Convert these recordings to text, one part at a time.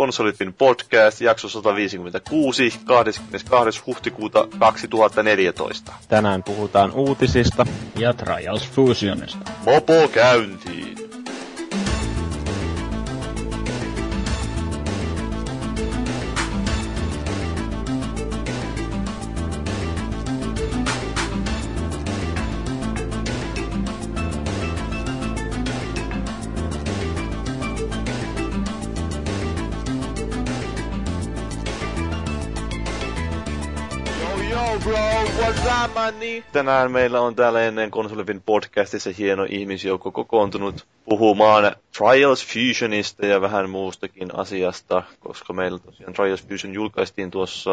Konsolifin podcast, jakso 156, 22. huhtikuuta 2014. Tänään puhutaan uutisista ja Trials Fusionista. Mopo käyntiin! Tänään meillä on täällä ennen Konsolivin podcastissa hieno ihmisjoukko kokoontunut puhumaan Trials Fusionista ja vähän muustakin asiasta, koska meillä tosiaan Trials Fusion julkaistiin tuossa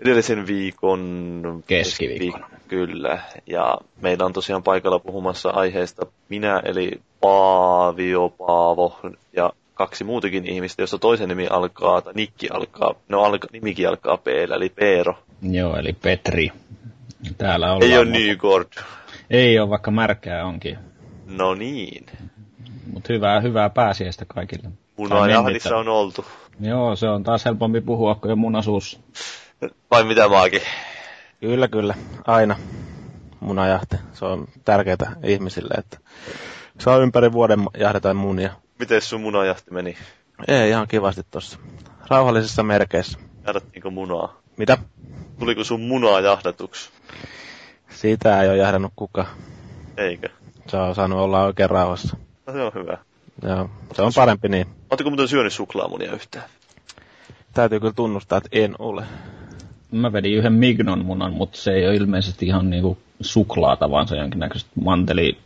edellisen viikon keskiviikkona. Kyllä, ja meillä on tosiaan paikalla puhumassa aiheesta minä, eli Paavio Paavo ja kaksi muutakin ihmistä, jossa toisen nimi alkaa, tai nikki alkaa, no alka, nimikin alkaa P, eli Peero. Joo, eli Petri. Täällä ollaan. Ei ole Nygård. Ei ole, vaikka märkää onkin. No niin. Mut hyvää, hyvää pääsiäistä kaikille. Munajahdissa on oltu. Joo, se on taas helpompi puhua kuin jo munasuus. Vai mitä maakin? Kyllä, kyllä. Aina munajahti. Se on tärkeää ihmisille, että saa ympäri vuoden jahdata munia. Miten sun munajahti meni? Ei, ihan kivasti tossa. Rauhallisissa merkeissä. Jahdattiinko munaa? Mitä? Tuliko sun munaa jahdatuksi? Siitä ei ole jahdannut kuka. Eikö? Se on saanut olla oikein rauhassa. No se on hyvä. Joo, se on parempi niin. Oletteko muuten syönyt suklaamunia yhtään? Täytyy kyllä tunnustaa, että en ole. Mä vedin yhden Mignon munan, mutta se ei ole ilmeisesti ihan niinku suklaata, vaan se on jonkinnäköistä manteli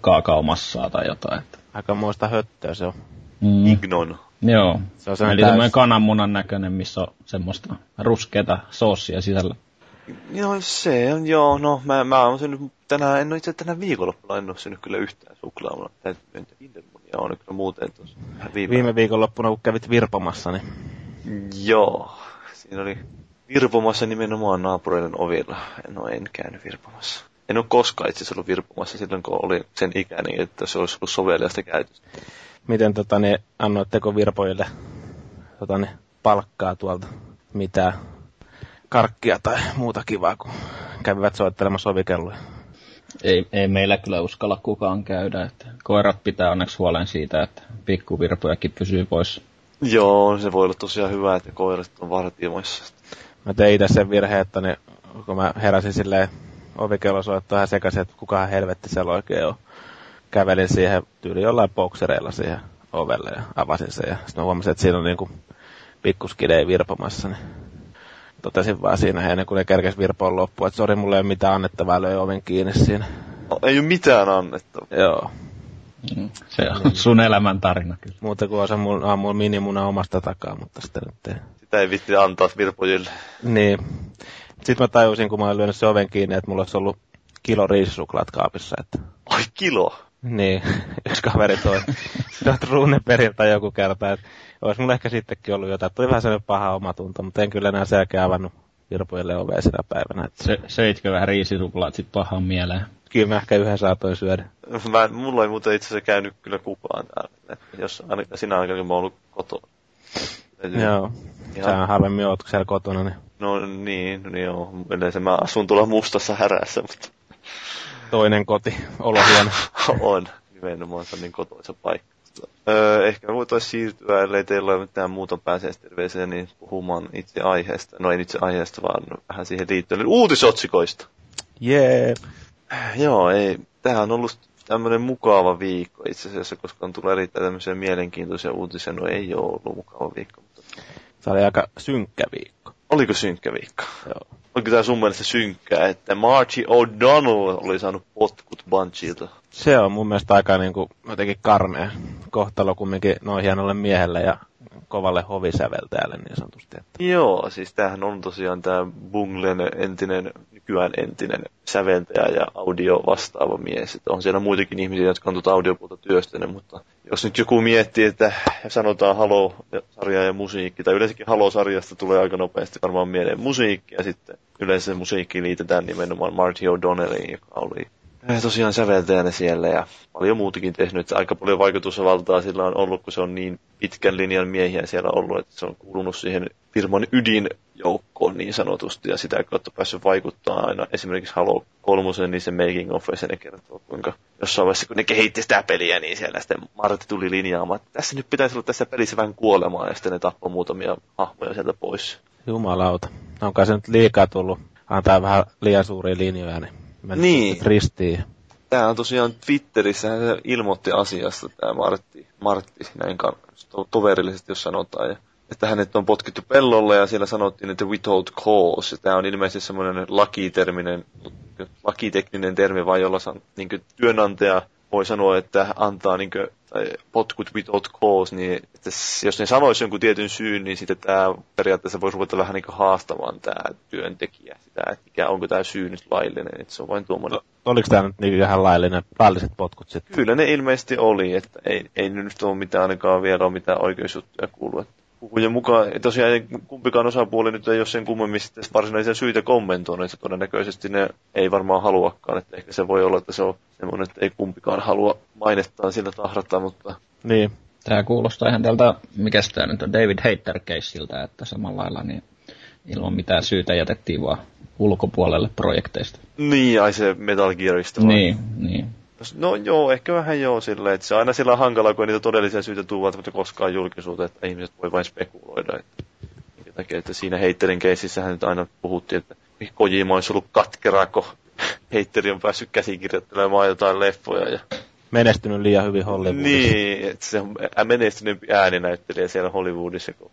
kaakaomassaa tai jotain. Aika muista höttöä se on. Mm. Mignon. Joo. Se on Eli täys... kananmunan näköinen, missä on semmoista ruskeata soosia sisällä. Joo, se on, joo, no, mä, mä oon syönyt tänään, en ole itse tänään viikonloppuna, en ole syönyt kyllä yhtään suklaamuna. Täytyy myöntää Kindermunia on kyllä muuten tuossa. Viime, viime viikonloppuna, kun kävit virpomassa, niin... Joo, siinä oli virpomassa nimenomaan naapureiden ovilla. No en käynyt virpomassa. En ole koskaan itse asiassa ollut virpomassa silloin, kun oli sen ikäni, että se olisi ollut soveliasta käytöstä miten tota, niin, annoitteko virpojille tota, niin, palkkaa tuolta mitä karkkia tai muuta kivaa, kun kävivät soittelemassa ovikelloja? Ei, ei meillä kyllä uskalla kukaan käydä. Että koirat pitää onneksi huolen siitä, että pikkuvirpojakin pysyy pois. Joo, se voi olla tosiaan hyvä, että koirat on vartioimassa. Mä tein itse sen virheen, että niin, kun mä heräsin silleen ovikello soittaa ihan sekaisin, että kukaan helvetti siellä oikein on kävelin siihen tyyli jollain boksereilla siihen ovelle ja avasin sen. Ja sitten huomasin, että siinä on niinku pikkuskidei virpomassa. Niin totesin vaan siinä ennen kuin ne kerkes virpoon loppu, että sori, mulla ei ole mitään annettavaa, löi oven kiinni siinä. No, ei ole mitään annettavaa. Joo. Mm, se on sun elämän tarina kyllä. Muuta kuin on se mun aamulla minimuna omasta takaa, mutta sitten nyt ei. Sitä ei vitti antaa virpojille. Niin. Sitten mä tajusin, kun mä olin lyönyt se oven kiinni, että mulla olisi ollut kilo riisisuklaat kaapissa. Että... Ai kilo? Niin, yksi kaveri toi Runeperiltä joku kerta, että olisi mulla ehkä sittenkin ollut jotain. Tuli vähän sellainen paha omatunto, mutta en kyllä enää selkeä avannut virpoille ovea sitä päivänä. Että... Se, söitkö vähän riisisuklaat sit pahan mieleen? Kyllä mä ehkä yhden saatoin syödä. Mä, mulla ei muuten itse asiassa käynyt kyllä kukaan täällä. Jos sinä aikana, kun mä oon ollut kotona. Joo, ihan... sä harvemmin oot siellä kotona. Niin... No niin, niin joo. Yleensä mä asun tuolla mustassa härässä, mutta toinen koti, olohuone. on, nimenomaan se on niin kotoisa paikka. Öö, ehkä voitaisiin siirtyä, ellei teillä ole mitään muuta pääsiäisterveisiä, niin puhumaan itse aiheesta. No ei itse aiheesta, vaan vähän siihen liittyen. Uutisotsikoista. Jee. Yeah. Joo, ei. Tämähän on ollut tämmöinen mukava viikko itse asiassa, koska on tullut erittäin tämmöisiä mielenkiintoisia uutisia. No ei ole ollut mukava viikko. Mutta... Se oli aika synkkä viikko. Oliko synkkä viikko? Joo onko tämä sun mielestä synkkää, että Margie O'Donnell oli saanut potkut Bunchilta? Se on mun mielestä aika niin kuin, jotenkin karmea kohtalo kumminkin noin hienolle miehelle ja kovalle hovisäveltäjälle niin sanotusti. Että. Joo, siis tämähän on tosiaan tämä Bunglen entinen, nykyään entinen säveltäjä ja audio vastaava mies. Että on siellä muitakin ihmisiä, jotka on tuota audiopuolta työstänyt, mutta jos nyt joku miettii, että sanotaan Halo-sarja ja musiikki, tai yleensäkin Halo-sarjasta tulee aika nopeasti varmaan mieleen musiikki, ja sitten yleensä musiikki liitetään nimenomaan Marty O'Donnelliin, joka oli tosiaan säveltäjänä siellä ja paljon muutakin tehnyt. Aika paljon vaikutusvaltaa sillä on ollut, kun se on niin pitkän linjan miehiä siellä ollut, että se on kuulunut siihen firman ydinjoukkoon niin sanotusti ja sitä kautta päässyt vaikuttaa aina. Esimerkiksi Halo 3, niin se making of ne kertoo, kuinka jossain vaiheessa, kun ne kehitti sitä peliä, niin siellä sitten Martti tuli linjaamaan, että tässä nyt pitäisi olla tässä pelissä vähän kuolemaa ja sitten ne tappoi muutamia hahmoja sieltä pois. Jumalauta. Onko se nyt liikaa tullut antaa vähän liian suuria linjoja, niin niin. ristiin. Tämä on tosiaan Twitterissä, hän ilmoitti asiasta tämä Martti, Martti näin to- toverillisesti, jos sanotaan. Ja, että hänet on potkittu pellolle ja siellä sanottiin, että without cause. Tämä on ilmeisesti semmoinen lakiterminen, lakitekninen termi, vai jolla san, niin työnantaja voi sanoa, että antaa niin kuin, tai potkut without cause, niin että jos ne sanoisi jonkun tietyn syyn, niin sitten tämä periaatteessa voisi ruveta vähän niin haastamaan tämä työntekijä sitä, että mikä, onko tämä syy nyt laillinen, että se on vain tuommoinen. No, oliko tämä nyt niin ihan laillinen, lailliset potkut sitten? Kyllä ne ilmeisesti oli, että ei, ei nyt ole mitään ainakaan vielä ole mitään oikeusjuttuja kuullut. Huhujen mukaan, tosiaan kumpikaan osapuoli nyt ei ole sen kummemmin sitten varsinaisia syitä kommentoineet, että todennäköisesti ne ei varmaan haluakaan, että ehkä se voi olla, että se on semmoinen, että ei kumpikaan halua mainettaan sillä tahrata, mutta... Niin. Tämä kuulostaa ihan tältä, mikä tämä nyt on, David Hater keissiltä, että samalla lailla niin ilman mitään syytä jätettiin vaan ulkopuolelle projekteista. Niin, ai se Metal Gearista vai? Niin, niin. No joo, ehkä vähän joo silleen, että se on aina sillä hankalaa, kun niitä todellisia syitä tuovat, mutta koskaan julkisuuteen, että ihmiset voi vain spekuloida. Että, takia, että siinä Heitterin keisissähän nyt aina puhuttiin, että Kojima olisi ollut katkera, kun Heitteri on päässyt käsikirjoittelemaan jotain leffoja. Ja... Menestynyt liian hyvin Hollywoodissa. Niin, että se on menestynyt ääninäyttelijä siellä Hollywoodissa, kun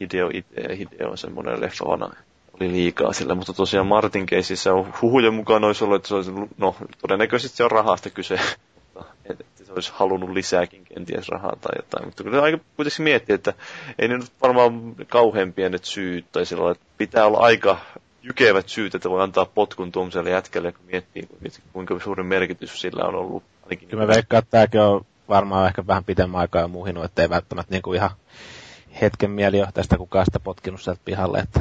Hideo, Hideo on semmoinen leffavana oli liikaa sillä, mutta tosiaan Martin keisissä on huhujen mukaan olisi ollut, että se olisi, no todennäköisesti se on rahasta kyse, että se olisi halunnut lisääkin kenties rahaa tai jotain, mutta kyllä aika kuitenkin miettiä, että ei ne nyt varmaan kauhean pienet syyt, tai sillä että pitää olla aika jykevät syyt, että voi antaa potkun tuollaiselle jätkelle, kun miettii, kuinka suuri merkitys sillä on ollut. Ainakin Kyllä mä veikkaan, että tämäkin on varmaan ehkä vähän pitemmän aikaa jo että ei välttämättä niinku ihan hetken mieli ole tästä kukaan sitä potkinut sieltä pihalle. Että...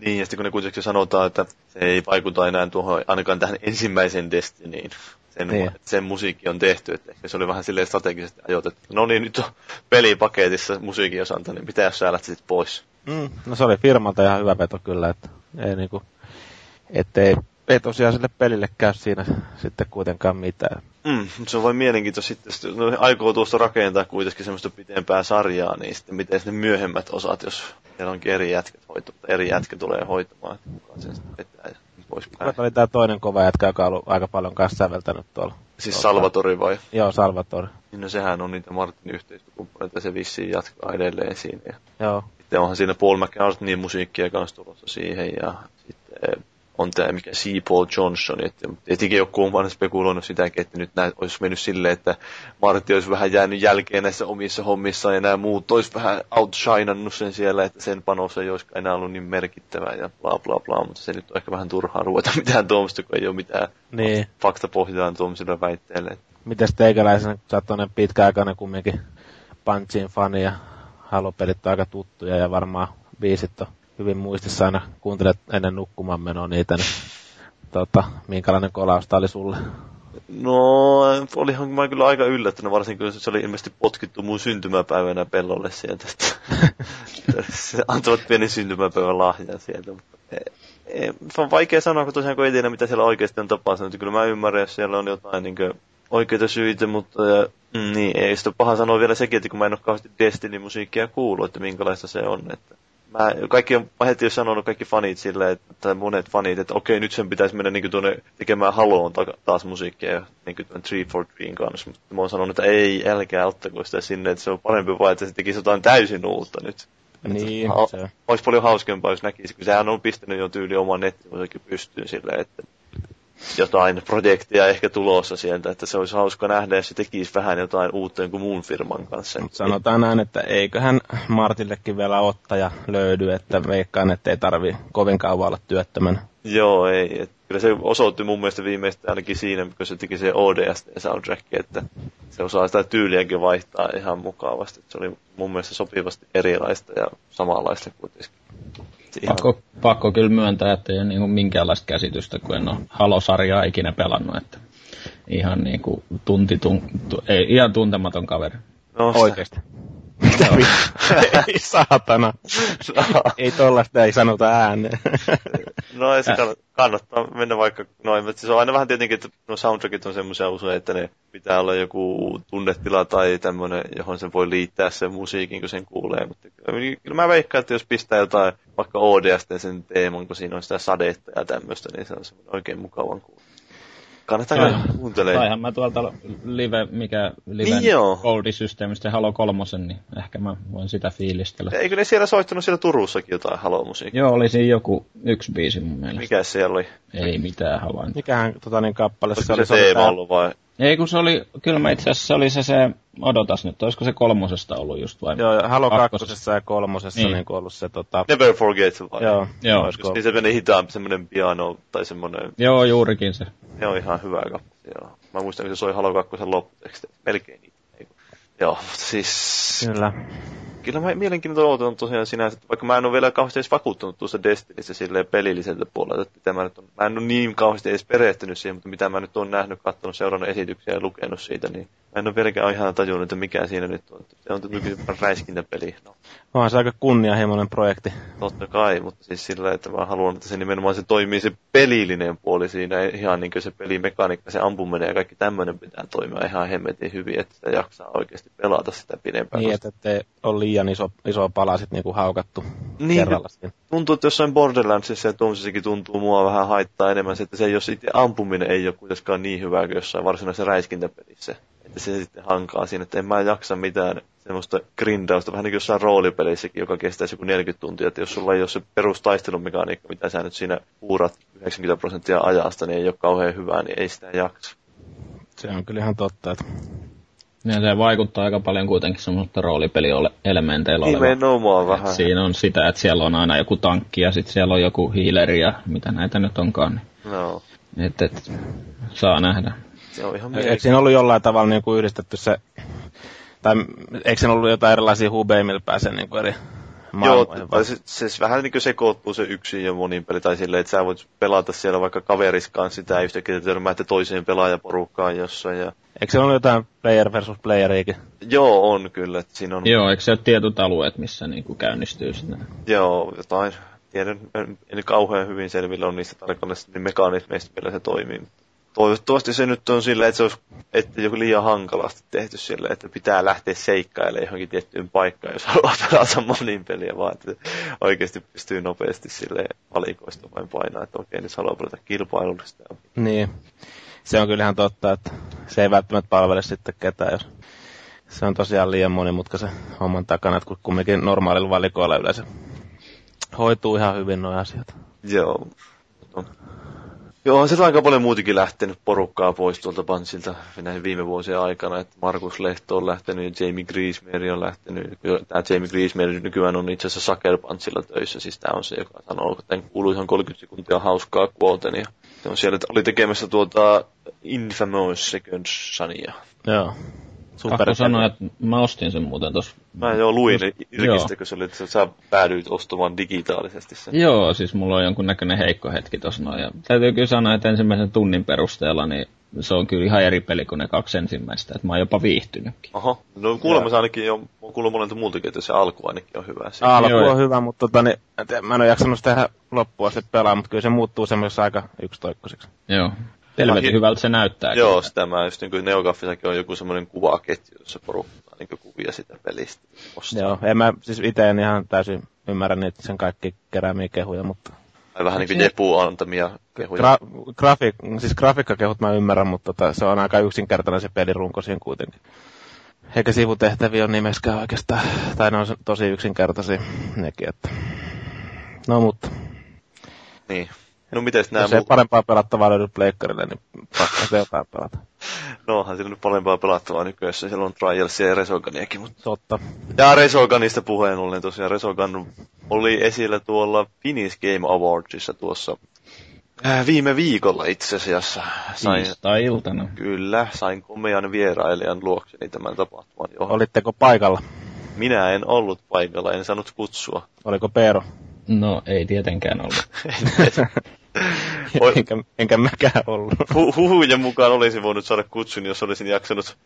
Niin, ja sitten kun ne kuitenkin sanotaan, että se ei vaikuta enää tuohon, ainakaan tähän ensimmäisen Destinyin. Sen, niin. sen musiikki on tehty, että ehkä se oli vähän silleen strategisesti ajoitettu. No niin, nyt on pelipaketissa musiikin osanta, niin mitä jos sä lähtisit pois? Mm, no se oli firmalta ihan hyvä veto kyllä, että ei niinku, ettei ei tosiaan sille pelille käy siinä sitten kuitenkaan mitään. Mm, se on vain mielenkiintoista sitten, no, aikoo tuosta rakentaa kuitenkin semmoista pitempää sarjaa, niin sitten miten ne myöhemmät osat, jos siellä onkin eri jätkät hoitamaan, eri jätkä tulee hoitamaan, että kukaan sen sitten vetää ja poispäin. oli tämä toinen kova jätkä, joka on ollut aika paljon kanssa säveltänyt tuolla. Siis tuolla. Salvatori vai? Joo, Salvatori. Niin no sehän on niitä Martin yhteistyökumppaneita, se vissiin jatkaa edelleen siinä. Ja Joo. Sitten onhan siinä Paul McCartneyin musiikkia kanssa tulossa siihen ja sitten on tämä mikä C. Paul Johnson. Että tietenkin joku on vaan spekuloinut sitäkin, että nyt näin olisi mennyt silleen, että Martti olisi vähän jäänyt jälkeen näissä omissa hommissaan ja nämä muut olisi vähän outshinannut sen siellä, että sen panos ei olisi enää ollut niin merkittävä ja bla bla bla, mutta se nyt on ehkä vähän turhaa ruveta mitään tuomista, kun ei ole mitään niin. fakta pohjataan tuomisille väitteille. Mites teikäläisen, sä oot pitkäaikainen kumminkin Punchin fani ja halopelit on aika tuttuja ja varmaan biisit on hyvin muistissa aina kuuntelet ennen nukkumaan menoa niitä, niin tota, minkälainen kolausta oli sulle? No, olihan mä kyllä aika yllättynyt, varsinkin kun se oli ilmeisesti potkittu mun syntymäpäivänä pellolle sieltä. se antavat pieni syntymäpäivän lahjan sieltä. E, e, se on vaikea sanoa, kun tosiaan kun ei tiedä, mitä siellä oikeasti on tapahtunut. Kyllä mä ymmärrän, jos siellä on jotain niin kuin, oikeita syitä, mutta ja, mm, niin, ei sitä paha sanoa vielä sekin, että kun mä en ole kauheasti Destiny-musiikkia kuullut, että minkälaista se on. Että mä, kaikki on heti jo sanonut, kaikki fanit silleen, että, tai monet fanit, että okei, nyt sen pitäisi mennä niin tuonne tekemään Haloon taas musiikkia ja niin tuon 343 kanssa. Mutta mä oon sanonut, että ei, älkää ottako sitä sinne, että se on parempi vaan, että se tekisi jotain täysin uutta nyt. Niin, ha- se. Olisi paljon hauskempaa, jos näkisi, kun sehän on pistänyt jo tyyli oman nettisivuisenkin pystyyn silleen, että jotain projektia ehkä tulossa sieltä, että se olisi hauska nähdä, jos se tekisi vähän jotain uutta kuin muun firman kanssa. Mut sanotaan näin, että eiköhän Martillekin vielä ottaja löydy, että veikkaan, että ei tarvi kovin kauan olla työttömän. Joo, ei. Et kyllä se osoitti mun mielestä viimeistä ainakin siinä, kun se teki se ODST-soundtrack, että se osaa sitä tyyliäkin vaihtaa ihan mukavasti. Et se oli mun mielestä sopivasti erilaista ja samanlaista kuitenkin. Pakko, pakko kyllä myöntää, että ei ole niin minkäänlaista käsitystä, kun en ole Halo-sarjaa ikinä pelannut. Että Ihan niinku tunti, tun, tu, ei, ihan tuntematon kaveri. No, Oikeesti. Mitä? Ei saatana. ei tollasta ei sanota ääneen. No ei se kannattaa, mennä vaikka noin, mutta se on aina vähän tietenkin, että no soundtrackit on semmoisia usein, että ne pitää olla joku tunnetila tai tämmöinen, johon sen voi liittää sen musiikin, kun sen kuulee. Mutta kyllä- kyllä mä veikkaan, että jos pistää jotain vaikka ODST sen teeman, kun siinä on sitä sadetta ja tämmöistä, niin se on semmoinen oikein mukavan kuulla. Kannattaa kai kuuntelemaan. Saihan mä tuolta live, mikä live Niin joo. Goldie-systeemistä Halo kolmosen, niin ehkä mä voin sitä fiilistellä. Eikö ne siellä soittanut siellä Turussakin jotain halomusiikkia? Joo, oli siinä joku yksi biisi mun mielestä. Mikä siellä oli? Ei mitään havaintoa. Mikähän tota niin kappale se oli? se teema ollut vai? Ei kun se oli, kyllä mä itse asiassa se oli se se, odotas nyt, olisiko se kolmosesta ollut just vai? Joo, Halo Kakkosessa. ja kolmosessa Niin. niin. niin ollut se tota... Never Forget vai? Joo, Joo. olisiko- niin se menee hitaampi, semmoinen piano tai semmoinen, Joo, juurikin se. se on ihan hyvä kappale. Joo. Mä muistan, kun se soi Halo 2 lopputeksti. Melkein kun- Joo, siis... Kyllä. Kyllä mä mielenkiintoista odotan tosiaan sinänsä, että vaikka mä en ole vielä kauheasti edes vakuuttunut tuossa Destinissä silleen pelilliseltä puolelta, että mitä mä nyt on, mä en ole niin kauheasti edes perehtynyt siihen, mutta mitä mä nyt on nähnyt, katsonut, seurannut esityksiä ja lukenut siitä, niin mä en ole vieläkään ihan tajunnut, että mikä siinä nyt on. Se on nykyisin räiskintäpeli. No, Onhan se aika kunnianhimoinen projekti. totta kai, mutta siis sillä, että mä haluan, että se nimenomaan se toimii se pelillinen puoli siinä, ihan niin kuin se pelimekaniikka, se ampuminen ja kaikki tämmöinen pitää toimia ihan hemmetin hyvin, että sitä jaksaa oikeasti pelata sitä pidempään. Niin, että ole liian iso, iso pala sit niinku haukattu Niin, kerralla siinä. tuntuu, että jossain Borderlandsissa ja tuollaisessakin tuntuu mua vähän haittaa enemmän se, että se jos itse ampuminen ei ole kuitenkaan niin hyvää kuin jossain varsinaisessa räiskintäpelissä. Että se sitten hankaa siinä, että en mä jaksa mitään semmoista grindausta, vähän niin kuin jossain roolipelissäkin, joka kestäisi joku 40 tuntia, että jos sulla ei ole se perustaistelumekaniikka, mitä sä nyt siinä puurat 90 prosenttia ajasta, niin ei ole kauhean hyvää, niin ei sitä jaksa. Se on kyllä ihan totta, että Ja se vaikuttaa aika paljon kuitenkin semmoista roolipelielementeillä olevaa. Nimenomaan vähän. Siinä on sitä, että siellä on aina joku tankki ja sitten siellä on joku healeri ja mitä näitä nyt onkaan. No, Niin et, et, saa nähdä. se on ihan eikö siinä ollut jollain tavalla niinku yhdistetty se, tai eikö siinä ollut jotain erilaisia hubeja, millä pääsee niinku eri Joo, maailmoihin? vai? tai se, se vähän niin kuin sekoittuu se yksin ja monin peli, tai silleen, että sä voit pelata siellä vaikka kaveriskaan sitä ja yhtäkkiä törmäätte toiseen pelaajaporukkaan jossain. Ja... Eikö se ollut jotain player versus playeriikin? Joo, on kyllä, että siinä on Joo, eikö se ole tietyt alueet, missä niinku käynnistyy sitten? joo, jotain, tiedän, en, en kauhean hyvin selvillä on niistä tarkalleen niin mekanismeista, millä se toimii. Toivottavasti se nyt on silleen, että se olisi että joku liian hankalasti tehty silleen, että pitää lähteä seikkailemaan johonkin tiettyyn paikkaan, jos haluaa pelata monin peliä, vaan että oikeasti pystyy nopeasti sille valikoista vain painaa, että okei, nyt haluaa pelata kilpailullista. Niin. Se on kyllä ihan totta, että se ei välttämättä palvele sitten ketään, jos se on tosiaan liian monimutkaisen homman takana, että kumminkin normaalilla valikoilla yleensä hoituu ihan hyvin nuo asiat. Joo. No. Joo, on aika paljon muutakin lähtenyt porukkaa pois tuolta Bansilta näin viime vuosien aikana, että Markus Lehto on lähtenyt ja Jamie Griesmeri on lähtenyt. Tämä Jamie Griesmeri nykyään on itse asiassa Sucker töissä, siis tämä on se, joka sanoo, tämän kuuluu ihan 30 sekuntia hauskaa quoten, ja siellä, oli tekemässä tuota Infamous Second Sonia. Joo. Pakko sanoa, että mä ostin sen muuten tuossa. Mä jo luin. Irkistä, kun se oli, että sä päädyit ostamaan digitaalisesti sen. Joo, siis mulla on jonkunnäköinen heikko hetki tossa noin. Ja täytyy kyllä sanoa, että ensimmäisen tunnin perusteella niin se on kyllä ihan eri peli kuin ne kaksi ensimmäistä. Että mä oon jopa viihtynytkin. Oho, no kuulemma se ainakin jo, on kuullut monelta muultakin, että se alku ainakin on hyvä. Se- Alku Joo. on hyvä, mutta tota, niin, mä en ole jaksanut sitä tehdä loppua sitten pelaa, mutta kyllä se muuttuu semmoisessa aika yksitoikkoiseksi. Joo. Helvetin hyvältä se näyttää. Joo, sitä mä just niin kuin Neogaffissakin on joku semmoinen kuvaketju, jossa porukka niin kuvia sitä pelistä. Ostaa. Joo, en mä siis itse en ihan täysin ymmärrä niitä sen kaikki keräämiä kehuja, mutta Tai vähän niin kuin Jepu antamia kehuja. Gra- grafi- siis grafiikkakehut mä ymmärrän, mutta tota, se on aika yksinkertainen se pelirunko siinä kuitenkin. Eikä sivutehtäviä ole nimeskään oikeastaan, tai ne on tosi yksinkertaisia nekin, että... No mutta, Niin. No mites nämä jos ei muut? parempaa pelattavaa löydy pleikkarille, niin pakko se jotain pelata. No onhan siellä nyt parempaa pelattavaa nykyään, siellä on Trialsia ja Resoganiakin, mutta... Totta. Ja Resoganista puheen ollen tosiaan Resogan oli esillä tuolla Finnish Game Awardsissa tuossa äh, viime viikolla itse asiassa. Sain, Tiistai-iltana. kyllä, sain komean vierailijan luokseni tämän tapahtuman, johon Olitteko paikalla? minä en ollut paikalla, en saanut kutsua. Oliko Peero? No ei tietenkään ollut. enkä, enkä mäkään ollut. Hu- huhujen mukaan olisin voinut saada kutsun, jos olisin jaksanut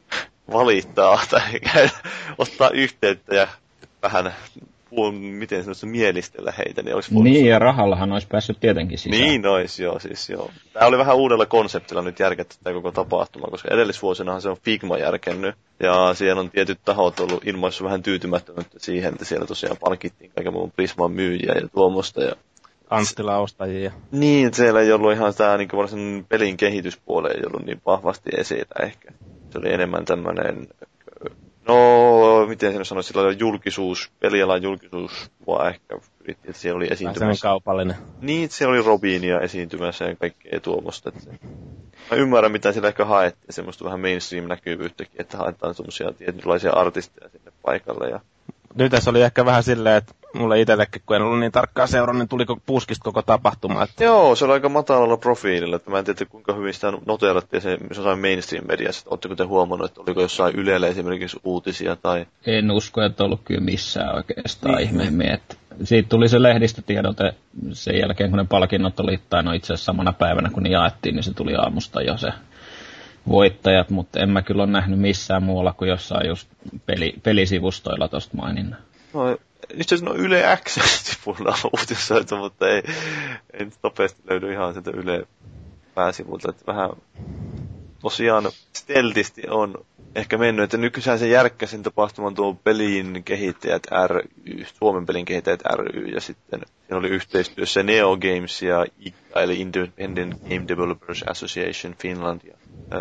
valittaa tai ottaa yhteyttä ja vähän miten sanoisi, mielistellä heitä. Niin, olisi niin ja rahallahan olisi päässyt tietenkin sisään. Niin olisi, joo, siis joo. Tämä oli vähän uudella konseptilla nyt järketty tämä koko tapahtuma, koska edellisvuosinahan se on Figma järkennyt. Ja siellä on tietyt tahot ollut ilmaissa vähän tyytymättömyyttä siihen, että siellä tosiaan palkittiin kaiken muun Prisman myyjiä ja tuommoista. Ja Anttila ostajia. Niin, siellä ei ollut ihan tämä niin pelin kehityspuoli ei ollut niin vahvasti esillä ehkä. Se oli enemmän tämmöinen No, miten sen sanoisi, sillä oli julkisuus, pelialan julkisuus, vaan ehkä yritti, että siellä oli esiintymässä. kaupallinen. Niin, siellä oli Robinia esiintymässä ja kaikkea tuommoista. Että Mä ymmärrän, mitä siellä ehkä haettiin, semmoista vähän mainstream-näkyvyyttäkin, että haetaan semmoisia tietynlaisia artisteja sinne paikalle. Ja... Nyt tässä oli ehkä vähän silleen, että mulle itsellekin, kun en ollut niin tarkkaan seurannut, niin tuliko puskista koko tapahtuma. Että... Joo, se oli aika matalalla profiililla, että mä en tiedä kuinka hyvin sitä noteerattiin se jossain mainstream-mediassa. Oletteko te huomannut, että oliko jossain Ylellä esimerkiksi uutisia tai... En usko, että ollut kyllä missään oikeastaan niin. ihmeemmin. Että siitä tuli se lehdistötiedote sen jälkeen, kun ne palkinnot oli, tai no itse asiassa samana päivänä, kun ne jaettiin, niin se tuli aamusta jo se voittajat, mutta en mä kyllä ole nähnyt missään muualla kuin jossain just peli, pelisivustoilla tuosta maininnan. No, itse asiassa no Yle X-sivulla on uutisoitu, mutta ei, ei nyt nopeasti löydy ihan sieltä Yle pääsivulta. Että vähän tosiaan steltisti on ehkä mennyt, että nykyään se järkkäsin tapahtuman tuo pelin kehittäjät ry, Suomen pelin kehittäjät ry, ja sitten siinä oli yhteistyössä Neo Games ja eli Independent Game Developers Association Finland, ja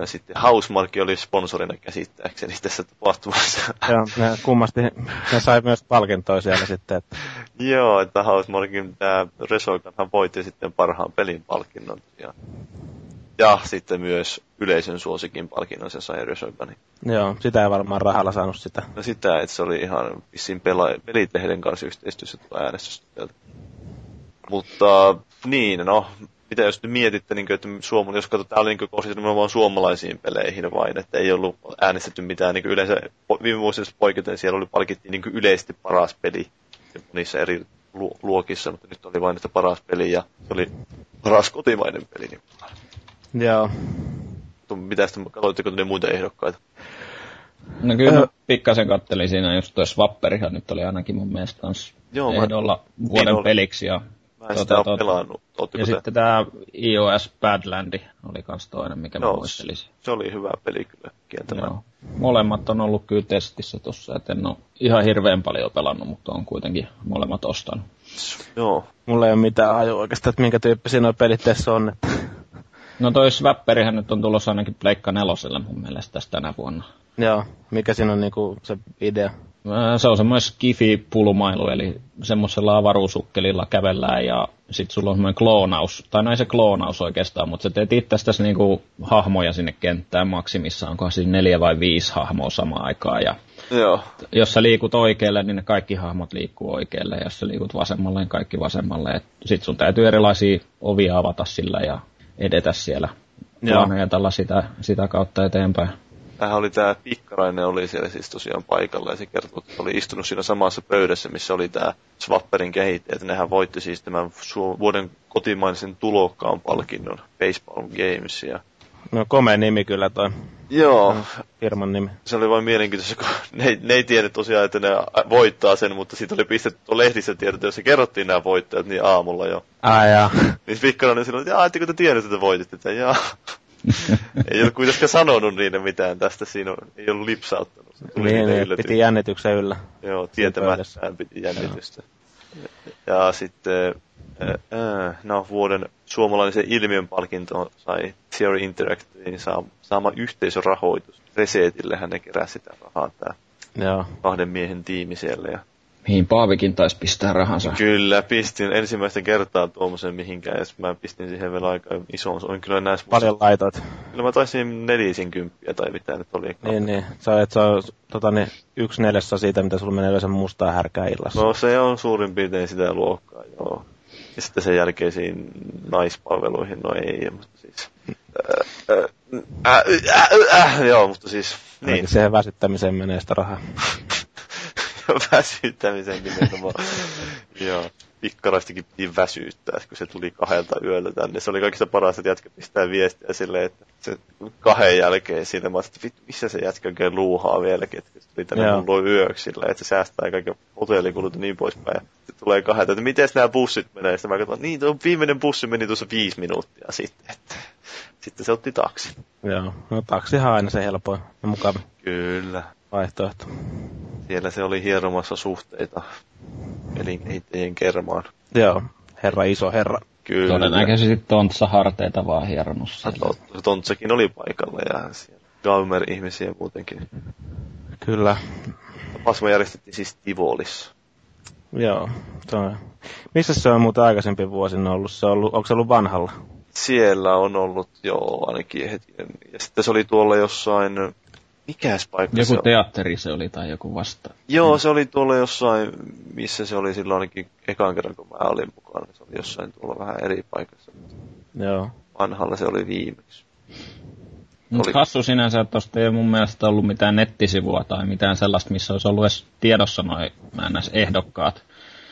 sitten Housemark oli sponsorina käsittääkseni tässä tapahtumassa. Joo, ne kummasti ne sai myös palkintoa siellä sitten. Että... Joo, että Housemarkin tämä Resoikanhan voitti sitten parhaan pelin palkinnon. Ja, ja sitten myös yleisön suosikin palkinnon se sai Resoikani. Joo, sitä ei varmaan rahalla saanut sitä. No sitä, että se oli ihan vissiin pela- pelitehden kanssa yhteistyössä tuo äänestys. Mutta niin, no mitä jos nyt mietitte, niin kuin, että Suomi, jos katsotaan, tämä oli niin kohdistunut vain suomalaisiin peleihin vain, että ei ollut äänestetty mitään niin yleensä, viime vuosina poiketen siellä oli palkittiin niin yleisesti paras peli niissä eri luokissa, mutta nyt oli vain että paras peli ja se oli paras kotimainen peli. Niin. Joo. Mitä sitten, katsoitteko ne muita ehdokkaita? No kyllä mä pikkasen kattelin siinä just tuo Swapperihan nyt oli ainakin mun mielestä kans Joo, ehdolla mä... vuoden niin peliksi ja Mä en tota, sitä pelannut. ja te? sitten tämä iOS Badlandi oli kans toinen, mikä no, mä muistelisin. Se oli hyvä peli kyllä kieltämään. Molemmat on ollut kyllä testissä tossa, et en ole ihan hirveän paljon pelannut, mutta on kuitenkin molemmat ostanut. Joo. Mulla ei ole mitään hajua oikeastaan, että minkä tyyppisiä nuo pelit tässä on. Että... No toi Swapperihän nyt on tulossa ainakin Pleikka neloselle mun mielestä tässä tänä vuonna. Joo, mikä siinä on niinku se idea? Se on semmoinen skifi-pulmailu, eli semmoisella avaruusukkelilla kävellään ja sitten sulla on semmoinen kloonaus, tai no ei se kloonaus oikeastaan, mutta sä teet itsestäsi niinku hahmoja sinne kenttään maksimissaan, onkohan siis neljä vai viisi hahmoa samaan aikaan. Ja Joo. Jos sä liikut oikealle, niin ne kaikki hahmot liikkuu oikealle, ja jos sä liikut vasemmalle, niin kaikki vasemmalle. Sitten sun täytyy erilaisia ovia avata sillä ja edetä siellä planeetalla sitä, sitä kautta eteenpäin. Tähän oli tämä Pikkarainen oli siellä siis tosiaan paikalla ja se kertoi, että oli istunut siinä samassa pöydässä, missä oli tämä Swapperin kehittäjät. Nehän voitti siis tämän vuoden kotimaisen tulokkaan palkinnon Baseball Games. Ja... No komea nimi kyllä toi. Joo. Firman nimi. Se oli vain mielenkiintoista, kun ne, ei, ne ei tiennyt tosiaan, että ne voittaa sen, mutta siitä oli pistetty lehdissä tiedot, jossa kerrottiin nämä voittajat niin aamulla jo. Ah, jaa. Niin Pikkarainen sanoi, että ettekö te tiennyt, että voititte? Että jaa. ei ole kuitenkaan sanonut niille mitään tästä, siinä on, ei ollut lipsauttanut. Se tuli niin, niin piti jännityksen yllä. Joo, tietämättään piti jännitystä. Joo. Ja sitten, no vuoden suomalaisen ilmiön palkinto sai Theory Interactiin saa, saama yhteisörahoitus. Resetillehän ne keräsi sitä rahaa tää Joo. kahden miehen tiimi siellä. Ja Mihin Paavikin taisi pistää rahansa. Kyllä, pistin ensimmäistä kertaa tuommoisen mihinkään, ja mä pistin siihen vielä aika isoon. On kyllä näissä Paljon musta... laitoit. Kyllä mä taisin nelisin kymppiä tai mitä nyt oli. Niin, niin. Se on, että se on tota, niin, yksi neljässä siitä, mitä sulla menee yleensä mustaa härkää illassa. No se on suurin piirtein sitä luokkaa, joo. Ja sitten sen jälkeisiin naispalveluihin, no ei, mutta siis... Äh, äh, äh, äh, joo, mutta siis... Niin. Siihen väsyttämiseen menee sitä rahaa. väsyttämisenkin nimenomaan. Joo. Pikkarastikin piti väsyyttää, kun se tuli kahdelta yöllä tänne. Se oli kaikista parasta, että jätkä pistää viestiä silleen, että se kahden jälkeen siinä, mä että vittu, missä se jätkä oikein luuhaa vieläkin, että se tuli tänne Joo. mulla yöksi silleen, että se säästää kaiken hotellikulut ja niin poispäin. Se tulee kahdelta, että miten nämä bussit menee, sitten mä katson, niin tuo viimeinen bussi meni tuossa viisi minuuttia sitten, että sitten se otti taksi. Joo, no taksihan aina se helpoin ja mukava. Kyllä. Vaihtoehto. Siellä se oli hieromassa suhteita elinkehittäjien kermaan. Joo, herra iso herra. Kyllä. Todennäköisesti Tontsa harteita vaan hieronut Tontsakin oli paikalla ja siellä Gaumer-ihmisiä muutenkin. Kyllä. Pasma järjestettiin siis Tivolissa. Joo, toi. Missä se on muuten aikaisempi vuosina ollut? Se on ollut, onko se ollut vanhalla? Siellä on ollut jo ainakin hetken. Ja sitten se oli tuolla jossain Mikäs paikka Joku se teatteri se oli tai joku vasta. Joo, se oli tuolla jossain, missä se oli silloin ainakin ekan kerran, kun mä olin mukana. Se oli jossain tuolla vähän eri paikassa. Joo. Vanhalla se oli viimeksi. Mutta oli... hassu sinänsä, että tuosta ei ole mun mielestä ollut mitään nettisivua tai mitään sellaista, missä olisi ollut edes tiedossa noin ehdokkaat.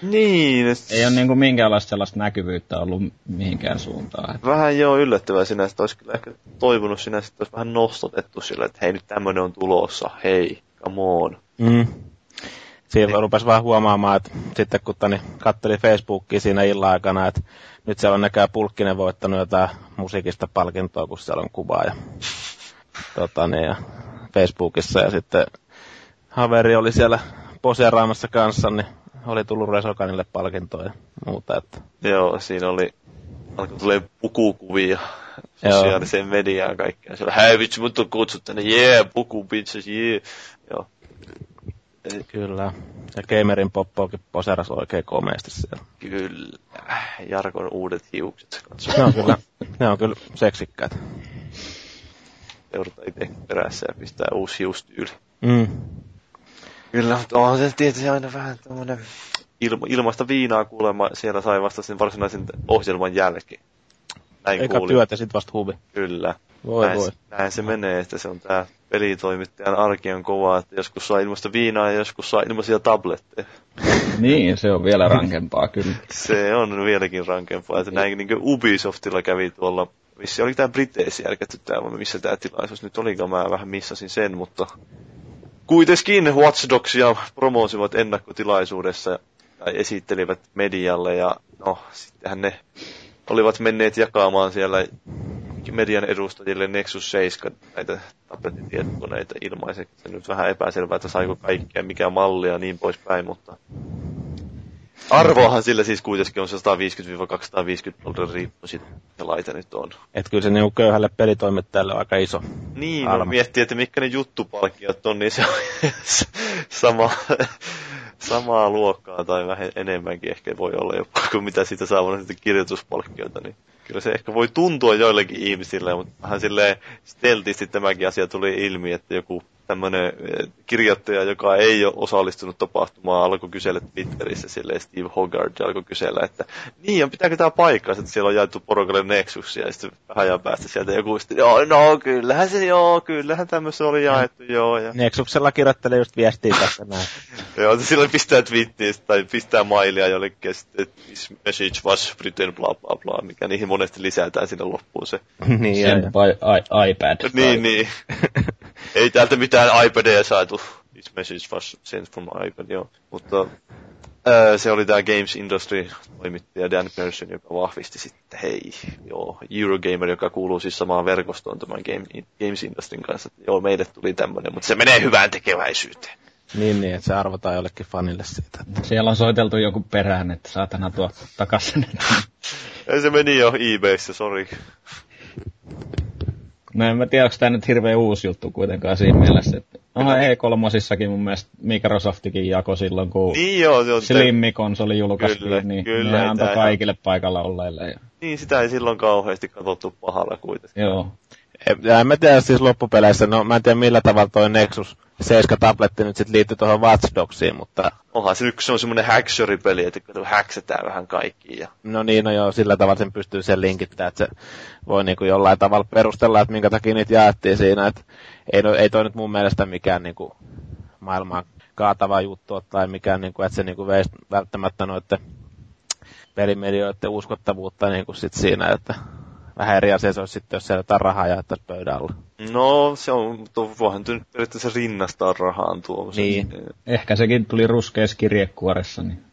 Niin. Et... Ei ole niinku minkäänlaista sellaista näkyvyyttä ollut mihinkään suuntaan. Vähän joo yllättävää sinä, että olisi kyllä ehkä toivonut sinä, että olisi vähän nostotettu sillä, että hei nyt tämmöinen on tulossa, hei, come on. Mm. Siinä niin. rupesi vähän huomaamaan, että sitten kun tani katteli Facebookia siinä illan aikana, että nyt siellä on näkään Pulkkinen voittanut jotain musiikista palkintoa, kun siellä on kuvaa ja, tota, niin, ja Facebookissa ja sitten Haveri oli siellä poseeraamassa kanssa, niin oli tullut Resokanille palkintoja ja muuta. Että. Joo, siinä oli, alkoi tulee pukukuvia sosiaaliseen mediaan ja kaikkea. Se oli, hei vitsi, mut on kutsut tänne, jee, yeah, puku bitches, jee. Yeah. Joo. Kyllä. Ja Gamerin poppoakin poseras oikein komeasti siellä. Kyllä. Jarkon uudet hiukset. Ne on kyllä, ne on kyllä seksikkäät. Seurata itse perässä ja pistää uusi hiustyyli. Mm. Kyllä, mutta on se tietysti aina vähän tämmöinen ilma, ilmaista viinaa kuulemma siellä sai vasta sen varsinaisen ohjelman jälkeen. Näin Eikä kuulin. työtä sit vasta huvi. Kyllä. Voi näin, voi. Näin se menee, että se on tää pelitoimittajan arki on kova, että joskus saa ilmaista viinaa ja joskus saa ilmaisia tabletteja. niin, se on vielä rankempaa kyllä. se on vieläkin rankempaa, että näin niin kuin Ubisoftilla kävi tuolla missä oli tämä Briteisi järkätty täällä, missä tämä tilaisuus nyt olikaan, mä vähän missasin sen, mutta kuitenkin Watch Dogsia promosivat ennakkotilaisuudessa tai esittelivät medialle ja no, sittenhän ne olivat menneet jakamaan siellä median edustajille Nexus 7 näitä tablettitietokoneita ilmaiseksi. Se nyt vähän epäselvää, että saiko kaikkea, mikä malli ja niin poispäin, mutta Arvoahan sillä siis kuitenkin on se 150-250 dollaria riippuu siitä, mikä laite nyt on. Et kyllä se niinku köyhälle pelitoimittajalle on aika iso. Niin, no, miettii, että mitkä ne juttupalkkiot on, niin se on sama, samaa luokkaa tai vähän enemmänkin ehkä voi olla jopa kuin mitä siitä saa sitten kirjoituspalkkioita, niin kyllä se ehkä voi tuntua joillekin ihmisille, mutta vähän silleen steltisti tämäkin asia tuli ilmi, että joku tämmöinen eh, kirjoittaja, joka ei ole osallistunut tapahtumaan, alkoi kysellä Twitterissä silleen Steve Hogarth alkoi kysellä, että niin, ja pitääkö tämä paikkaa, että siellä on jaettu porokalle Nexusia, ja sitten vähän ajan päästä sieltä joku sitten, joo, no kyllähän se, joo, kyllähän tämmöistä oli jaettu, joo. Ja... Nexuksella kirjoittelee just viestiä tässä näin. joo, silloin pistää twittiä tai pistää mailia jollekin, this message was written, bla bla bla, mikä niihin monesti lisätään sinne loppuun se. niin, Sent by iPad. niin, niin. ei täältä mitään iPadia saatu. This message was sent from iPad, joo. Mutta ää, se oli tämä Games Industry toimittaja Dan Persson, joka vahvisti sitten, hei, joo, Eurogamer, joka kuuluu siis samaan verkostoon tämän Game, Games Industryn kanssa. Että joo, meille tuli tämmöinen, mutta se menee hyvään tekeväisyyteen. Niin, niin, että se arvotaan jollekin fanille siitä. Siellä on soiteltu joku perään, että saatana tuo takaisin. Ei se meni jo eBayssä, sori. No en mä tiedä, onko tämä nyt hirveän uusi juttu kuitenkaan siinä mielessä, että No E3 mun mielestä Microsoftikin jako silloin, kun niin joo, on Slimmi-konsoli julkaistiin, kyllä, niin kyllä, ne antoi kaikille ihan... paikalla olleille. Ja... Niin, sitä ei silloin kauheasti katsottu pahalla kuitenkin. Joo. Ja en mä tiedä siis loppupeleissä, no mä en tiedä millä tavalla toi Nexus 7 tabletti nyt sitten liittyy tuohon Watch Dogsiin, mutta... Onhan se yksi on semmoinen hackshori-peli, että kun häksätään vähän kaikki. Ja... No niin, no joo, sillä tavalla sen pystyy sen linkittämään, että se voi niinku jollain tavalla perustella, että minkä takia niitä jaettiin siinä, että ei, no, ei toi nyt mun mielestä mikään niinku maailmaan kaatava juttu tai mikään, niinku, että se niinku veisi välttämättä noiden pelimedioiden uskottavuutta niin kuin sit siinä, että vähän eri asia se olisi sitten, jos siellä jotain rahaa jaettaisiin pöydän alla. No, se on, mutta voihan nyt periaatteessa rinnastaa rahaan tuo. Niin. Ehkä sekin tuli ruskeessa kirjekuoressa, niin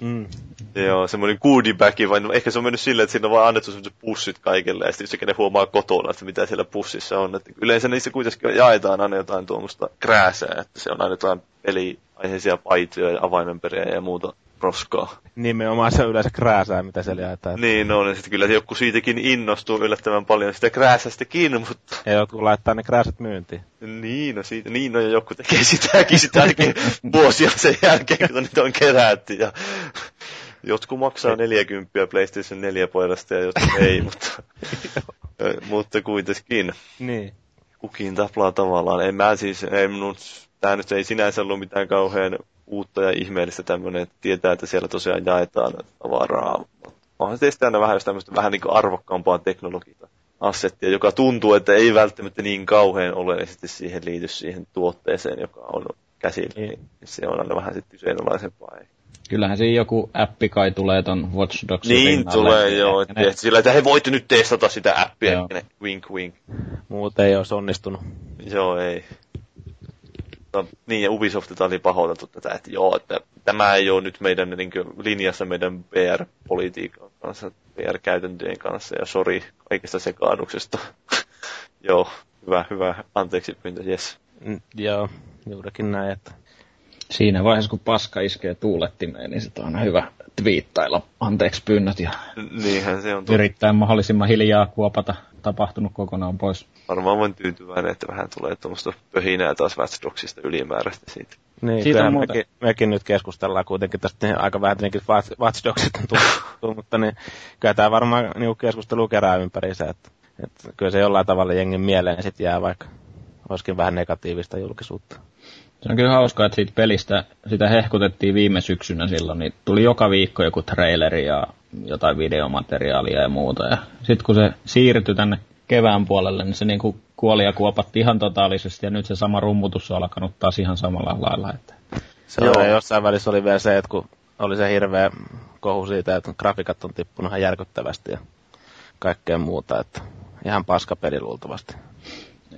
Mm. Joo, semmoinen goodiebag, vai no, ehkä se on mennyt silleen, että siinä on vaan annettu semmoiset pussit kaikille, ja sitten ne huomaa kotona, että mitä siellä pussissa on. Että yleensä niissä kuitenkin jaetaan aina jotain tuommoista krääsää, että se on aina jotain peliaiheisia paitoja ja avaimenperiä ja muuta roskaa. Nimenomaan se yleensä krääsää, mitä siellä jaetaan. Niin, no, niin sitten kyllä joku siitäkin innostuu yllättävän paljon sitä krääsästäkin, mutta... Ja jotkut laittaa ne krääsät myyntiin. Niin, no, siitä, niin, no ja joku tekee sitäkin sitä ainakin vuosia sen jälkeen, kun niitä on kerätty. Ja jotkut maksaa 40 PlayStation 4 puolesta ja jotkut ei, mutta, mutta kuitenkin. Niin. Kukin taplaa tavallaan. En mä siis, ei minun, tämä nyt ei sinänsä ollut mitään kauhean uutta ja ihmeellistä tämmöinen, että tietää, että siellä tosiaan jaetaan tavaraa. Onhan se tietysti aina vähän, jos tämmöistä vähän niin kuin arvokkaampaa teknologiaa assettia, joka tuntuu, että ei välttämättä niin kauhean oleellisesti siihen liity siihen tuotteeseen, joka on käsillä. Niin se on aina vähän sitten kyseenalaisempaa. Kyllähän siinä joku appi kai tulee ton Watch Dogsin Niin rinnalle. tulee, joo. Ne- Ne... Sillä, että he voitte nyt testata sitä appia. Joo. Ne, wink, wink. Muuten ei olisi onnistunut. Joo, ei. No, niin, ja Ubisoftilta oli pahoiteltu tätä, että joo, että tämä ei ole nyt meidän niin kuin, linjassa meidän PR-politiikan kanssa, PR-käytäntöjen kanssa, ja sori kaikesta sekaannuksesta. joo, hyvä, hyvä, anteeksi pyyntö, yes. Mm, joo, juurikin näin, että Siinä vaiheessa, kun paska iskee tuulettimeen, niin sit on aina hyvä twiittailla anteeksi pyynnöt ja Niinhän se on. Totta. yrittää mahdollisimman hiljaa kuopata tapahtunut kokonaan pois. Varmaan voin tyytyväinen, että vähän tulee tuommoista pöhinää taas Watch Dogsista ylimääräistä siitä. Niin, Siitä on mekin, mekin, nyt keskustellaan kuitenkin tästä niin aika vähän tietenkin Watch on tullut, mutta niin, kyllä tämä varmaan niin keskustelu kerää ympäriinsä, että, että kyllä se jollain tavalla jengin mieleen sitten jää, vaikka olisikin vähän negatiivista julkisuutta. Se on kyllä hauskaa, että siitä pelistä, sitä hehkutettiin viime syksynä silloin, niin tuli joka viikko joku traileri ja jotain videomateriaalia ja muuta. Ja sitten kun se siirtyi tänne kevään puolelle, niin se niinku kuoli ja kuopatti ihan totaalisesti ja nyt se sama rummutus on alkanut taas ihan samalla lailla. Että Se Joo. oli, jossain välissä oli vielä se, että kun oli se hirveä kohu siitä, että grafiikat on tippunut ihan järkyttävästi ja kaikkea muuta, että ihan paska peli luultavasti.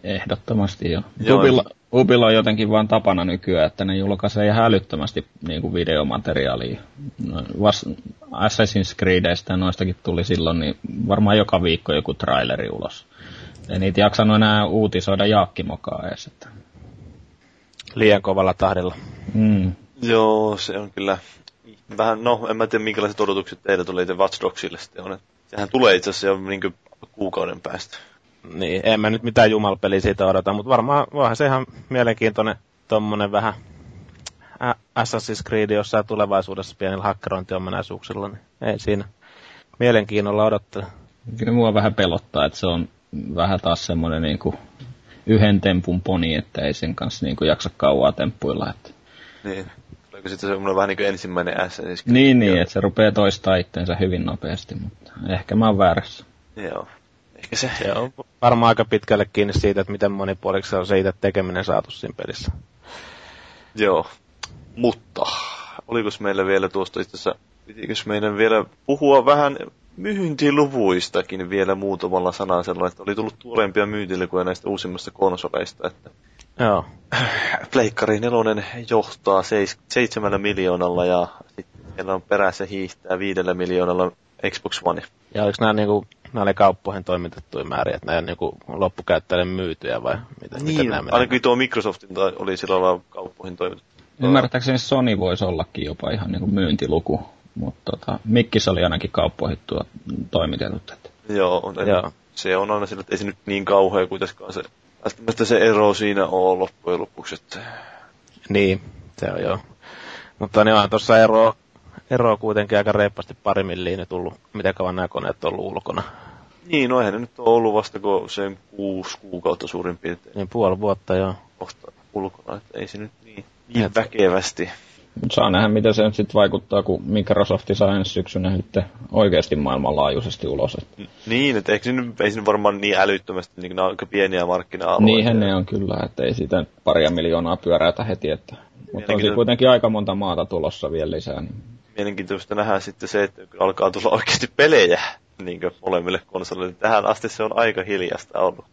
Ehdottomasti jo. Joo. Ubilla, Ubilla on jotenkin vaan tapana nykyään, että ne julkaisee ihan älyttömästi niin kuin videomateriaalia. No, vas, Assassin's Creedeistä ja noistakin tuli silloin, niin varmaan joka viikko joku traileri ulos. Ei niitä jaksanut enää uutisoida Jaakkimokaa edes. Että. Liian kovalla tahdilla. Mm. Joo, se on kyllä vähän, no en mä tiedä minkälaiset odotukset teillä tuli itse Watch Dogsille sitten on. Sehän tulee itse asiassa jo niin kuukauden päästä. Niin, en mä nyt mitään jumalpeliä siitä odota, mutta varmaan voihan se ihan mielenkiintoinen tommonen vähän Assassin's Creed jossain tulevaisuudessa pienillä hakkerointiominaisuuksilla, niin ei siinä mielenkiinnolla odottele. Kyllä mua vähän pelottaa, että se on vähän taas semmoinen niin kuin yhden tempun poni, että ei sen kanssa niin kuin jaksa kauaa temppuilla. Että. Niin. Tuleeko sitten semmoinen vähän niin kuin ensimmäinen Assassin's Creed? Niin, niin, että se rupeaa toistaa itteensä hyvin nopeasti, mutta ehkä mä oon väärässä. Joo. Ehkä se. Se on varmaan aika pitkälle kiinni siitä, että miten monipuoliksi on siitä tekeminen saatu siinä pelissä. Joo. Mutta, olikos meillä vielä tuosta itse asiassa, pitikös meidän vielä puhua vähän myyntiluvuistakin vielä muutamalla sanasella, että oli tullut tuorempia myyntilukuja näistä uusimmista konsoleista, että Joo. Pleikkari nelonen johtaa seis, seitsemällä miljoonalla ja sitten siellä on perässä hiihtää viidellä miljoonalla Xbox One. Ja oliko nämä, niinku, nämä oli kauppoihin toimitettuja määriä, että nämä on niinku loppukäyttäjille myytyjä vai mitä, miten Niin, nämä menee? ainakin tuo Microsoftin tai oli sillä lailla kauppoihin toimitettu. Ymmärtääkseni Sony voisi ollakin jopa ihan niin kuin myyntiluku, mutta tota, Mikkis oli ainakin kauppoihin tuo toimitetut. Että. Joo, on, Joo. se on aina sillä, että ei se nyt niin kauhea kuitenkaan se, välttämättä se ero siinä on loppujen lopuksi. Että... Niin, se on joo. Mutta niin onhan tuossa ero, ero kuitenkin aika reippaasti pari milliin tullut, miten kauan nämä koneet on ollut ulkona. Niin, no eihän ne nyt ole ollut vasta kuin sen kuusi kuukautta suurin piirtein Niin puoli vuotta joo. kohta ulkona, että ei se nyt niin, niin Et- väkevästi. Mut saa nähdä, miten se nyt sitten vaikuttaa, kun Microsoft saa ensi syksynä sitten oikeasti maailmanlaajuisesti ulos. Että Niin, että eikö nyt, ei se nyt varmaan niin älyttömästi, niin nämä on aika pieniä markkina-alueita. niinhän ne on kyllä, että ei siitä paria miljoonaa pyöräytä heti. Että. Mutta on kuitenkin aika monta maata tulossa vielä lisää. Niin. Mielenkiintoista nähdä sitten se, että alkaa tulla oikeasti pelejä niin molemmille konsoleille. Tähän asti se on aika hiljasta ollut.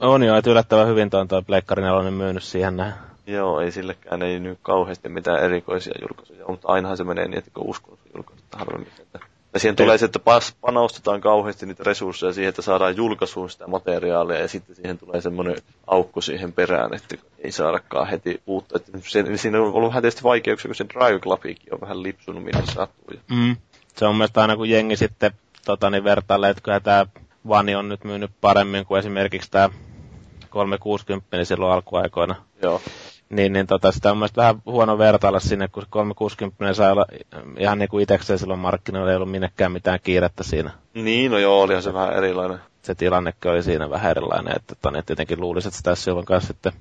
On jo, että yllättävän hyvin tuo toi Pleikkari 4 myynyt siihen näin. Joo, ei sillekään ei nyt kauheasti mitään erikoisia julkaisuja, mutta ainahan se menee niin, että kun uskon julkaisuja harvemmin. Että ja siihen tulee se, että pas, panostetaan kauheasti niitä resursseja siihen, että saadaan julkaisuun sitä materiaalia ja sitten siihen tulee semmoinen aukko siihen perään, että ei saadakaan heti uutta. Että se, siinä on ollut vähän tietysti vaikeuksia, kun se Drive Clubikin on vähän lipsunut minne sattuu. Mm. Se on mielestäni aina kun jengi sitten tota, niin vertailee, että kyllä tämä Vani on nyt myynyt paremmin kuin esimerkiksi tämä 360 silloin alkuaikoina. Joo niin, niin tota, sitä on mielestäni vähän huono vertailla sinne, kun 360 sai olla ihan niin kuin itsekseen silloin markkinoilla, ei ollut minnekään mitään kiirettä siinä. Niin, no joo, olihan se vähän erilainen. Se tilannekin oli siinä vähän erilainen, että tota, niin tietenkin luulisi, että sitä olisi kanssa sitten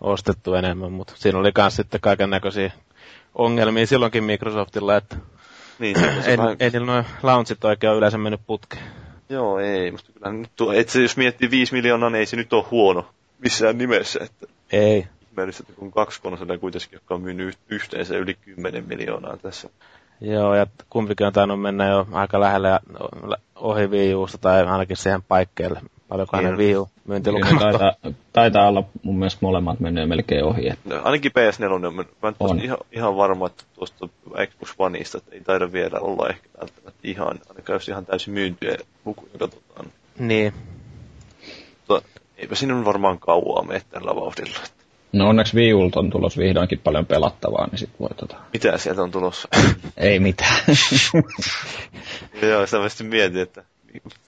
ostettu enemmän, mutta siinä oli myös sitten kaiken näköisiä ongelmia silloinkin Microsoftilla, että niin, ei, vähän... ei niillä noin launchit oikein ole yleensä mennyt putkeen. Joo, ei, musta kyllä nyt tuo, et se, jos miettii 5 miljoonaa, niin ei se nyt ole huono missään nimessä. Että... Ei, ihmeellistä, että kun kaksi konsolia kuitenkin, jotka on myynyt yhteensä yli 10 miljoonaa tässä. Joo, ja kumpikin on tainnut mennä jo aika lähelle ohi Wii Usta, tai ainakin siihen paikkeelle. Paljonko hänen Wii U myyntilukemat taitaa, taitaa olla mun mielestä molemmat menee melkein ohi. Että... No, ainakin PS4 on, mä on. Ihan, ihan varma, että tuosta Xbox Oneista että ei taida vielä olla ehkä välttämättä ihan, ainakaan jos ihan täysin myyntiä lukuja katsotaan. Niin. Mutta eipä sinun varmaan kauaa mene tällä vauhdilla. No onneksi Wii Ult on tulossa vihdoinkin paljon pelattavaa, niin sit voi tota... Mitä sieltä on tulossa? Ei mitään. Joo, sitä mä mietin, että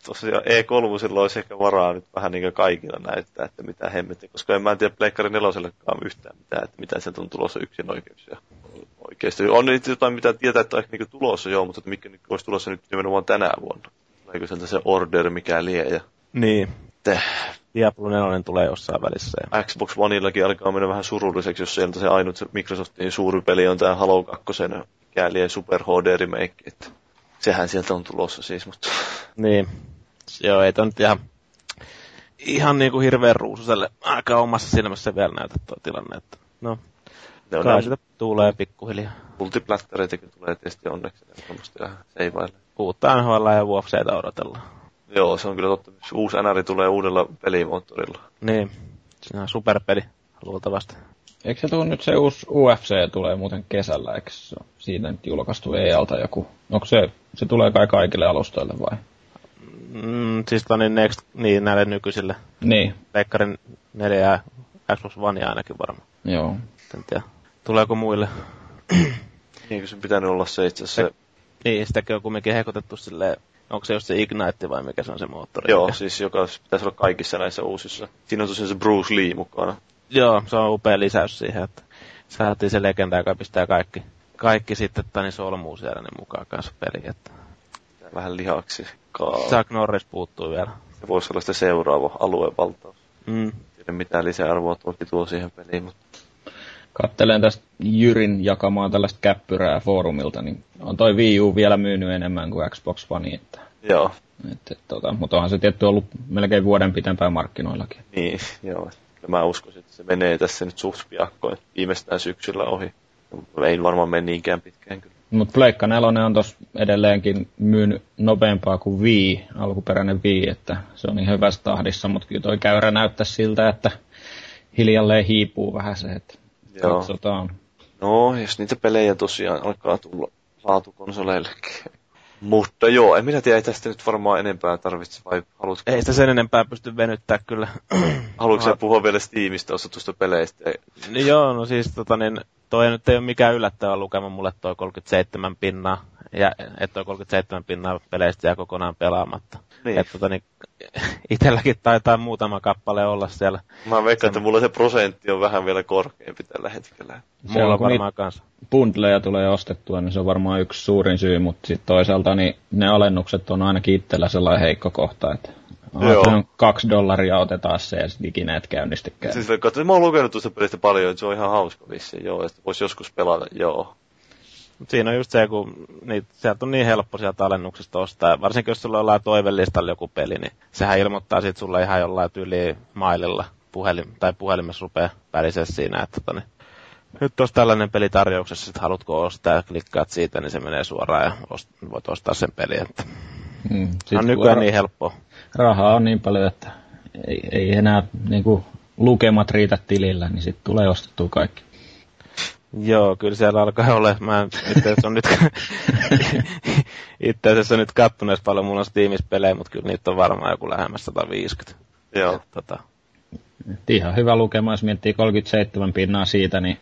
tosiaan E3 olisi ehkä varaa nyt vähän niin kuin kaikilla näyttää, että mitä hemmetti, koska en mä en tiedä Pleikkari nelosellekaan yhtään mitään, että mitä sieltä on tulossa yksin oikeuksia. Oikeasti. On nyt jotain, mitä tietää, että on ehkä niin tulossa joo, mutta mikä nyt olisi tulossa nyt nimenomaan tänä vuonna. Tuleeko sieltä se order, mikä lie ja... Niin. Te, Diablo 4 tulee jossain välissä. Ja... Xbox Oneillakin alkaa mennä vähän surulliseksi, jos sieltä se ainut se Microsoftin suuri peli on tämä Halo 2 kääliä Super HD remake, että sehän sieltä on tulossa siis, mutta... Niin. Joo, ei nyt ihan, ihan niin kuin hirveän ruususelle aika omassa silmässä vielä näytä tuo tilanne, että no, ne on kai sitä tulee pikkuhiljaa. Multiplattereitakin tulee tietysti onneksi, ja seivaille. Uutta NHL ja UFCtä odotellaan. Joo, se on kyllä totta. Uusi NR tulee uudella pelimoottorilla. Niin, se on superpeli luultavasti. Eikö se tule nyt se uusi UFC tulee muuten kesällä, eikö se siitä nyt julkaistu EA-alta joku? Onko se, se tulee kai kaikille alustoille vai? Mm, siis niin Next, niin näille nykyisille. Niin. Peikkarin 4 ja Xbox One ainakin varmaan. Joo. En tiedä. Tuleeko muille? Niin, se pitänyt olla se itse asiassa. Se... Niin, sitäkin on kumminkin hekotettu silleen Onko se just se Ignite vai mikä se on se moottori? Joo, mikä? siis joka pitäisi olla kaikissa näissä uusissa. Siinä on tosiaan se Bruce Lee mukana. Joo, se on upea lisäys siihen, että saatiin se legenda, joka pistää kaikki, kaikki sitten Tani Solmuusjärjen mukaan kanssa peli. Että... Vähän lihaksi. Kaa. Chuck Norris puuttuu vielä. Se voisi olla sitten seuraava aluevaltaus. Mm. Tiedä mitään lisäarvoa toki tuo siihen peliin, mutta kattelen tästä Jyrin jakamaa tällaista käppyrää foorumilta, niin on toi Wii U vielä myynyt enemmän kuin Xbox One. Että, joo. Että, tota, mutta onhan se tietty ollut melkein vuoden pitempään markkinoillakin. Niin, joo. Mä uskoisin, että se menee tässä nyt suht piakkoin viimeistään syksyllä ohi. Ei varmaan mene niinkään pitkään kyllä. Mutta Pleikka 4 on tos edelleenkin myynyt nopeampaa kuin Wii, alkuperäinen Wii, että se on ihan hyvässä tahdissa, mutta kyllä toi käyrä näyttää siltä, että hiljalleen hiipuu vähän se, että Joo. Katsotaan. No, jos niitä pelejä tosiaan alkaa tulla laatukonsoleillekin. Mutta joo, en minä tiedä, ei tästä nyt varmaan enempää tarvitse, vai haluatko... Ei sitä sen enempää pysty venyttää kyllä. Haluatko sä puhua vielä Steamista ostetusta peleistä? Niin joo, no siis tota niin, toi nyt ei ole mikään yllättävä lukema mulle toi 37 pinnaa, ja että toi 37 pinnaa peleistä jää kokonaan pelaamatta. Niin. Että tota niin, itselläkin taitaa muutama kappale olla siellä. Mä veikkaan, että mulla se prosentti on vähän vielä korkeampi tällä hetkellä. Mulla on varmaan kanssa. Bundleja tulee ostettua, niin se on varmaan yksi suurin syy, mutta sitten toisaalta niin ne alennukset on ainakin itsellä sellainen heikko kohta, että Joo. kaksi dollaria otetaan se ja sitten ikinä et käynnistikään. Siis mä oon lukenut tuosta pelistä paljon, että se on ihan hauska vissiin, joo, että voisi joskus pelata, joo. Siinä on just se, kun niitä, sieltä on niin helppo sieltä alennuksesta ostaa. Varsinkin jos sulla on jollain toivellistalla joku peli, niin sehän ilmoittaa sit sulle ihan jollain tyyli maililla puhelin, tai puhelimessa rupeaa pärisee siinä, että tota, niin, nyt olisi tällainen peli tarjouksessa, että haluatko ostaa ja klikkaat siitä, niin se menee suoraan ja ost- voit ostaa sen pelin. Että Mm. on nykyään niin helppoa. Rahaa on niin paljon, että ei, ei enää niin kuin, lukemat riitä tilillä, niin sitten tulee ostettua kaikki. Joo, kyllä siellä alkaa olla. Mä itse asiassa on nyt, itse asiassa nyt kattoneet paljon, mulla on Steamissa pelejä, mutta kyllä niitä on varmaan joku lähemmäs 150. Joo. Et, tota, Et ihan hyvä lukema, jos miettii 37 pinnaa siitä, niin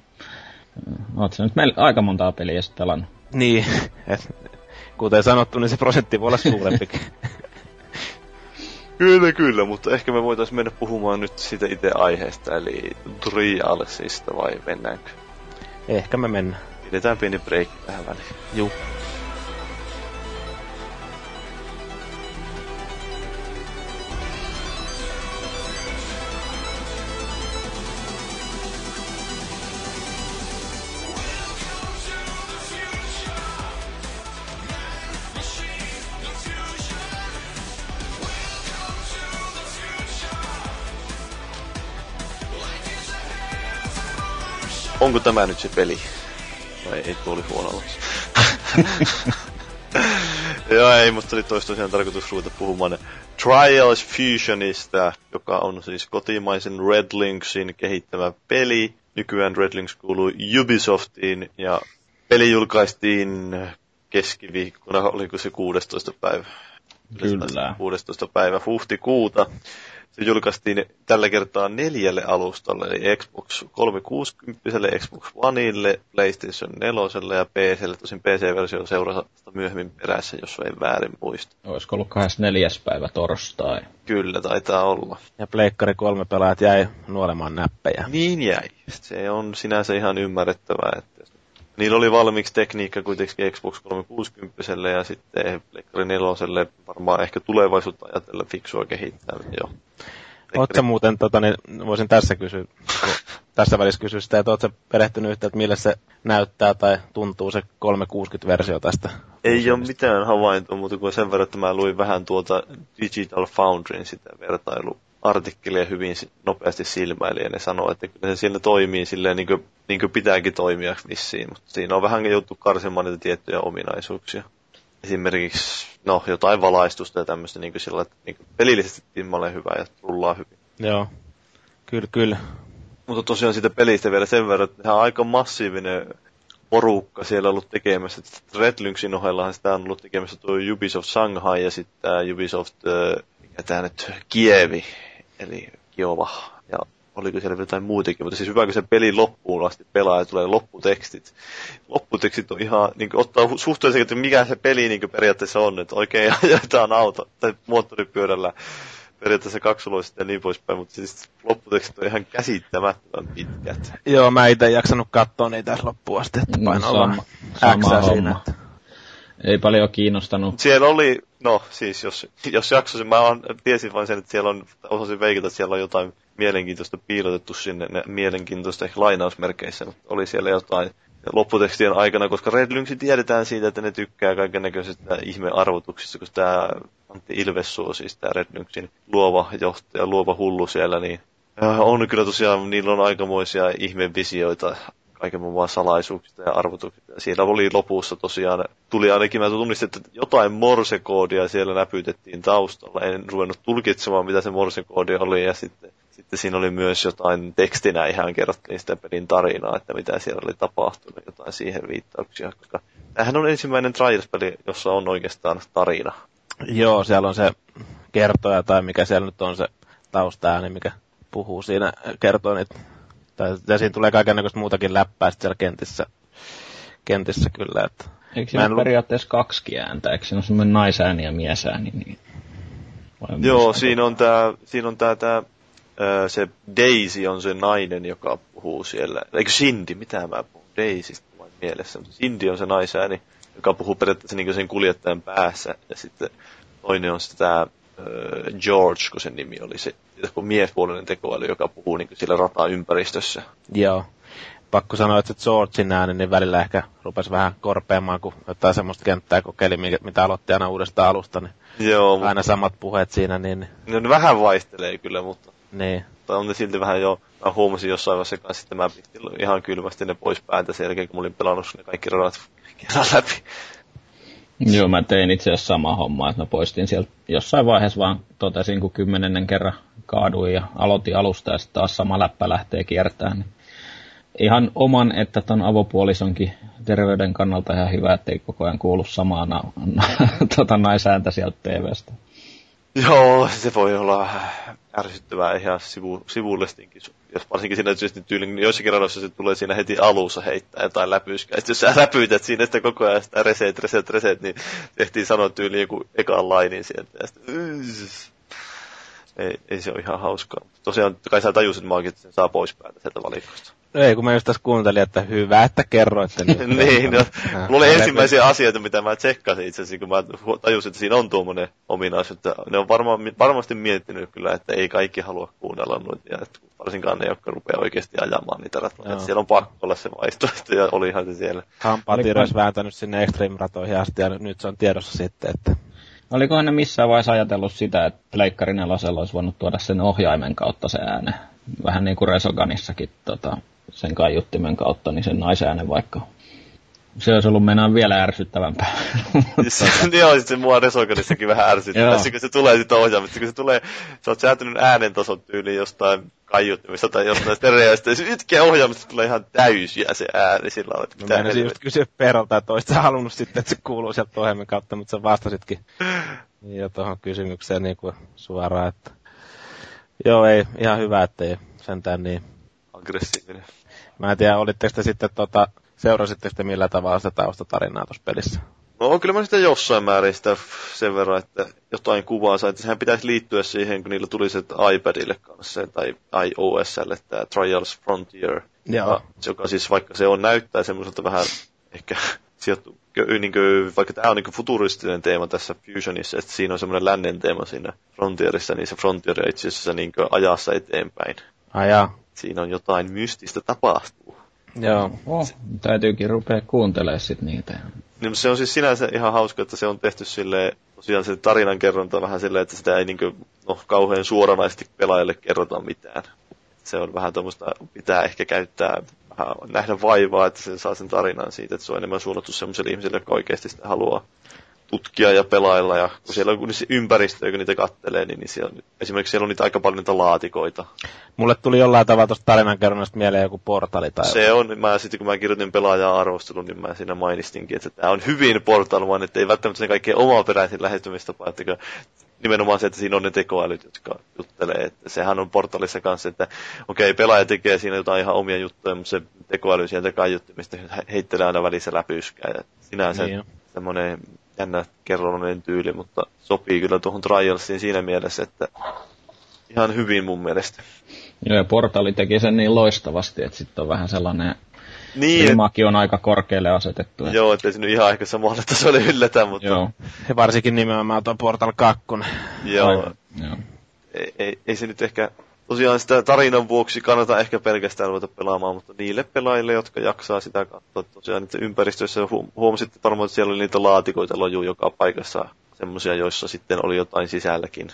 oot sä nyt meillä aika montaa peliä sitten pelannut. niin, et, kuten sanottu, niin se prosentti voi olla suurempikin. Kyllä, kyllä, mutta ehkä me voitaisiin mennä puhumaan nyt siitä itse aiheesta, eli Trialsista, vai mennäänkö? Ehkä me mennään. Pidetään pieni break tähän väliin. Juu. Onko tämä nyt se peli? Vai ei, tuo oli huono aloitus. Joo, ei, mutta oli toista tosiaan tarkoitus ruveta puhumaan Trials Fusionista, joka on siis kotimaisen Red Linksin kehittämä peli. Nykyään Red Links kuuluu Ubisoftiin ja peli julkaistiin keskiviikkona, oliko se 16. päivä? Kyllä. 16. päivä huhtikuuta. Se julkaistiin tällä kertaa neljälle alustalle, eli Xbox 360, Xbox Oneille, PlayStation 4 ja PClle. Tosin PC-versio seurasi myöhemmin perässä, jos ei väärin muista. Olisiko ollut 24. päivä torstai? Kyllä, taitaa olla. Ja Pleikkari kolme pelaajat jäi nuolemaan näppejä. Niin jäi. Se on sinänsä ihan ymmärrettävää, että niillä oli valmiiksi tekniikka kuitenkin Xbox 360 ja sitten Pleikkari 4 varmaan ehkä tulevaisuutta ajatella fiksua kehittää jo. Oletko muuten, tota, niin voisin tässä kysyä, kun tässä välissä kysyä sitä, että oletko perehtynyt yhtä, että millä se näyttää tai tuntuu se 360-versio tästä? Ei ole mitään havaintoa, mutta kuin sen verran, että mä luin vähän tuota Digital Foundryn sitä vertailuartikkelia hyvin nopeasti silmäili, ja ne sanoo, että kyllä se siellä toimii silleen niin kuin, niin kuin pitääkin toimia vissiin, mutta siinä on vähän joutu karsimaan niitä tiettyjä ominaisuuksia. Esimerkiksi, no, jotain valaistusta ja tämmöistä niin kuin sillä, että niin kuin pelillisesti timmalle hyvä ja rullaa hyvin. Joo. Kyllä, kyllä. Mutta tosiaan siitä pelistä vielä sen verran, että ihan aika massiivinen porukka siellä ollut tekemässä. Red Lynxin ohellahan sitä on ollut tekemässä tuo Ubisoft Shanghai ja sitten tämä Ubisoft, mikä tämä nyt, Kievi, eli Kiova. Ja oliko siellä jotain muutakin, mutta siis hyvä, kun se peli loppuun asti pelaa ja tulee lopputekstit. Lopputekstit on ihan, niin kuin, ottaa suhteellisesti, että mikä se peli niin kuin periaatteessa on, että oikein ajetaan auto tai moottoripyörällä periaatteessa kaksuloista ja niin poispäin, mutta siis lopputekstit on ihan käsittämättömän pitkät. Joo, mä itse jaksanut katsoa niitä loppuun asti, että No, sama- sama siinä. Että. Ei paljon kiinnostanut. Siellä oli, no siis jos, jos jaksoisin, mä on, tiesin vain sen, että siellä on, osasin veikata, että siellä on jotain mielenkiintoista piilotettu sinne, ne mielenkiintoista ehkä lainausmerkeissä, mutta oli siellä jotain lopputekstien aikana, koska Red Lynx tiedetään siitä, että ne tykkää kaiken näköisistä ihmearvotuksista, koska tämä Antti Ilvessuo, siis tämä Red Lynxin luova johtaja, luova hullu siellä, niin äh, on kyllä tosiaan, niillä on aikamoisia ihmevisioita kaiken muun salaisuuksista ja arvotuksista. Siellä oli lopussa tosiaan, tuli ainakin, mä tunnistin, että jotain morsekoodia siellä näpytettiin taustalla. En ruvennut tulkitsemaan, mitä se morsekoodi oli, ja sitten, sitten siinä oli myös jotain tekstinä ihan kerrottiin sitä pelin tarinaa, että mitä siellä oli tapahtunut, jotain siihen viittauksia, koska tämähän on ensimmäinen Trials-peli, jossa on oikeastaan tarina. Joo, siellä on se kertoja tai mikä siellä nyt on se taustaääni, mikä puhuu siinä, kertoo niitä. Tai, ja siinä tulee kaikenlaista muutakin läppää sit siellä kentissä, kentissä kyllä. Että. Eikö Mä siinä en periaatteessa kaksi ääntä? Eikö siinä ole semmoinen naisääni ja miesääni? Niin... Vai Joo, siinä on tää, siinä on tää, tää ö, se Daisy on se nainen, joka puhuu siellä. Eikö Cindy, mitä mä puhun? Vain mielessä. Mutta Cindy on se naisääni, joka puhuu periaatteessa niin sen kuljettajan päässä. Ja sitten toinen on sitten tää ö, George, kun sen nimi oli se kun miespuolinen tekoäly, joka puhuu niin siellä rataympäristössä. Joo. Pakko sanoa, että Georgein ääni niin välillä ehkä rupesi vähän korpeamaan, kun jotain semmoista kenttää kokeili, mitä aloitti aina uudesta alusta, niin Joo, mutta aina samat puheet siinä, niin, ne vähän vaihtelee kyllä, mutta niin. tai on ne silti vähän jo mä huomasin jossain vaiheessa kanssa, että mä pistin ihan kylmästi ne pois päältä sen jälkeen, kun mä olin pelannut ne kaikki radat kerran läpi. Joo, mä tein itse asiassa sama homma, että mä poistin sieltä jossain vaiheessa vaan totesin, kun kymmenennen kerran kaaduin ja aloitin alusta ja sitten taas sama läppä lähtee kiertämään. Niin ihan oman että ton avopuolisonkin terveyden kannalta ihan hyvä, ettei koko ajan kuulu samaa na- na- tota naisääntä sieltä TVstä. Joo, se voi olla ärsyttävää ihan sivu, sivullistinkin, jos varsinkin siinä tietysti tyylin, niin joissakin radoissa se tulee siinä heti alussa heittää jotain läpyskää. Sitten jos sä läpytät siinä sitä koko ajan sitä reset, reset, reset, niin tehtiin sanoa tyyliin joku ekan lainin sieltä. Ja sitten, ei, ei se ole ihan hauskaa. Tosiaan kai sä tajusit maakin, että sen saa pois päältä sieltä valikosta. No ei, kun mä just tässä kuuntelin, että hyvä, että kerroitte. niin, no, mulla oli ensimmäisiä asioita, mitä mä tsekkasin itse asiassa, kun mä tajusin, että siinä on tuommoinen ominaisuus, että ne on varma, varmasti miettinyt kyllä, että ei kaikki halua kuunnella noita, ja että varsinkaan ne, jotka rupeaa oikeasti ajamaan niitä ratoja. Että siellä on pakko olla se vaihtoehto, ja olihan se siellä. Hampaatiro olisi vääntänyt sinne Extreme-ratoihin asti, ja nyt se on tiedossa sitten, että Olikohan ne missään vaiheessa ajatellut sitä, että Pleikkari nelosella olisi voinut tuoda sen ohjaimen kautta se ääne? Vähän niin kuin Resoganissakin tota, sen kaiuttimen kautta, niin sen naisäänen vaikka. Se olisi ollut mennään vielä ärsyttävämpää. Joo, se mua Resoganissakin vähän ärsyttää, kun se tulee sitten ohjaamista, kun se tulee, sä oot säätänyt äänentason tyyliin jostain kaiuttimista tai jostain stereoista, ja se ytkeä ohjaamista tulee ihan täysiä se ääni sillä tavalla, että pitää... Mä just kysyä Perolta, että olisit halunnut sitten, että se kuuluu sieltä ohjelman kautta, mutta sä vastasitkin jo tuohon kysymykseen niin kuin suoraan, että joo, ei, ihan hyvä, ettei sentään niin... Aggressiivinen. Mä en tiedä, olitteko te sitten tota, seurasitte sitten millä tavalla sitä taustatarinaa tuossa pelissä? No kyllä mä sitä jossain määrin sitä sen verran, että jotain kuvaa sai, että sehän pitäisi liittyä siihen, kun niillä tuli se iPadille kanssa tai iOSlle tämä Trials Frontier. Joo. Joka siis vaikka se on näyttää semmoiselta vähän ehkä sijoittu, niin kuin, vaikka tämä on niin futuristinen teema tässä Fusionissa, että siinä on semmoinen lännen teema siinä Frontierissa, niin se Frontier itse asiassa niin ajassa eteenpäin. Ajaa. Siinä on jotain mystistä tapahtuu. Joo. Oh, täytyykin rupea kuuntelemaan sit niitä. Niin, se on siis sinänsä ihan hauska, että se on tehty sille tosiaan se tarinan kerronta vähän silleen, että sitä ei niin kuin, no, kauhean suoranaisesti pelaajalle kerrota mitään. Se on vähän tuommoista, pitää ehkä käyttää vähän nähdä vaivaa, että se saa sen tarinan siitä, että se on enemmän suunnattu sellaiselle ihmiselle, joka oikeasti sitä haluaa tutkia ja pelailla. Ja kun siellä on se ympäristö, kun niitä kattelee, niin, niin siellä, esimerkiksi siellä on niitä aika paljon niitä laatikoita. Mulle tuli jollain tavalla tuosta tarinankerronnasta mieleen joku portali tai Se on, mä sitten kun mä kirjoitin pelaajaa arvostelun, niin mä siinä mainistinkin, että tämä on hyvin portal, vaan että ei välttämättä se kaikkein omaperäisin lähestymistapa, että nimenomaan se, että siinä on ne tekoälyt, jotka juttelee. Että sehän on portalissa kanssa, että okei, okay, pelaaja tekee siinä jotain ihan omia juttuja, mutta se tekoäly sieltä kaiuttimista heittelee aina välissä läpyskää. Ja sinänsä niin semmoinen jännä kerronnallinen tyyli, mutta sopii kyllä tuohon Trialsiin siinä mielessä, että ihan hyvin mun mielestä. Joo, ja Portali teki sen niin loistavasti, että sitten on vähän sellainen niin, Ilmaki on aika korkealle asetettu. Että... Joo, ettei se nyt ihan ehkä samalle tasolle yllätä, mutta... Joo. Ja varsinkin nimenomaan tuo Portal 2. Joo. Joo. Ei, ei, ei, se nyt ehkä tosiaan sitä tarinan vuoksi kannata ehkä pelkästään ruveta pelaamaan, mutta niille pelaajille, jotka jaksaa sitä katsoa, tosiaan niitä ympäristöissä huomasitte varmaan, että siellä oli niitä laatikoita lojuu joka paikassa, semmoisia, joissa sitten oli jotain sisälläkin.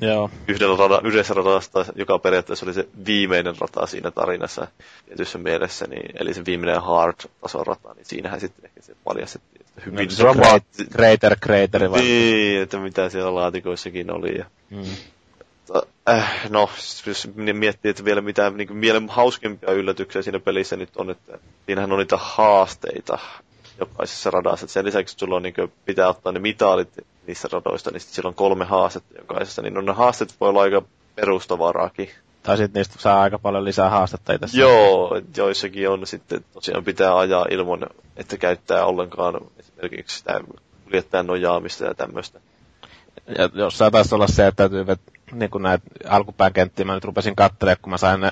Joo. Yhdellä rada, yhdessä radasta, joka periaatteessa oli se viimeinen rata siinä tarinassa tietyssä mielessä, niin, eli se viimeinen hard-tason rata, niin siinähän sitten ehkä se paljastettiin, että hyvin no, dramaatti... Crater, crater? Niin, että mitä siellä laatikoissakin oli. Ja... Hmm äh, no, jos miettii, että vielä mitä niin kuin, vielä hauskempia yllätyksiä siinä pelissä nyt on, että siinähän on niitä haasteita jokaisessa radassa. Että sen lisäksi, että sulla on, niin kuin, pitää ottaa ne mitaalit niissä radoista, niin siellä on kolme haastetta jokaisessa. Niin no, ne haasteet voi olla aika perustavaraakin. Tai sitten niistä saa aika paljon lisää haastetta tässä. Joo, joissakin on sitten tosiaan pitää ajaa ilman, että käyttää ollenkaan esimerkiksi sitä kuljettajan nojaamista ja tämmöistä. Ja jossain taisi olla se, että täytyy niin kuin näitä alkupään kenttiä mä nyt rupesin katselemaan, kun mä sain ne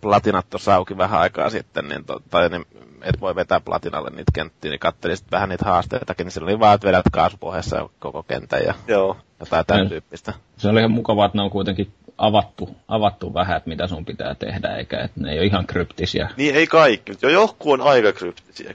platinat tuossa auki vähän aikaa sitten, niin, to, tai niin, et voi vetää platinalle niitä kenttiä, niin katselin sitten vähän niitä haasteitakin, niin siellä oli vaan, että vedät kaasupohjassa koko kentän ja Joo. jotain tämän tyyppistä. Se oli ihan mukavaa, että ne on kuitenkin avattu, avattu vähän, että mitä sun pitää tehdä, eikä että ne ei ole ihan kryptisiä. Niin, ei kaikki, jo joku on aika kryptisiä.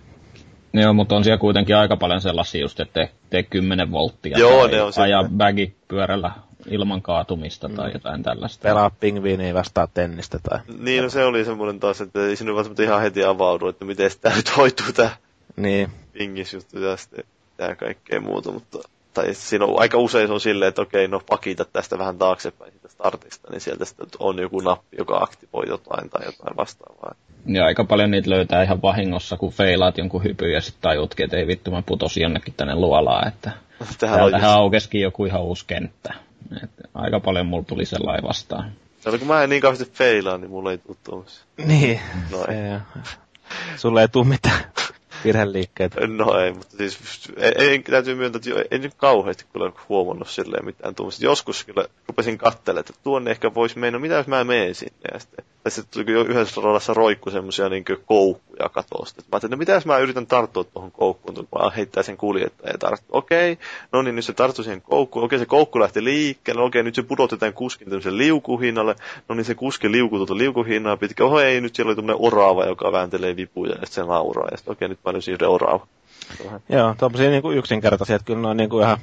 Joo, mutta on siellä kuitenkin aika paljon sellaisia just, että tee, tee 10 volttia Joo, tai ne on aja bagi pyörällä ilman kaatumista tai mm. jotain tällaista. Pelaa pingviiniä vastaan tennistä tai... Niin, no se oli semmoinen taas, että ei sinne välttämättä ihan heti avaudu, että miten tämä nyt hoituu tämä niin. pingisjuttu ja sitten tämä kaikkea muuta, mutta tai siinä on, aika usein se on silleen, että okei, no pakita tästä vähän taaksepäin siitä startista, niin sieltä sitten on joku nappi, joka aktivoi jotain tai jotain vastaavaa. Ja aika paljon niitä löytää ihan vahingossa, kun feilaat jonkun hypyn ja sitten tajutkin, että ei vittu, mä putosin jonnekin tänne luolaan, että Tähän täältähän just... aukesikin joku ihan uusi kenttä. Et aika paljon mulla tuli sellainen vastaan. No, kun mä en niin kauheasti feilaa, niin mulla ei tule tuommoisia. Niin. No ei. Sulle ei tule mitään virheliikkeitä. No ei, mutta siis ei, ei, täytyy myöntää, että ei nyt kauheasti kyllä huomannut silleen mitään tuommoista. Joskus kyllä rupesin katselemaan, että tuonne ehkä voisi mennä, mitä jos mä menen sinne. Ja sitten, ja sitten tuli jo yhdessä radassa roikku semmoisia niin koukkuja katosta. Mä ajattelin, että mitä jos mä yritän tarttua tuohon koukkuun, kun mä heittää sen kuljettajan ja tarttu. Okei, no niin, nyt se tarttui siihen koukkuun. Okei, se koukku lähti liikkeelle. Okei, okay, nyt se pudotetaan kuskin tämmöisen liukuhinnalle. No niin, se kuski liukuu tuota liukuhinnaa pitkä. Oho, ei, nyt siellä oli tämmöinen oraava, joka vääntelee vipuja ja sitten se nauraa. Ja sitten okei, nyt mä löysin yhden oraava. Joo, niin kuin yksinkertaisia, että kyllä ne on niin kuin ihan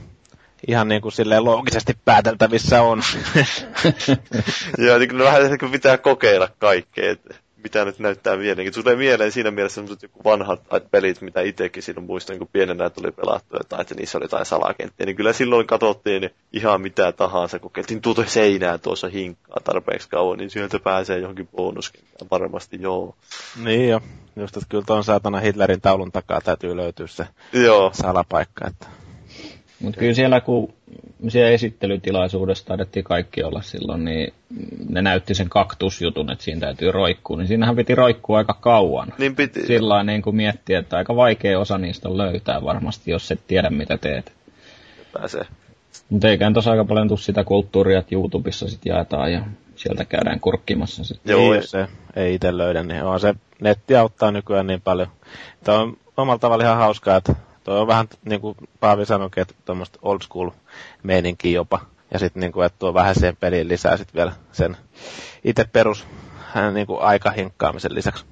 ihan niin kuin silleen loogisesti pääteltävissä on. Joo, niin kyllä vähän pitää kokeilla kaikkea, mitä nyt näyttää mielenkiin. Tulee mieleen siinä mielessä sellaiset joku vanhat pelit, mitä itsekin silloin muistan, kun pienenä tuli pelattua tai että niissä oli jotain salakenttiä. Niin kyllä silloin katsottiin ihan mitä tahansa, kokeiltiin tuota seinää tuossa hinkkaa tarpeeksi kauan, niin sieltä pääsee johonkin bonuskenttään varmasti, joo. Niin jo, just että kyllä tuon saatana Hitlerin taulun takaa täytyy löytyä se joo. salapaikka. Että... Mutta kyllä siellä, kun siellä esittelytilaisuudessa taidettiin kaikki olla silloin, niin ne näytti sen kaktusjutun, että siinä täytyy roikkua. Niin siinähän piti roikkua aika kauan. Niin piti. Sillä niin kuin miettiä, että aika vaikea osa niistä on löytää varmasti, jos et tiedä mitä teet. Pääsee. Mutta eikään tuossa aika paljon tule sitä kulttuuria, että YouTubessa sitten jaetaan ja sieltä käydään kurkkimassa sitten. Joo, ei, se ei itse löydä, niin on se netti auttaa nykyään niin paljon. Tämä on omalla tavalla ihan hauskaa, että Toi on vähän niin kuin Paavi sanoi, että tuommoista old school meininkiä jopa. Ja sitten niin kuin, että tuo vähän siihen peliin lisää sitten vielä sen itse perus niin kuin aikahinkkaamisen lisäksi.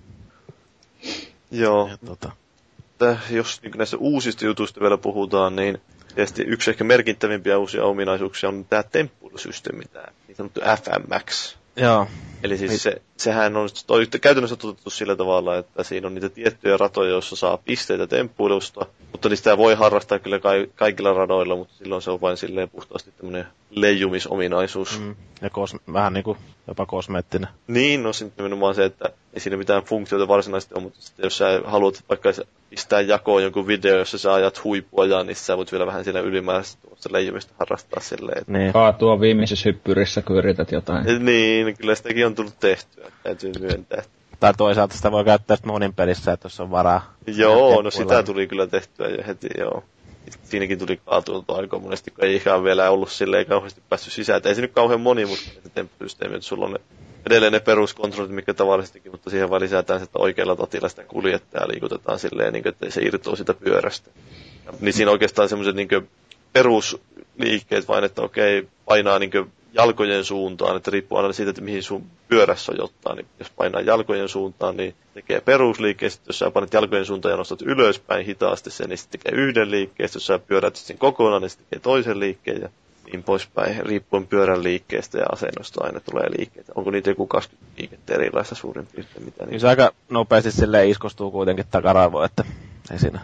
Joo. Ja, tota. jos niin näistä uusista jutuista vielä puhutaan, niin tietysti yksi ehkä merkittävimpiä uusia ominaisuuksia on tämä temppuilusysteemi, tämä niin sanottu FMX. Joo. Eli siis se, sehän on toi, käytännössä toteutettu sillä tavalla, että siinä on niitä tiettyjä ratoja, joissa saa pisteitä temppuilusta, mutta niistä voi harrastaa kyllä ka- kaikilla radoilla, mutta silloin se on vain silleen puhtaasti tämmöinen leijumisominaisuus. Mm. Ja kos- vähän niin kuin jopa kosmeettinen. Niin, no sitten nimenomaan se, että ei siinä mitään funktioita varsinaisesti ole, mutta sitten jos sä haluat vaikka pistää jakoon jonkun video, jossa sä ajat huippuajaa, niin sä voit vielä vähän siinä ylimääräistä tuosta leijumista harrastaa silleen. Että... Niin. Kaatua viimeisessä hyppyrissä, kun yrität jotain. Niin, kyllä sitäkin on tullut tehtyä, täytyy myöntää. Tai toisaalta sitä voi käyttää sitten monin pelissä, että jos on varaa. Joo, no sitä tuli kyllä tehtyä jo heti, joo. Siinäkin tuli kaatulta aika monesti, kun ei ihan vielä ollut silleen kauheasti päässyt sisään. ei se nyt kauhean monimutkainen temppusysteemi, että sulla on ne, edelleen ne peruskontrollit, mikä tavallisestikin, mutta siihen vaan lisätään että oikealla tatilla sitä kuljettajaa liikutetaan silleen, niin kuin, että se irtoaa sitä pyörästä. Ja, niin siinä oikeastaan semmoiset niin perusliikkeet vain, että okei, painaa niin jalkojen suuntaan, että riippuu aina siitä, että mihin sun pyörä sojottaa. Niin jos painaa jalkojen suuntaan, niin tekee perusliikkeen. Sitten jos sä painat jalkojen suuntaan ja nostat ylöspäin hitaasti sen, niin sitten tekee yhden liikkeen. Jos sä pyörät sen kokonaan, niin sitten tekee toisen liikkeen ja niin poispäin. Riippuen pyörän liikkeestä ja asennosta aina tulee liikkeitä. Onko niitä joku 20 liikettä erilaista suurin piirtein? Mitä niin... Se aika nopeasti sille iskostuu kuitenkin takaraivoon, että ei siinä.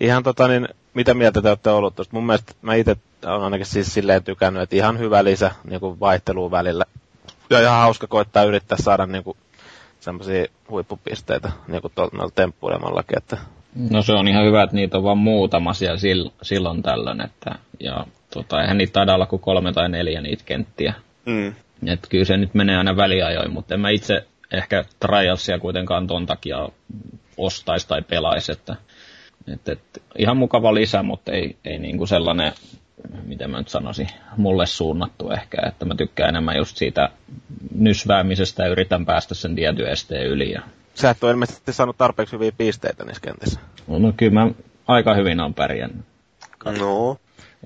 Ihan tota niin, mitä mieltä te olette ollut tuosta? Mun mielestä mä itse on ainakin siis silleen tykännyt, että ihan hyvä lisä niin kuin vaihteluun välillä. Ja ihan hauska koittaa yrittää saada niin kuin, semmoisia huippupisteitä niin kuin tuolta temppuilemallakin. Että... No se on ihan hyvä, että niitä on vain muutama siellä silloin tällöin. Että, ja tota, eihän niitä taida olla kuin kolme tai neljä niitä kenttiä. Mm. Et kyllä se nyt menee aina väliajoin, mutta en mä itse ehkä Trialsia kuitenkaan ton takia ostaisi tai pelaisi, että et, et, ihan mukava lisä, mutta ei, ei niinku sellainen miten mä nyt sanoisin, mulle suunnattu ehkä, että mä tykkään enemmän just siitä nysväämisestä ja yritän päästä sen tietyn esteen yli. Ja... Sä et ole ilmeisesti saanut tarpeeksi hyviä pisteitä niissä kentissä. No, no kyllä mä aika hyvin on pärjännyt. No.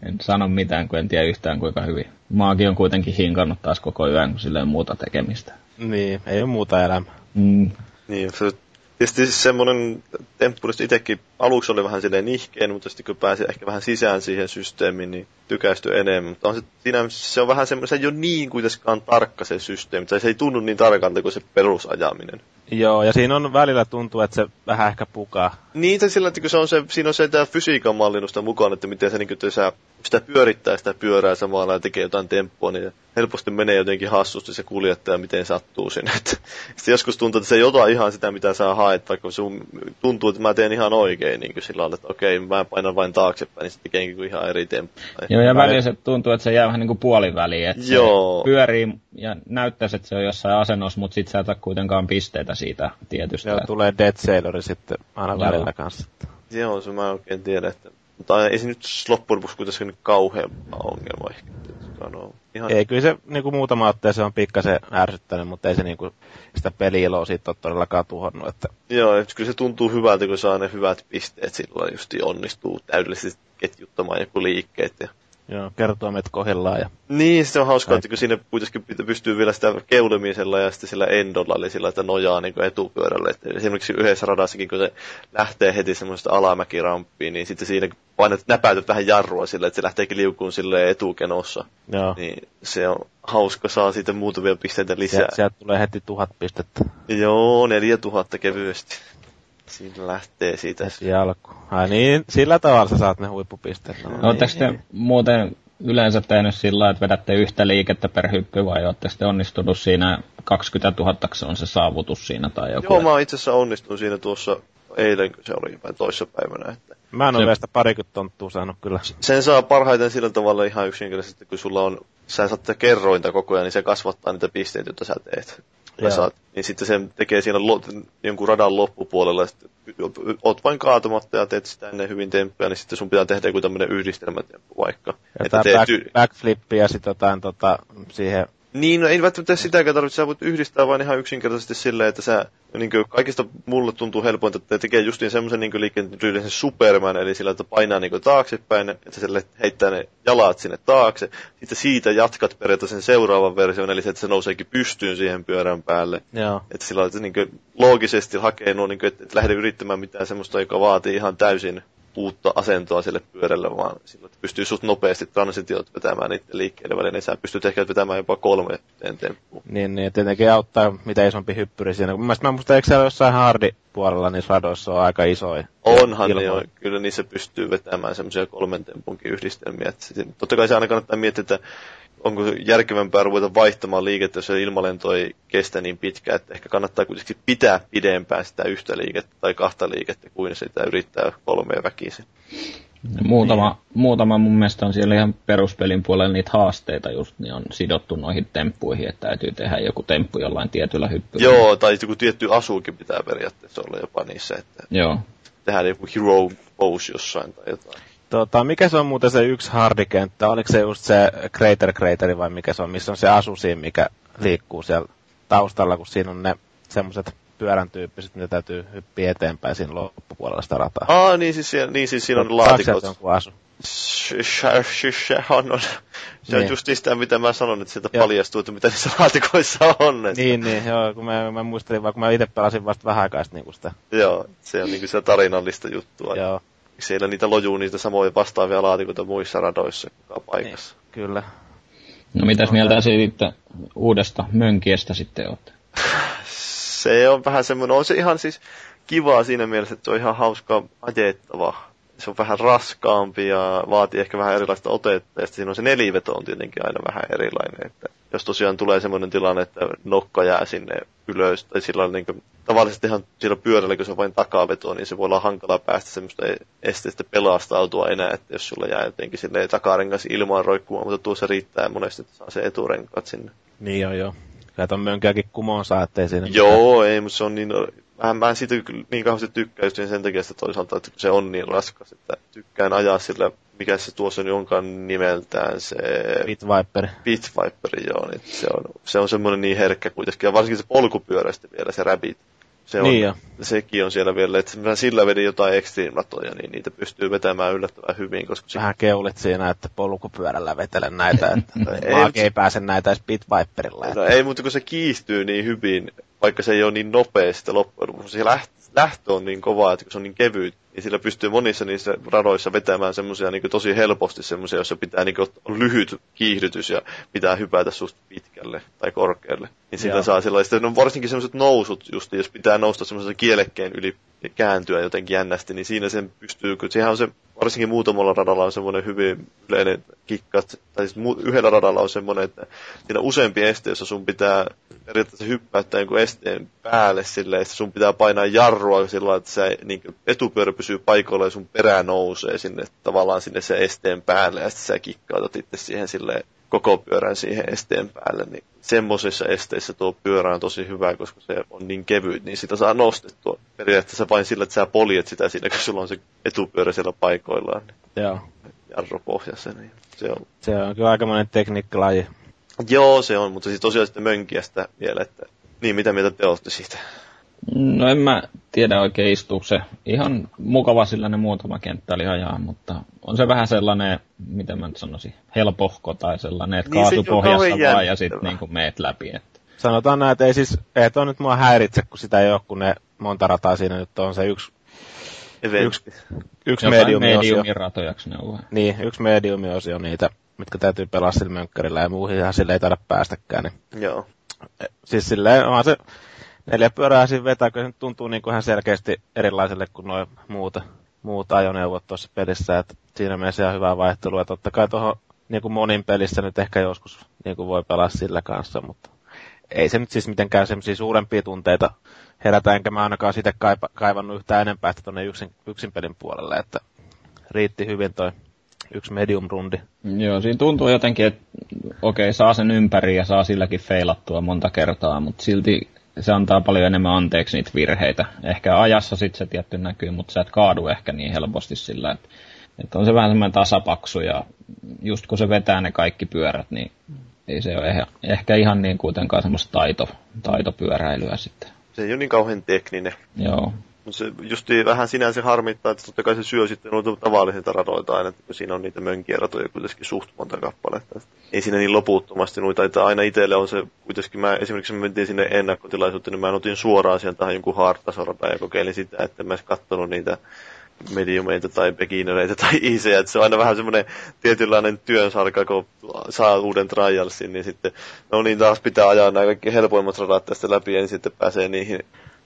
En sano mitään, kun en tiedä yhtään kuinka hyvin. Maakin on kuitenkin hinkannut taas koko yön, kun sillä ei muuta tekemistä. Niin, ei ole muuta elämää. Mm. Niin, se Tietysti semmoinen temppu, itsekin aluksi oli vähän silleen nihkeen, mutta sitten kun pääsi ehkä vähän sisään siihen systeemiin, niin tykästyi enemmän. Mutta on se, siinä, se on vähän semmoinen, se ei ole niin kuitenkaan tarkka se systeemi, tai se ei tunnu niin tarkalta kuin se perusajaminen. Joo, ja siinä on välillä tuntuu, että se vähän ehkä pukaa. Niin, tai sillä, että se on se, siinä on se tämä fysiikan mallinnusta mukaan, että miten se, niin kuin, että sitä pyörittää sitä pyörää samalla ja tekee jotain temppua, niin helposti menee jotenkin hassusti se kuljettaja, miten sattuu sinne. Sitten joskus tuntuu, että se ei ota ihan sitä, mitä sä haet, vaikka sun tuntuu, että mä teen ihan oikein niin kuin sillä lailla, että okei, mä painan vain taaksepäin, niin se tekee niin ihan eri temppu. Joo, ja välillä se tuntuu, että se jää vähän niin kuin puoliväliin, että Joo. se pyörii ja näyttäisi, että se on jossain asennossa, mutta sit sä et kuitenkaan pisteitä siitä tietysti. Joo, tulee Dead Sailor sitten aina Joo. välillä kanssa. Joo, se mä oikein tiedän, että mutta ei se nyt loppujen lopuksi kuitenkaan niin kauhean ongelma ehkä. No, ihan... Ei, kyllä se niin kuin muutama otteeseen se on pikkasen ärsyttänyt, mutta ei se niin kuin, sitä peliiloa siitä ole todellakaan tuhonnut. Että... Joo, että kyllä se tuntuu hyvältä, kun saa ne hyvät pisteet, sillä just onnistuu täydellisesti ketjuttamaan joku liikkeet ja Joo, kertoimet kohillaan. Ja... Niin, se on hauskaa, että kun siinä kuitenkin pystyy vielä sitä keulimisella ja sitten sillä endolla, eli sillä, että nojaa niin etupyörälle. Että esimerkiksi yhdessä radassakin, kun se lähtee heti semmoista alamäkiramppiin, niin sitten siinä painat näpäytät vähän jarrua sillä, että se lähteekin liukuun sille etukenossa. Joo. Niin se on hauska, saa siitä muutamia pisteitä lisää. Sieltä, sieltä tulee heti tuhat pistettä. Joo, neljä tuhatta kevyesti. Siinä lähtee siitä. Heti alku. Ai niin, sillä tavalla sä saat ne huippupisteet. No, Oletteko niin, te muuten yleensä tehnyt sillä että vedätte yhtä liikettä per hyppy vai olette sitten onnistunut siinä 20 000 on se saavutus siinä tai joku? Joo, mä itse asiassa onnistunut siinä tuossa eilen, kun se oli vai toissapäivänä. Että Mä en ole vielä sitä parikymmentä tonttua saanut kyllä. Sen saa parhaiten sillä tavalla ihan yksinkertaisesti, kun sulla on, sä saat kerrointa koko ajan, niin se kasvattaa niitä pisteitä, joita sä teet. Saat, niin sitten se tekee siinä lo, jonkun radan loppupuolella, että oot vain kaatumatta ja teet sitä ennen hyvin temppuja, niin sitten sun pitää tehdä joku tämmöinen yhdistelmätemppu vaikka. Ja että back, ty- backflippi ja sitten jotain tota, siihen niin, no ei välttämättä sitäkään tarvitse, sä voit yhdistää vain ihan yksinkertaisesti silleen, että sä, niin kuin, kaikista mulle tuntuu helpointa, että ne tekee justiin semmoisen niin liikkeen tyylisen Superman, eli sillä, että painaa niin kuin, taaksepäin, että sille heittää ne jalat sinne taakse, sitten siitä jatkat periaatteessa sen seuraavan version, eli se, että se nouseekin pystyyn siihen pyörän päälle. Joo. Että sillä että niin kuin, loogisesti hakee nuo, niin kuin, että et lähde yrittämään mitään semmoista, joka vaatii ihan täysin uutta asentoa sille pyörälle, vaan silloin, että pystyy suht nopeasti transitiot vetämään niiden liikkeiden välillä, niin sä pystyt ehkä vetämään jopa kolme temppua. Niin, niin, tietenkin auttaa mitä isompi hyppyri siinä. Mielestäni mä muistan, eikö siellä jossain hardi-puolella niin radoissa on aika isoja? Onhan niin, on. kyllä niissä pystyy vetämään semmoisia kolmen tempunkin yhdistelmiä. Että, totta kai se aina kannattaa miettiä, että onko järkevämpää ruveta vaihtamaan liikettä, jos se ilmalento ei kestä niin pitkään, että ehkä kannattaa kuitenkin pitää pidempään sitä yhtä liikettä tai kahta liikettä kuin sitä yrittää kolmea väkisin. Muutama, niin. muutama mun mielestä on siellä ihan peruspelin puolella niitä haasteita just, niin on sidottu noihin temppuihin, että täytyy tehdä joku temppu jollain tietyllä hyppyllä. Joo, tai joku tietty asuukin pitää periaatteessa olla jopa niissä, että Joo. tehdään joku hero pose jossain tai jotain. Tota, mikä se on muuten se yksi hardikenttä? Oliko se just se Crater Crateri vai mikä se on, missä on se asu siinä, mikä liikkuu siellä taustalla, kun siinä on ne semmoiset pyörän tyyppiset, mitä täytyy hyppiä eteenpäin siinä loppupuolella sitä rataa. Aa, niin siis, siellä, niin siis siinä on laatikot. Se on asu. On, on. Se on niin. just sitä, mitä mä sanon, että sieltä joo. paljastuu, että mitä niissä laatikoissa on. Että. Niin, niin, joo, kun mä, mä muistelin, vaikka mä itse pelasin vasta vähän aikaa niin sitä. Joo, se on niinku sitä tarinallista juttua. Joo siellä niitä lojuu niitä samoja vastaavia laatikoita muissa radoissa joka paikassa. Niin, kyllä. No mitäs mieltä siitä uudesta mönkiestä sitten olette? Se on vähän semmoinen, on se ihan siis kivaa siinä mielessä, että se on ihan hauska ajettava. Se on vähän raskaampi ja vaatii ehkä vähän erilaista otetta. Ja siinä on se neliveto on tietenkin aina vähän erilainen. Että jos tosiaan tulee semmoinen tilanne, että nokka jää sinne ylös, tai sillä niin kuin, tavallisesti ihan sillä pyörällä, kun se on vain takaveto, niin se voi olla hankalaa päästä semmoista esteestä pelastautua enää, että jos sulla jää jotenkin silleen takarengas ilmaan roikkumaan, mutta tuossa riittää monesti, että saa se eturenkaat sinne. Niin joo joo. Kyllä ton mönkäänkin kumoon saa, ettei siinä Joo, mitään. ei, mutta se on niin, vähän mä en siitä niin kauheasti tykkää just sen takia, että toisaalta, että se on niin raskas, että tykkään ajaa sillä mikä se tuossa on jonkan nimeltään se... Pit Viper. Pit Viper, joo. Niin se on, se on semmoinen niin herkkä kuitenkin. Ja varsinkin se polkupyörästä vielä, se Rabbit. Se on, niin sekin on siellä vielä, että mä sillä vedin jotain extreme niin niitä pystyy vetämään yllättävän hyvin. Koska Vähän keulit siinä, että polkupyörällä vetelen näitä, että ei, ei pääse näitä edes Pit Viperilla. No, ei, mutta kun se kiistyy niin hyvin, vaikka se ei ole niin nopea sitten loppujen lopuksi, se lähtee lähtö on niin kova, että kun se on niin kevyt, niin sillä pystyy monissa niissä radoissa vetämään semmoisia niin tosi helposti semmoisia, joissa pitää niin kuin, lyhyt kiihdytys ja pitää hypätä susta pitkälle tai korkealle. Niin sillä Joo. saa sellaista, no varsinkin semmoiset nousut, just jos pitää nousta semmoisen kielekkeen yli kääntyä jotenkin jännästi, niin siinä sen pystyy, kun sehän on se, varsinkin muutamalla radalla on semmoinen hyvin yleinen kikkat, tai siis yhdellä radalla on semmoinen, että siinä useampi este, jossa sun pitää periaatteessa hyppäyttää jonkun esteen päälle silleen, että sun pitää painaa jarrua sillä että se niin etupyörä pysyy paikoilla ja sun perä nousee sinne tavallaan sinne se esteen päälle ja sitten sä kikkautat itse siihen silleen koko pyörän siihen esteen päälle, niin semmoisissa esteissä tuo pyörä on tosi hyvä, koska se on niin kevyt, niin sitä saa nostettua periaatteessa vain sillä, että sä poljet sitä siinä, kun sulla on se etupyörä siellä paikoillaan. Joo. Jarropohjassa, niin se on. Se on kyllä aikamoinen tekniikkalaji. Joo, se on, mutta siis tosiaan sitten mönkiä sitä vielä, että niin, mitä mieltä te olette siitä? No en mä tiedä oikein istuuko se. Ihan mukava sillä ne muutama kenttä oli ajaa, mutta on se vähän sellainen, miten mä nyt sanoisin, helpohko tai sellainen, että niin kaasupohjassa vaan ja sitten niin meet läpi. Että. Sanotaan näin, että ei siis, ei toi nyt mua häiritse, kun sitä ei ole, kun ne monta rataa siinä nyt on se yksi Yksi, yksi ne on. Niin, yksi mediumi-osio niitä, mitkä täytyy pelaa sillä mönkkärillä ja muuhin sille ei taida päästäkään. Niin. Joo. Siis silleen onhan se neljä pyörää siinä vetää, kun se tuntuu niin kuin ihan selkeästi erilaiselle kuin noin muuta, muut ajoneuvot tuossa pelissä, että siinä mielessä ihan hyvää vaihtelua. Totta kai tuohon niin kuin monin pelissä nyt ehkä joskus niin kuin voi pelaa sillä kanssa, mutta ei se nyt siis mitenkään semmoisia suurempia tunteita herätä, enkä mä ainakaan sitä kaipa, kaivannut yhtään enempää tuonne yksin, yksin pelin puolelle, että riitti hyvin toi yksi medium-rundi. Joo, siinä tuntuu jotenkin, että okei, okay, saa sen ympäri ja saa silläkin feilattua monta kertaa, mutta silti se antaa paljon enemmän anteeksi niitä virheitä. Ehkä ajassa sitten se tietty näkyy, mutta sä et kaadu ehkä niin helposti sillä, että, että on se vähän semmoinen tasapaksu ja just kun se vetää ne kaikki pyörät, niin ei se ole ehkä, ehkä ihan niin kuitenkaan semmoista taito, taitopyöräilyä sitten. Se ei ole niin kauhean tekninen. Joo. Se justi vähän sinänsä harmittaa, että totta kai se syö sitten noita tavallisilta radoilta aina, kun siinä on niitä mönkieratoja kuitenkin suht monta kappaletta. Ei siinä niin loputtomasti noita, että aina itselle on se, kuitenkin mä esimerkiksi mä mentiin sinne ennakkotilaisuuteen, niin mä otin suoraan sieltä jonkun hardtasoradan ja kokeilin sitä, että mä en katsonut niitä mediumeita tai beginnereitä tai isejä, että se on aina vähän semmoinen tietynlainen työnsarka, kun saa uuden trialsin, niin sitten, no niin taas pitää ajaa nämä kaikki helpoimmat radat tästä läpi ja niin sitten pääsee niihin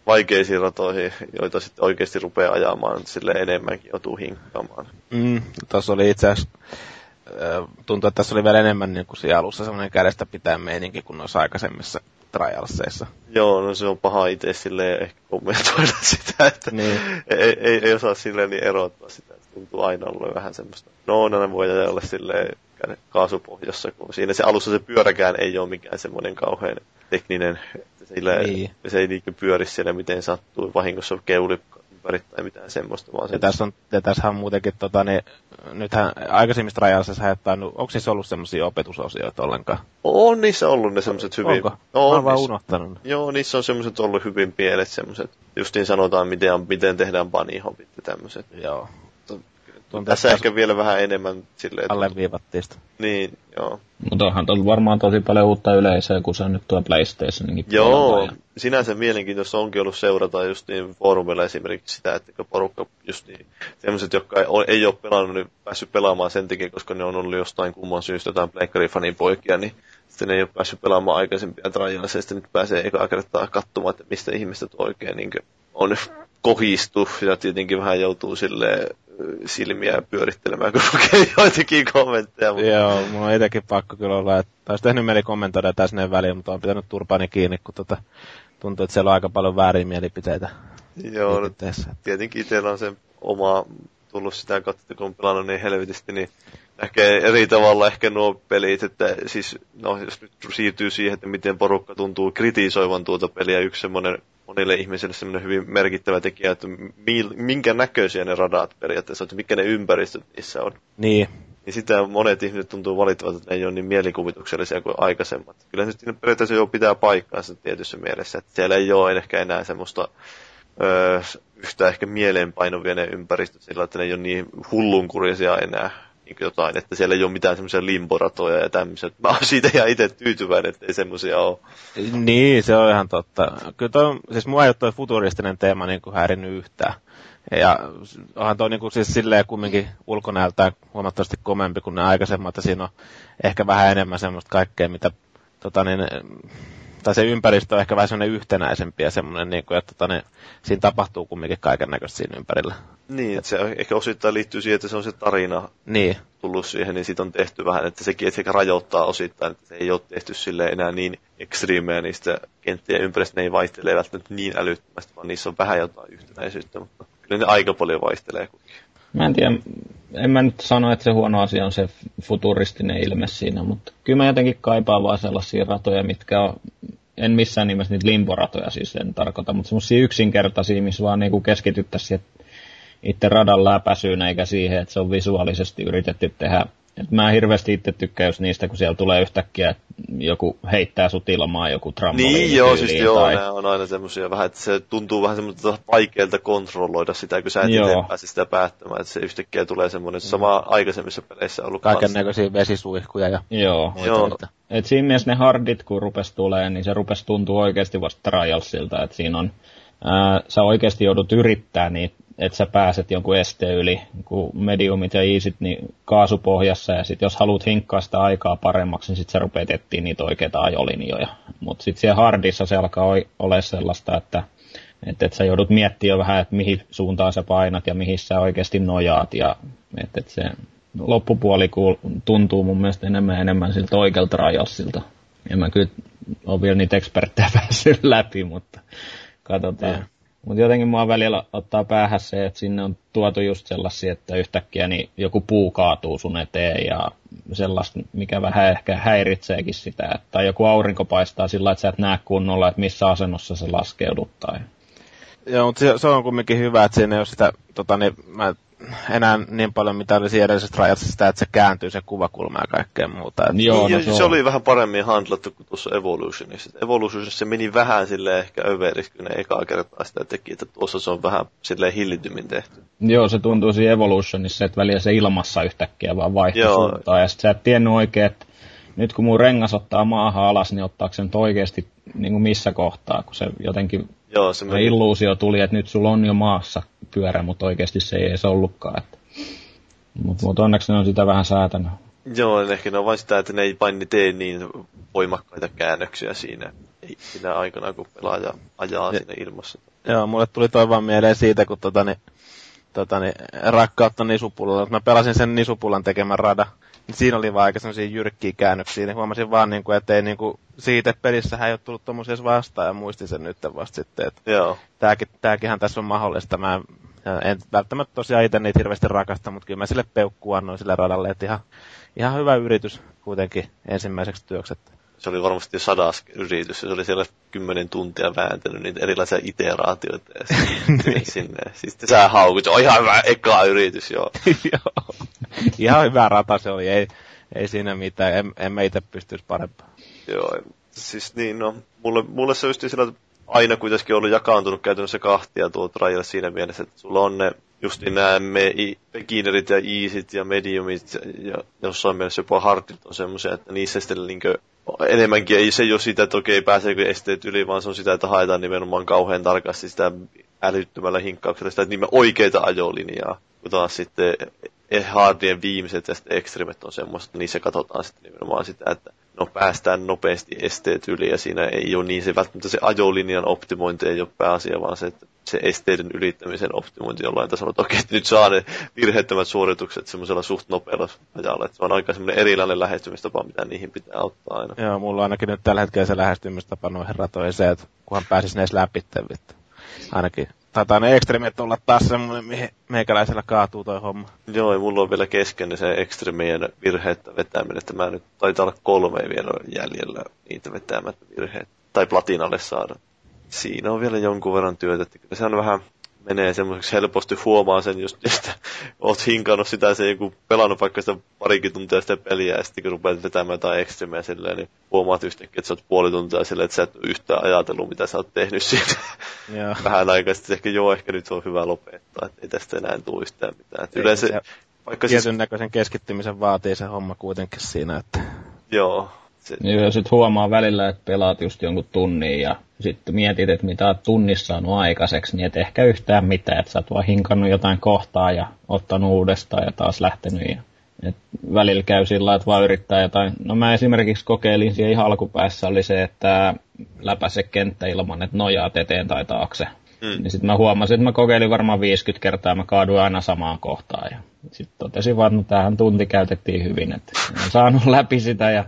vaikeisiin ratoihin, joita sitten oikeasti rupeaa ajamaan, sille enemmänkin joutuu hinkkaamaan. Mm, tuossa oli itse asiassa, tuntuu, että tässä oli vielä enemmän niin kuin alussa semmoinen kädestä pitää meininki kuin noissa aikaisemmissa trialseissa. Joo, no se on paha itse silleen ehkä kommentoida sitä, että niin. ei, ei, ei, osaa silleen niin erottaa sitä, tuntuu aina olla vähän semmoista. No, no ne voi olla silleen kaasupohjassa, kun siinä se alussa se pyöräkään ei ole mikään semmoinen kauhean tekninen sillä niin. se ei niinkö pyöri siellä miten sattuu, vahingossa keuli ympäri tai mitään semmoista. Vaan ja, tässä on, ja tässä on muutenkin, tota, niin, nythän aikaisemmista rajallisissa sä haettanut, onko siis ollut semmoisia opetusosioita ollenkaan? On niissä ollut ne semmoiset hyvin... Onko? No, on, vaan unohtanut. Joo, niissä on semmoiset ollut hyvin pielet semmoiset. Justiin sanotaan, miten, miten tehdään bunny hoppit ja tämmöiset. Joo. Tuntuu, tässä ehkä vielä vähän enemmän silleen... Että... Alleviivattiin Niin, joo. Mutta onhan tuolla varmaan tosi paljon uutta yleisöä, kun se on nyt tuo PlayStationinkin Joo, ja... sinänsä mielenkiintoista onkin ollut seurata just niin foorumilla esimerkiksi sitä, että porukka just niin, sellaiset, jotka ei ole, ei ole pelannut, niin päässyt pelaamaan sen takia, koska ne on ollut jostain kumman syystä jotain Pleikkarifanin poikia, niin sitten ne ei ole päässyt pelaamaan aikaisempia trajalisia, ja sitten nyt pääsee eka kertaa katsomaan, että mistä ihmiset oikein niin on kohistu, ja tietenkin vähän joutuu silleen silmiä pyörittelemään, kun lukee joitakin kommentteja. Mutta... Joo, mulla on itsekin pakko kyllä olla, että olisi tehnyt mieli kommentoida tässä ne väliin, mutta on pitänyt turpaani kiinni, kun tota, tuntuu, että siellä on aika paljon väärin mielipiteitä. Joo, no, tietenkin itsellä on se oma tullut sitä kautta, kun on pelannut niin helvetisti, niin ehkä eri tavalla ehkä nuo pelit, että siis, no jos nyt siirtyy siihen, että miten porukka tuntuu kritisoivan tuota peliä, yksi semmoinen monille ihmisille semmoinen hyvin merkittävä tekijä, että minkä näköisiä ne radat periaatteessa on, että mitkä ne ympäristöt niissä on. Niin. Niin sitä monet ihmiset tuntuu valittavat, että ne ei ole niin mielikuvituksellisia kuin aikaisemmat. Kyllä se siinä periaatteessa jo pitää paikkaansa tietyssä mielessä, että siellä ei ole ehkä enää semmoista öö, yhtä ehkä mieleenpainovia ne ympäristöt sillä, että ne ei ole niin hullunkurisia enää niin jotain, että siellä ei ole mitään semmoisia limboratoja ja tämmöisiä. Mä oon siitä ihan itse tyytyväinen, että ei semmoisia ole. Niin, se on ihan totta. Kyllä toi, siis mua ei ole toi futuristinen teema niin kuin häirinnyt yhtään. Ja onhan toi niin kuin siis silleen kumminkin ulkonäöltään huomattavasti komempi kuin ne aikaisemmat, ja siinä on ehkä vähän enemmän semmoista kaikkea, mitä tota niin, tai se ympäristö on ehkä vähän semmoinen yhtenäisempi ja semmoinen, niin kuin, että tota, niin, siinä tapahtuu kumminkin kaiken näköistä siinä ympärillä. Niin, että se ehkä osittain liittyy siihen, että se on se tarina niin. tullut siihen, niin siitä on tehty vähän, että sekin että se rajoittaa osittain, että se ei ole tehty sille enää niin ekstriimejä niistä kenttien ympäristö, ne ei vaihtele välttämättä niin älyttömästi, vaan niissä on vähän jotain yhtenäisyyttä, mutta kyllä ne aika paljon vaihtelee kuitenkin. Mä en tiedä, en mä nyt sano, että se huono asia on se futuristinen ilme siinä, mutta kyllä mä jotenkin kaipaan vaan sellaisia ratoja, mitkä on, en missään nimessä niitä limboratoja siis en tarkoita, mutta semmoisia yksinkertaisia, missä vaan niinku keskityttäisiin itse radan läpäisyyn, eikä siihen, että se on visuaalisesti yritetty tehdä et mä hirveästi itse tykkään just niistä, kun siellä tulee yhtäkkiä, että joku heittää sut ilmaan joku trampoliini Niin joo, siis tai... joo, ne on aina semmoisia vähän, että se tuntuu vähän semmoista vaikealta kontrolloida sitä, kun sä et itse pääse sitä päättämään, että se yhtäkkiä tulee semmoinen mm. sama aikaisemmissa peleissä ollut Kaiken näköisiä vesisuihkuja ja Joo. joo. Et siinä mielessä ne hardit, kun rupes tulee, niin se rupes tuntuu oikeasti vasta trialsilta, että siinä on, ää, sä oikeasti joudut yrittää niitä että sä pääset jonkun esteen yli, kun mediumit ja easyt, niin kaasupohjassa, ja sitten jos haluat hinkkaa sitä aikaa paremmaksi, niin sitten sä rupeat etsiä niitä oikeita ajolinjoja. Mutta sitten siellä hardissa se alkaa olla sellaista, että että et sä joudut miettimään vähän, että mihin suuntaan sä painat ja mihin sä oikeasti nojaat, ja että et se loppupuoli tuntuu mun mielestä enemmän ja enemmän siltä oikealta rajalsilta. En mä kyllä ole vielä niitä eksperttejä päässyt läpi, mutta katsotaan. Yeah. Mutta jotenkin mua välillä ottaa päähän se, että sinne on tuotu just sellaisia, että yhtäkkiä niin joku puu kaatuu sun eteen ja sellaista, mikä vähän ehkä häiritseekin sitä. Tai joku aurinko paistaa sillä, että sä et näe kunnolla, että missä asennossa se laskeudut. Tai... Joo, mutta se, se, on kumminkin hyvä, että siinä ei ole sitä, tota, niin, mä enää niin paljon, mitä oli siinä edellisessä rajassa sitä, että se kääntyy se kuvakulma ja kaikkea muuta. Että... Joo, no, se, se oli vähän paremmin handlattu kuin tuossa Evolutionissa. Evolutionissa se meni vähän sille ehkä överiksi, kun ne ekaa kertaa sitä teki, että tuossa se on vähän silleen hillitymmin tehty. Joo, se tuntuu siinä Evolutionissa, että väliä se ilmassa yhtäkkiä vaan vaihtoi suuntaan, ja sitten sä et tiennyt oikein, että nyt kun mun rengas ottaa maahan alas, niin ottaako se nyt oikeasti niin kuin missä kohtaa, kun se jotenkin Joo, se meni... illuusio tuli, että nyt sulla on jo maassa pyörä, mutta oikeasti se ei edes ollutkaan. Että... Mutta mut onneksi ne on sitä vähän säätänyt. Joo, ehkä ne on vain sitä, että ne ei vain tee niin voimakkaita käännöksiä siinä, siinä aikana, kun pelaaja ajaa ja, siinä ilmassa. Joo, mulle tuli toi vaan mieleen siitä, kun totani, totani, rakkautta Nisupullalla. Mä pelasin sen Nisupullan tekemän rada. Niin siinä oli vaan aika sellaisia jyrkkiä käännöksiä. Niin huomasin vaan, niin kuin, että ei niin kuin, siitä, pelissähän ei ole tullut tommosia vastaan ja muistin sen nyt vasta sitten. Että Joo. Tääkin, tääkinhän tässä on mahdollista. Mä en välttämättä tosiaan itse niitä hirveästi rakasta, mutta kyllä mä sille peukkuu annoin sille radalle, että ihan, ihan hyvä yritys kuitenkin ensimmäiseksi työksi. Se oli varmasti sadas yritys, se oli siellä kymmenen tuntia vääntänyt niitä erilaisia iteraatioita ja niin. sinne. Siis sä haukut, on ihan hyvä eka yritys, joo. joo. Ihan hyvä rata se oli, ei, ei siinä mitään, en, en mä itse pystyisi parempaan. Joo, siis niin, no, mulle, mulle se just sillä, aina kuitenkin ollut jakaantunut käytännössä kahtia tuo trial siinä mielessä, että sulla on ne just nämä me, beginnerit ja easyt ja mediumit ja, ja jossain mielessä jopa hardit on semmoisia, että niissä sitten niin enemmänkin ei se ole sitä, että okei pääseekö esteet yli, vaan se on sitä, että haetaan nimenomaan kauhean tarkasti sitä älyttömällä hinkkauksella sitä nimen oikeita ajolinjaa. Kun taas sitten hardien viimeiset ja sitten extremet on semmoista, että niissä katsotaan sitten nimenomaan sitä, että no päästään nopeasti esteet yli ja siinä ei ole niin se välttämättä se ajolinjan optimointi ei ole pääasia, vaan se, että se esteiden ylittämisen optimointi jollain tasolla. Toki, että nyt saa ne virheettömät suoritukset semmoisella suht nopealla ajalla. Että se on aika semmoinen erilainen lähestymistapa, mitä niihin pitää ottaa aina. Joo, mulla on ainakin nyt tällä hetkellä se lähestymistapa noihin ratoihin se, että kunhan pääsis ne läpi, ainakin taitaa ne ekstremit olla taas semmoinen, mihin meikäläisellä kaatuu toi homma. Joo, ja mulla on vielä kesken se ekstremien virheettä vetäminen, että mä nyt taitaa olla kolme vielä jäljellä niitä vetämättä virheet. Tai platinalle saada. Siinä on vielä jonkun verran työtä, että se on vähän menee semmoiseksi helposti huomaa sen just, että oot hinkannut sitä se joku pelannut vaikka sitä parikin tuntia sitä peliä ja sitten kun rupeat vetämään jotain ekstremeä silleen, niin huomaat yhtäkkiä, että sä oot puoli tuntia silleen, että sä et yhtään ajatellut, mitä sä oot tehnyt siitä. Vähän aikaa sitten ehkä joo, ehkä nyt on hyvä lopettaa, että ei tästä enää tule yhtään mitään. Että yleensä, Vaikka tietyn siis... näköisen keskittymisen vaatii se homma kuitenkin siinä, että... Joo. Se... Joo, ja sitten huomaa välillä, että pelaat just jonkun tunnin ja sitten mietit, että mitä olet tunnissa saanut aikaiseksi, niin et ehkä yhtään mitään, että sä oot vaan hinkannut jotain kohtaa ja ottanut uudestaan ja taas lähtenyt ja et välillä käy sillä että vaan yrittää jotain. No mä esimerkiksi kokeilin siellä ihan alkupäässä oli se, että läpäise kenttä ilman, että nojaa eteen tai taakse. Mm. Niin sitten mä huomasin, että mä kokeilin varmaan 50 kertaa, mä kaaduin aina samaan kohtaan. Ja sitten totesin vaan, että tähän tunti käytettiin hyvin, että en saanut läpi sitä ja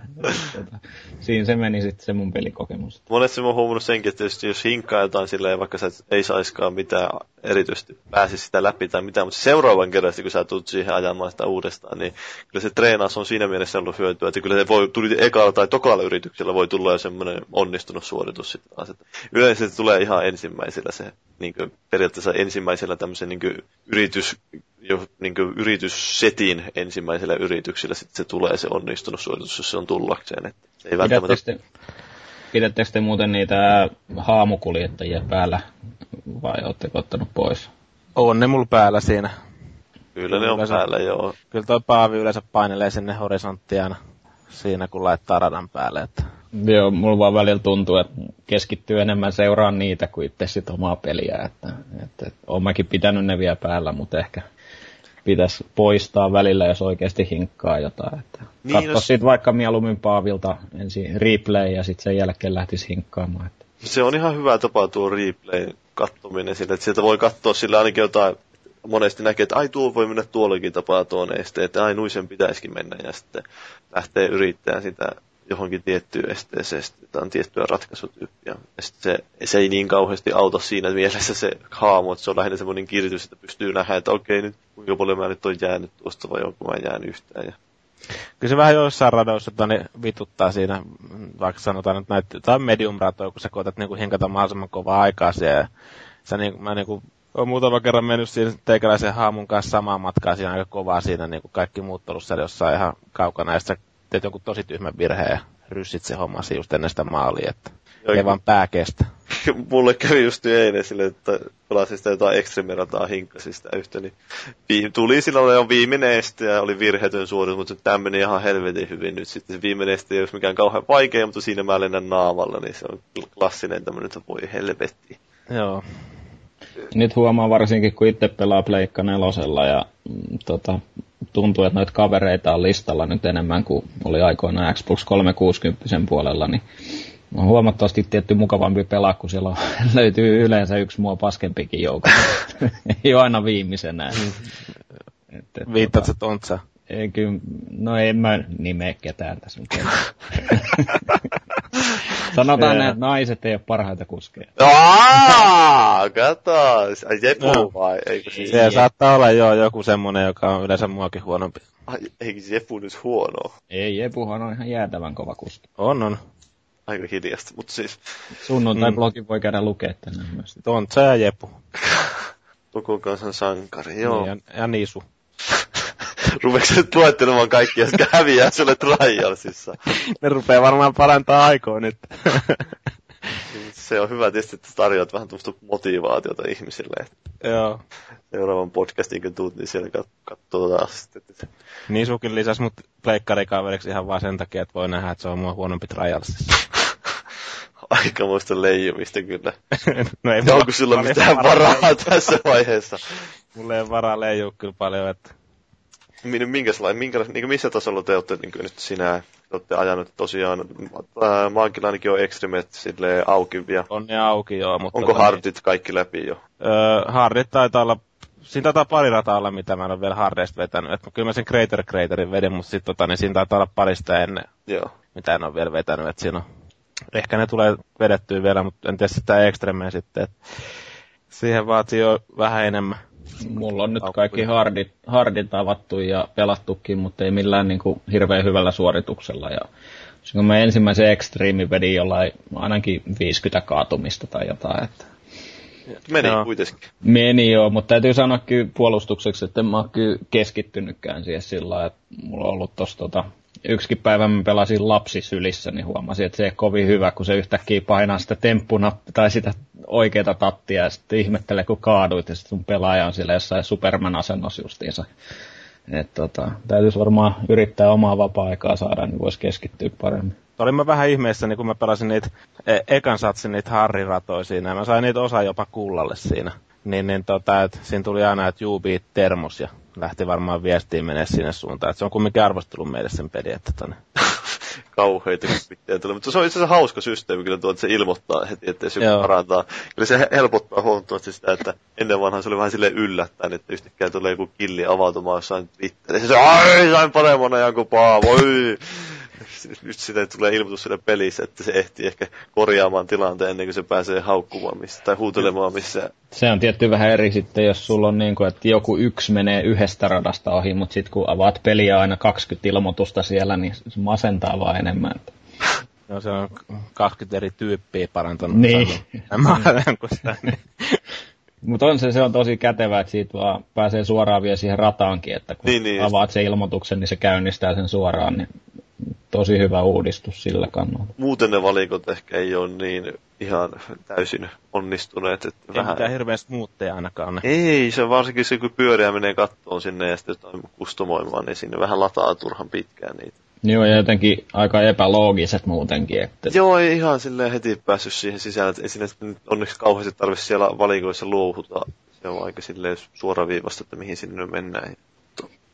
tota, siinä se meni sitten se mun pelikokemus. Monesti mä oon huomannut senkin, että jos, jos hinkkaa jotain silleen, vaikka sä ei saiskaan mitään erityisesti pääsi sitä läpi tai mitään, mutta seuraavan kerran, kun sä tulet siihen ajamaan sitä uudestaan, niin kyllä se treenaus on siinä mielessä ollut hyötyä, että kyllä se voi, tuli ekalla tai tokalla yrityksellä voi tulla jo semmoinen onnistunut suoritus sitten taas. Yleensä se tulee ihan ensimmäisellä se, niin kuin, periaatteessa ensimmäisellä tämmöisen niin kuin, yritys, jo, niin kuin, yrityssetin ensimmäisellä yrityksellä sitten se tulee se onnistunut suoritus, jos se on tullakseen. Että se ei välttämättä... Pidättekö te muuten niitä haamukuljettajia päällä vai oletteko ottanut pois? On ne mulla päällä siinä. Kyllä ne on yleensä, päällä, joo. Kyllä toi Paavi yleensä painelee sinne horisonttiana siinä, kun laittaa radan päälle. Että... Joo, mulla vaan välillä tuntuu, että keskittyy enemmän seuraan niitä kuin itse sit omaa peliä. Että, että, että olen mäkin pitänyt ne vielä päällä, mutta ehkä pitäisi poistaa välillä, jos oikeasti hinkkaa jotain. Että niin, katso jos... sitten vaikka mieluummin Paavilta ensin replay ja sitten sen jälkeen lähtisi hinkkaamaan. Että. Se on ihan hyvä tapa tuo replay kattominen sillä, että sieltä voi katsoa sillä ainakin jotain, monesti näkee, että ai tuo voi mennä tuollakin tapaa tuon esteen, että ai nuisen pitäisikin mennä ja sitten lähtee yrittämään sitä johonkin tiettyyn esteeseen, on tiettyä ratkaisutyyppiä. Ja se, se ei niin kauheasti auta siinä mielessä se haamu, että se on lähinnä semmoinen kiritys, että pystyy nähdä, että okei, nyt kuinka paljon mä nyt on jäänyt tuosta vai onko mä jäänyt yhtään. Ja Kyllä se vähän joissain radoissa että vituttaa siinä, vaikka sanotaan että näitä, tai medium ratoja, kun sä koetat niinku hinkata mahdollisimman kovaa aikaa siellä. Ja sä niinku, mä niinku, olen muutama kerran mennyt siinä teikäläisen haamun kanssa samaa matkaa siinä aika kovaa siinä, niin kuin kaikki muut ollut siellä jossain ihan kaukana, ja teet jonkun tosi tyhmän virheen ja ryssit se hommasi just ennen sitä maalia, että Joo, ei vaan pää kestä. Mulle kävi just eilen sille, että pelasin sitä jotain ekstremerataa hinkkasin sitä yhtä, niin viime, tuli silloin jo viimeinen este ja oli virheetön suoritus, mutta tämä meni ihan helvetin hyvin nyt sitten. Se viimeinen este ei olisi mikään kauhean vaikea, mutta siinä mä lennän naamalla, niin se on klassinen tämmöinen, että voi helvetti. Joo. Nyt huomaa varsinkin, kun itse pelaa Pleikka nelosella ja mm, tota, tuntuu, että noita kavereita on listalla nyt enemmän kuin oli aikoinaan Xbox 360 puolella, niin on huomattavasti tietty mukavampi pelaa, kun siellä on, löytyy yleensä yksi mua paskempikin joukko. Ei ole aina viimeisenä. Mm. Viittaat sä tontsa? Ei, kyllä, no en mä nimeä ketään tässä nyt. Sanotaan, yeah. että naiset ei ole parhaita kuskeja. Aa, kato. Jepu vai? Eikö siis? Se saattaa olla jo joku semmonen, joka on yleensä muakin huonompi. Ai, eikö Jepu nyt huono? Ei, Jepuhan on ihan jäätävän kova kuski. On, on. Aika hiljasta, mutta siis... Sunnuntai-blogi mm. voi käydä lukea tänään myös. Tontsa ja Jepu. Koko kansan sankari, joo. Niin, ja, ja Nisu. Rupeeko nyt luettelemaan kaikkia, jotka häviää sulle Trialsissa? ne rupeaa varmaan parantaa aikoa nyt. se on hyvä tietysti, että tarjoat vähän tuosta motivaatiota ihmisille. Joo. Seuraavan podcastin kun tuut, niin siellä katsoo taas. Niin sukin lisäs mut pleikkarikaveriksi ihan vaan sen takia, että voi nähdä, että se on mua huonompi Trialsissa. Aikamoista leijumista kyllä. no ei Onko sulla mitään varaa tässä vaiheessa? Mulla ei varaa leijua kyllä paljon, että minkälainen, minkä, niin missä tasolla te olette niin nyt sinä olette ajanut tosiaan, ää, maankin ainakin on silleen auki vielä. On ne auki joo, mutta... Onko tota, hardit niin, kaikki läpi jo? Öö, hardit taitaa olla, siinä taitaa pari rataa olla, mitä mä en ole vielä hardeista vetänyt. Et kyllä mä sen Crater Craterin vedin, mutta sitten tota, niin siinä taitaa olla parista ennen, joo. mitä en ole vielä vetänyt. Et siinä on, ehkä ne tulee vedettyä vielä, mutta en tiedä sitä Extremeen sitten. Et siihen vaatii jo vähän enemmän Mulla on nyt kaikki hardit, hardit avattu ja pelattukin, mutta ei millään niin kuin hirveän hyvällä suorituksella. Ja kun mä ensimmäisen ekstriimin vedin jollain ainakin 50 kaatumista tai jotain. Että... Meni joo. kuitenkin. Meni joo, mutta täytyy sanoa kyllä puolustukseksi, että en mä oon kyllä keskittynytkään siihen sillä että mulla on ollut tossa tota, yksikin päivä mä pelasin lapsisylissä, niin huomasin, että se ei kovin hyvä, kun se yhtäkkiä painaa sitä temppunappia tai sitä oikeita tattia ja sitten ihmettelee, kun kaaduit ja sitten sun pelaaja on siellä jossain Superman-asennossa justiinsa Et tota, täytyisi varmaan yrittää omaa vapaa-aikaa saada, niin voisi keskittyä paremmin. Olin mä vähän ihmeessä, niin kun mä pelasin niitä, e- ekan satsin niitä harriratoja siinä, mä sain niitä osa jopa kullalle siinä. Niin, niin tota, et siinä tuli aina, että Jubi termos, ja lähti varmaan viestiin menee sinne suuntaan. Et se on kumminkin arvostelun meille sen peli, että tonne. kauheita pitää tulla. Mutta se on itse asiassa hauska systeemi kyllä tuo, että se ilmoittaa heti, että se parantaa. Kyllä se helpottaa huomattavasti sitä, että ennen vanhan se oli vähän silleen yllättäen, että yhtäkkiä tulee joku killi avautumaan jossain Twitterissä. Se ai, sain paremman ajan kuin paa, voi! nyt sitä tulee ilmoitus siinä pelissä, että se ehtii ehkä korjaamaan tilanteen ennen kuin se pääsee haukkumaan missä, tai huutelemaan missä. Se on tietty vähän eri sitten, jos sulla on niin kuin, että joku yksi menee yhdestä radasta ohi, mutta sitten kun avaat peliä aina 20 ilmoitusta siellä, niin se masentaa vaan enemmän. No se on 20 eri tyyppiä parantanut. Niin. sitä, niin. Mutta on se, se on tosi kätevä, että siitä vaan pääsee suoraan vielä siihen rataankin, että kun niin, niin. avaat sen ilmoituksen, niin se käynnistää sen suoraan, niin tosi hyvä uudistus sillä kannalta. Muuten ne valikot ehkä ei ole niin ihan täysin onnistuneet. Että ei vähän... mitään hirveästi muutteja ainakaan. Ne. Ei, se varsinkin se kun pyöriä menee kattoon sinne ja sitten jotain kustomoimaan, niin sinne vähän lataa turhan pitkään niitä. Joo, ja jotenkin aika epäloogiset muutenkin. Että... Joo, ei ihan silleen heti päässyt siihen sisään, että ei sinne onneksi kauheasti tarvitse siellä valikoissa luovuta. Se on aika silleen suoraviivasta, että mihin sinne mennään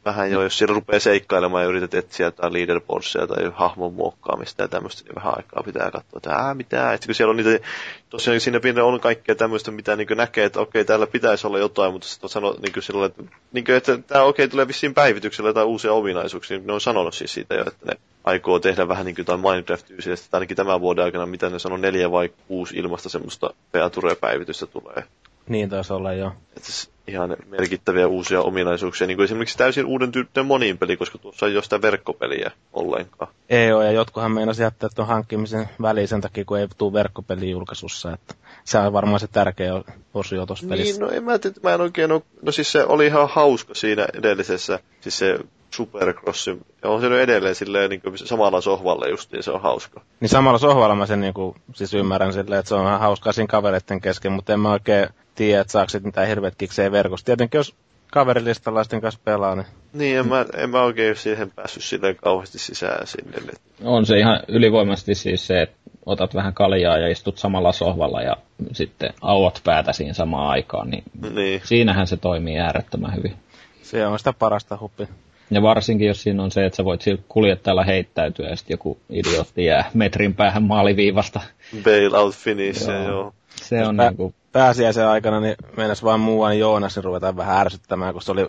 vähän jo, jos siellä rupeaa seikkailemaan ja yrität etsiä jotain leaderboardsia tai hahmon muokkaamista ja tämmöistä, niin vähän aikaa pitää katsoa, että ää, mitä, että kun siellä on niitä, tosiaan siinä pienellä on kaikkea tämmöistä, mitä niin näkee, että okei, täällä pitäisi olla jotain, mutta sitten on sanonut niin sillä, että, niin kuin, että tämä okei, tulee vissiin päivityksellä jotain uusia ominaisuuksia, niin ne on sanonut siis siitä jo, että ne aikoo tehdä vähän niin kuin jotain Minecraft-tyysiä, ainakin tämän vuoden aikana, mitä ne sanoo, neljä vai kuusi ilmasta semmoista Feature-päivitystä tulee. Niin taisi olla, joo. Että ihan merkittäviä uusia ominaisuuksia, niin kuin esimerkiksi täysin uuden tyyppinen moniin peli, koska tuossa ei ole sitä verkkopeliä ollenkaan. Ei ole, ja jotkuhan meinasi jättää tuon hankkimisen väliin sen takia, kun ei tule verkkopeli julkaisussa, että se on varmaan se tärkeä osio tuossa niin, pelissä. no en mä tiedä, mä en oikein ole, no siis se oli ihan hauska siinä edellisessä, siis se Supercross, ja on se nyt edelleen silleen niin kuin samalla sohvalla justiin, se on hauska. Niin samalla sohvalla mä sen niin kuin, siis ymmärrän silleen, että se on ihan hauskaa siinä kavereiden kesken, mutta en mä oikein tiedä, että saako mitään hirveät kiksejä verkossa. Tietenkin jos kaverilistalaisten kanssa pelaa, niin... Niin, en mä, en mä oikein siihen päässyt silleen kauheasti sisään sinne. On se ihan ylivoimasti siis se, että otat vähän kaljaa ja istut samalla sohvalla ja sitten auot päätä siinä samaan aikaan, niin, niin. siinähän se toimii äärettömän hyvin. Se on sitä parasta huppi. Ja varsinkin, jos siinä on se, että sä voit kuljettajalla heittäytyä ja sitten joku idiootti jää metrin päähän maaliviivasta. Bail out finish, joo. joo. Se on Pä- niinku... Pääsiäisen aikana niin meinas vain muuan Joonasin ruveta vähän ärsyttämään, kun se oli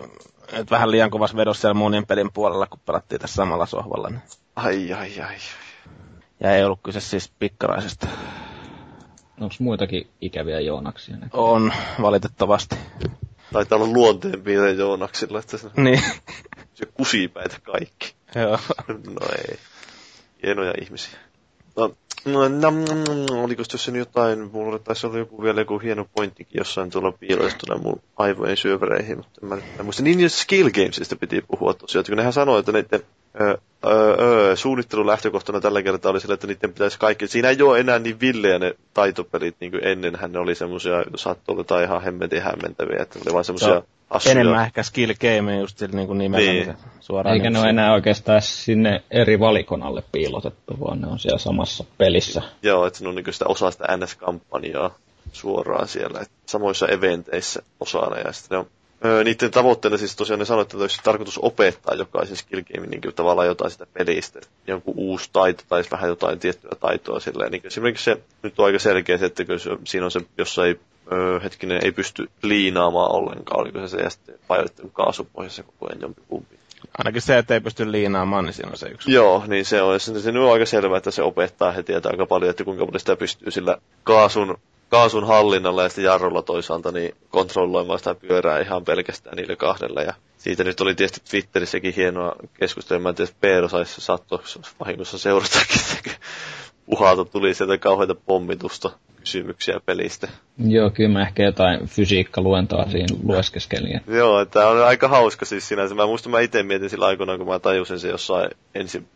et vähän liian kovas vedos siellä monin pelin puolella, kun pelattiin tässä samalla sohvalla. Niin. Ai, ai, ai. Ja ei ollut kyse siis pikkaraisesta. Onko muitakin ikäviä Joonaksia? On, valitettavasti. Taitaa olla luonteenpiirre Joonaksilla, että se, niin. se kusipäitä kaikki. Joo. No ei. Hienoja ihmisiä. No, no, no, no oliko tuossa jotain, mulla taisi olla joku vielä joku hieno pointtikin jossain tuolla piiloistuna mun aivojen syövereihin, mutta en mä muista. Niin, jos Skill Gamesista piti puhua tosiaan, kun nehän sanoi, että niiden ö, ö, ö, suunnittelun lähtökohtana tällä kertaa oli sillä, että niiden pitäisi kaikki, siinä ei ole enää niin villejä ne taitopelit, niin kuin ennenhän ne oli semmoisia, saattoi olla ihan hemmetin hämmentäviä, että ne oli vaan semmoisia Assuja. Enemmän ehkä skill game just sillä niin nimellä. Niin. Suoraan Eikä ne ole enää oikeastaan sinne eri valikonalle piilotettu, vaan ne on siellä samassa pelissä. Joo, että ne on niin sitä osa sitä NS-kampanjaa suoraan siellä. Et samoissa eventeissä osana. Ja sitten ne on, öö, niiden tavoitteena siis tosiaan ne sanoi, että olisi tarkoitus opettaa jokaisen skill game niin tavallaan jotain sitä pelistä. Jonkun uusi taito tai vähän jotain tiettyä taitoa silleen. Niin esimerkiksi se nyt on aika selkeä se, että kun siinä on se jossain öö, hetkinen, ei pysty liinaamaan ollenkaan, oliko se se, ja sitten painettu kaasupohjassa koko ajan jompikumpi. Ainakin se, että ei pysty liinaamaan, niin siinä on se yksi. Joo, niin se on. Se, se on aika selvää, että se opettaa, he tietää aika paljon, että kuinka paljon sitä pystyy sillä kaasun, kaasun hallinnalla ja sitten jarrulla toisaalta niin kontrolloimaan sitä pyörää ihan pelkästään niille kahdella. Ja siitä nyt oli tietysti Twitterissäkin hienoa keskustelua. Mä en tiedä, Peero saisi sattua vahingossa seuratakin, puhalta tuli sieltä kauheita pommitusta kysymyksiä pelistä. Joo, kyllä mä ehkä jotain fysiikkaluentoa siinä lueskeskelin. Joo, tämä on aika hauska siis sinänsä. Mä muistan, mä itse mietin sillä aikoinaan, kun mä tajusin se jossain ensin